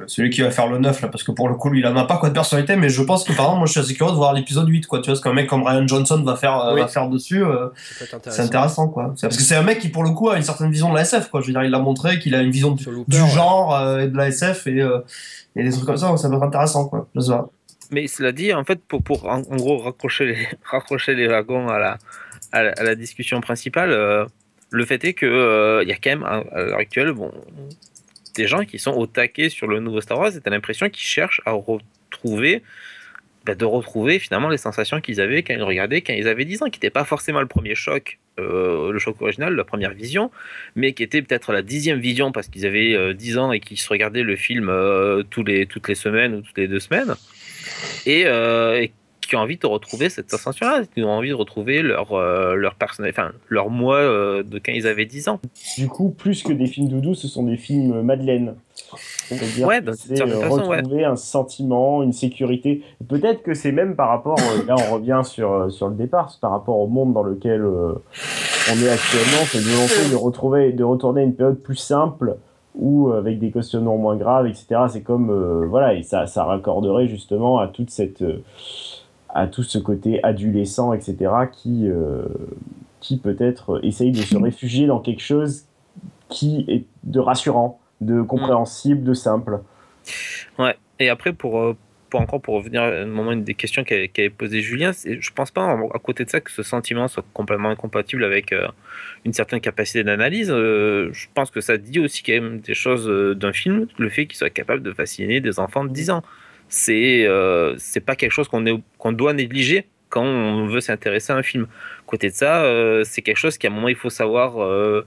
celui qui va faire le 9 là, parce que pour le coup, lui il en a pas quoi de personnalité, mais je pense que par exemple, moi je suis assez curieux de voir l'épisode 8, quoi. Tu vois, ce qu'un mec comme Ryan Johnson va faire, euh, Oui. va faire dessus, euh, c'est intéressant. quoi. C'est- Parce que c'est un mec qui, pour le coup, a une certaine vision de la SF, quoi. Je veux dire, il l'a montré qu'il a une vision du, Sur Looper, du ouais. genre euh, et de la SF et, euh, et des trucs comme ça, donc ça peut être intéressant, quoi. Je sais pas. Mais cela dit, en fait, pour, en, gros raccrocher les, raccrocher les wagons à la, à la, discussion principale, euh, le fait est que euh, y a quand même à, l'heure actuelle, bon, des gens qui sont au taquet sur le nouveau Star Wars, et t'as l'impression qu'ils cherchent à retrouver, bah, de retrouver finalement les sensations qu'ils avaient quand ils regardaient quand ils avaient 10 ans, qui n'était pas forcément le premier choc, euh, le choc original, la première vision, mais qui était peut-être la dixième vision parce qu'ils avaient euh, 10 ans et qu'ils se regardaient le film euh, les, toutes les semaines ou toutes les deux semaines et, euh, et qui ont envie de retrouver cette sensation-là, qui ont envie de retrouver leur, euh, leur personnel, enfin leur moi euh, de quand ils avaient 10 ans. Du coup, plus que des films doudou, ce sont des films Madeleine. C'est-à-dire Ouais, c'est façon, ouais. retrouver un sentiment, une sécurité. Peut-être que c'est même par rapport, euh, là on revient sur, sur le départ, c'est par rapport au monde dans lequel euh, on est actuellement, cette volonté de retrouver, de retourner à une période plus simple ou euh, avec des questionnements moins graves, etc. C'est comme, euh, voilà, et ça, ça raccorderait justement à toute cette, euh, à tout ce côté adolescent, etc. qui, euh, qui peut-être essaye de se réfugier dans quelque chose qui est de rassurant, de compréhensible, de simple. Ouais. Et après, pour, pour encore pour revenir à un moment une des questions qu'avait qu'avait posé Julien, je pense pas en- à côté de ça que ce sentiment soit complètement incompatible avec euh, une certaine capacité d'analyse. Euh, je pense que ça dit aussi quand même des choses euh, d'un film, le fait qu'il soit capable de fasciner des enfants de 10 ans. C'est c'est pas quelque chose qu'on qu'on doit négliger quand on veut s'intéresser à un film. Côté de ça, c'est quelque chose qu'à un moment il faut savoir euh,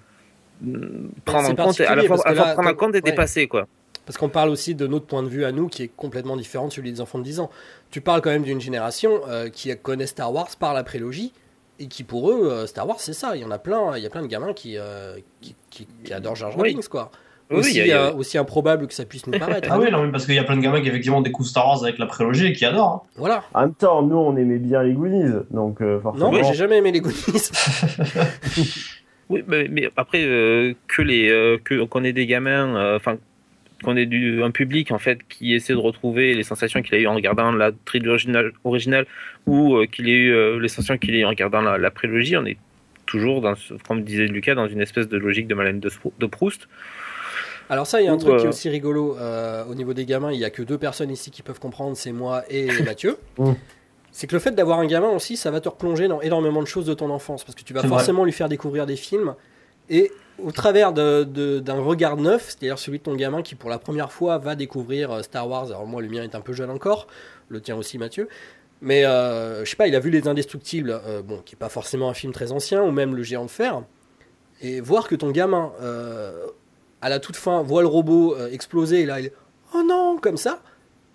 prendre en compte, et à la fois, à la prendre en compte et ouais. dépasser quoi. Parce qu'on parle aussi de notre point de vue à nous qui est complètement différent de celui des enfants de 10 ans. Tu parles quand même d'une génération euh, qui connaît Star Wars par la prélogie et qui pour eux, euh, Star Wars c'est ça. Il y en a plein, il y a plein de gamins qui, euh, qui, qui- qui adorent Jar Jar. Binks, quoi. Oui, aussi, il y a- il y a- aussi improbable que ça puisse nous paraître. Ah à oui, non, mais parce qu'il y a plein de gamins qui effectivement découvrent Star Wars avec la prélogie et qui adorent. hein. Voilà. En même temps, nous, on aimait bien les Goonies, donc euh, forcément. Non, mais j'ai jamais aimé les Goonies. Oui, mais, mais après euh, que les euh, que qu'on ait des gamins, euh, enfin qu'on ait du un public en fait qui essaie de retrouver les sensations qu'il a eu en regardant la trilogie originale, originale ou euh, qu'il ait eu euh, les sensations qu'il a eu en regardant la, la prélogie, on est toujours dans, ce- comme disait Lucas, dans une espèce de logique de Malène de, Proust. Alors ça, il y a un truc qui est euh, aussi rigolo euh, au niveau des gamins. Il y a que deux personnes ici qui peuvent comprendre, c'est moi et Mathieu. Mm. C'est que le fait d'avoir un gamin aussi, ça va te replonger dans énormément de choses de ton enfance, parce que tu vas vrai. forcément lui faire découvrir des films et au travers d'un regard neuf, c'est-à-dire celui de ton gamin qui pour la première fois va découvrir euh, Star Wars. Alors moi, le mien est un peu jeune encore, le tien aussi, Mathieu. Mais euh, je sais pas, il a vu Les Indestructibles, euh, bon, qui est pas forcément un film très ancien, ou même Le Géant de Fer, et voir que ton gamin, euh, à la toute fin, voit le robot exploser, et là, il est oh non, comme ça.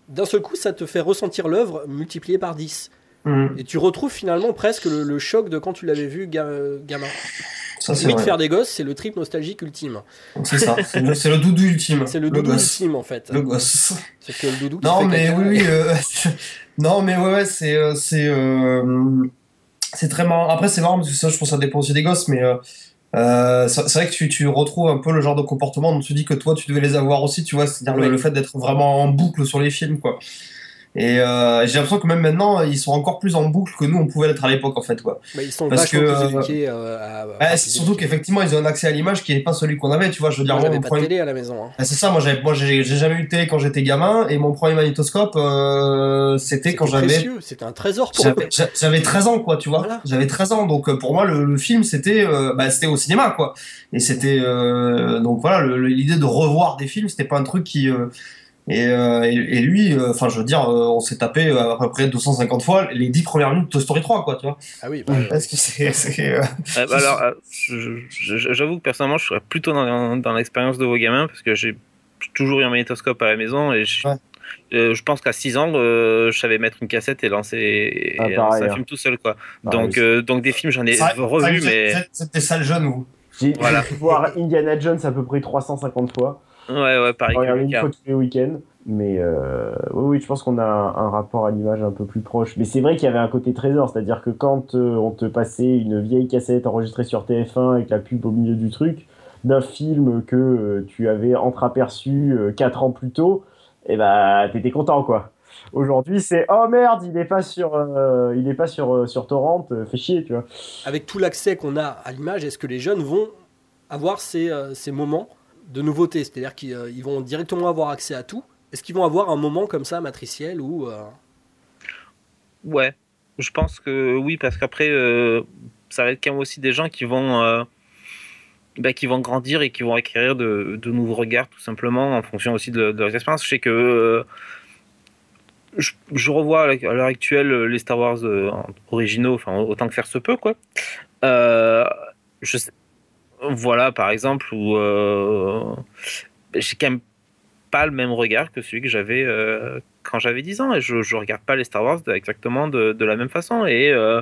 D'un seul coup, ça te fait ressentir l'œuvre multipliée par 10. Mhm. Et tu retrouves finalement presque le, le choc de quand tu l'avais vu ga- gamin. Ça, c'est vrai. faire des gosses, c'est le trip nostalgique ultime. C'est ça. C'est le, doudou ultime. C'est le doudou gosse. ultime en fait. Le gosse. C'est que le doudou qui Non, fait mais oui, oui. euh, non, mais ouais, ouais, c'est, euh, c'est, euh, c'est très marrant. Après, c'est marrant parce que ça, je pense, que ça dépend aussi des gosses, mais euh, c'est vrai que tu, tu retrouves un peu le genre de comportement dont tu dis que toi tu devais les avoir aussi, tu vois, c'est-à-dire le, le fait d'être vraiment en boucle sur les films, quoi. Et euh, j'ai l'impression que même maintenant, ils sont encore plus en boucle que nous on pouvait l'être à l'époque, en fait, quoi. Bah, ils sont Parce que, plus euh, éduqués euh, à, c'est surtout qu'effectivement, ils ont un accès à l'image qui n'est pas celui qu'on avait, tu vois. Je veux dire, Moi, moi, j'avais pas premier- de télé à la maison. hein. Ah, c'est ça, moi, j'avais, moi, j'ai j'ai jamais eu de télé quand j'étais gamin, et mon premier magnétoscope, euh, c'était quand j'avais, c'était un trésor pour j'avais, j'a- j'avais 13 ans, quoi, tu vois. Voilà. J'avais 13 ans, donc euh, pour moi, le, le film, c'était, euh, bah, c'était au cinéma, quoi. Et c'était, euh, donc voilà, l'idée de revoir des films, c'était pas un truc qui, et, euh, et, et lui, euh, enfin, je veux dire, euh, on s'est tapé à peu près 250 fois les 10 premières minutes de Toy Story 3, quoi, tu vois. Ah oui, bah, Parce que c'est, Euh, bah alors, euh, j'avoue que personnellement, je serais plutôt dans, dans l'expérience de vos gamins parce que j'ai toujours eu un magnétoscope à la maison et je, Ouais. euh, je pense qu'à 6 ans, euh, je savais mettre une cassette et lancer, et Ah, lancer un hein. film tout seul. quoi. Donc, euh, donc des films, j'en ai vrai revu, mais C'était ça le jeune, vous. J'ai Voilà. voir Indiana Jones à peu près 350 fois. Ouais, ouais, pareil. Regarder une fois tous les week-ends. Mais euh, oui, oui, je pense qu'on a un, un rapport à l'image un peu plus proche. Mais c'est vrai qu'il y avait un côté trésor, c'est-à-dire que quand euh, on te passait une vieille cassette enregistrée sur TF1 avec la pub au milieu du truc, d'un film que euh, tu avais entreaperçu 4 ans plus tôt, et bah t'étais content quoi. Aujourd'hui, c'est oh merde, il est pas sur, euh, il est pas sur euh, sur torrent, euh, fait chier, tu vois. avec tout l'accès qu'on a à l'image, est-ce que les jeunes vont avoir ces, euh, ces moments de nouveauté C'est-à-dire qu'ils euh, vont directement avoir accès à tout Est-ce qu'ils vont avoir un moment comme ça, matriciel, où... euh, Ouais, je pense que oui, parce qu'après, euh, ça va être quand même aussi des gens qui vont, euh, bah, qui vont grandir et qui vont acquérir de, nouveaux regards, tout simplement, en fonction aussi de, de leurs expériences. Je sais que je, je revois à l'heure actuelle les Star Wars originaux, enfin, autant que faire se peut, quoi. Je sais- voilà, par exemple, où euh, j'ai quand même pas le même regard que celui que j'avais euh, quand j'avais 10 ans. Et je, je regarde pas les Star Wars exactement de, de la même façon. Et euh,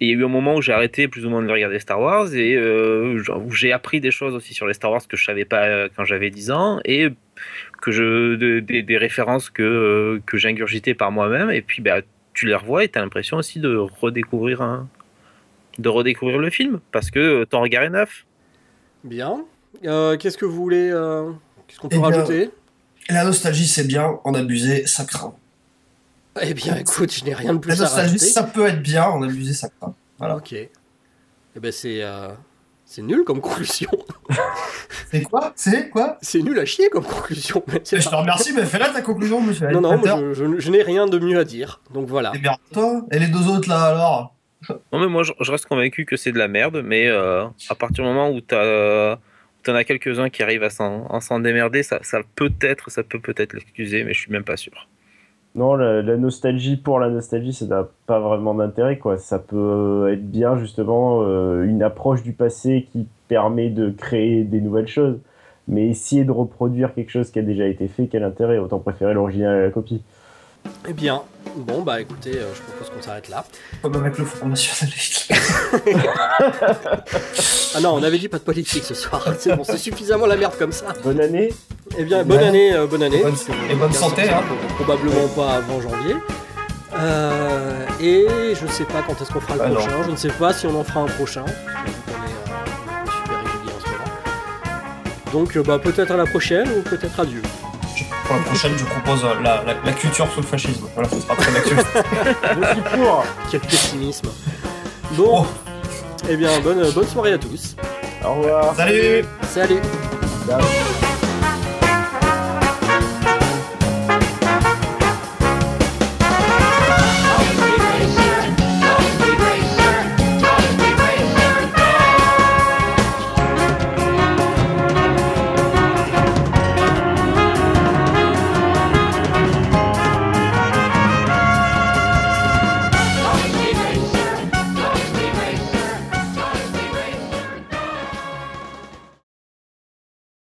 il y a eu un moment où j'ai arrêté plus ou moins de regarder Star Wars. Et où j'ai appris des choses aussi sur les Star Wars que je savais pas quand j'avais 10 ans. Et que je de- des, des références que que j'ingurgitais par moi-même. Et puis bah tu les revois et tu as l'impression aussi de redécouvrir de redécouvrir le film. Parce que ton regard est neuf. Bien. Euh, Qu'est-ce que vous voulez... euh, Qu'est-ce qu'on peut Eh bien, rajouter? Et la nostalgie, c'est bien, en abuser, ça craint. Eh bien, écoute, je n'ai rien de La plus à nostalgie, rajouter. ça peut être bien, en abuser, ça craint. Voilà. Ok. Eh ben, c'est... euh, C'est nul comme conclusion. C'est quoi? C'est quoi? C'est nul à chier comme conclusion. mais Je te remercie, mais fais-la ta conclusion, monsieur. Non, non, moi, je, je- je n'ai rien de mieux à dire. Donc voilà. Eh bien, toi Et les deux autres, là, alors? Non, mais moi, je, reste convaincu que c'est de la merde, mais euh, à partir du moment où t'as- t'en as quelques-uns qui arrivent à s'en démerder, ça, peut-être, ça peut peut-être l'excuser, mais je suis même pas sûr. Non, la, la nostalgie pour la nostalgie, ça n'a pas vraiment d'intérêt, quoi. Ça peut être bien, justement, euh, une approche du passé qui permet de créer des nouvelles choses. Mais essayer de reproduire quelque chose qui a déjà été fait, quel intérêt? Autant préférer l'original à la copie. Eh bien, bon, bah écoutez, euh, je propose qu'on s'arrête là. Comme avec le Front National. Ah non, on avait dit pas de politique ce soir. C'est bon, c'est suffisamment la merde comme ça. Bonne année Eh bien, bonne année, euh, bonne année. Et bonne- et santé, hein. pro- Probablement pas avant janvier. Euh, et je ne sais pas quand est-ce qu'on fera le Ah non. prochain. Je ne sais pas si on en fera un prochain. Vu qu'on est, on est super régulier en ce moment. Donc, bah, peut-être à la prochaine ou peut-être adieu. Pour la prochaine, je propose euh, la, la, la culture sous le fascisme. Voilà, ça sera très d'actualité. Je suis pour Quel pessimisme. Bon, Oh. eh bien, bonne, bonne soirée à tous. Au revoir Salut Salut.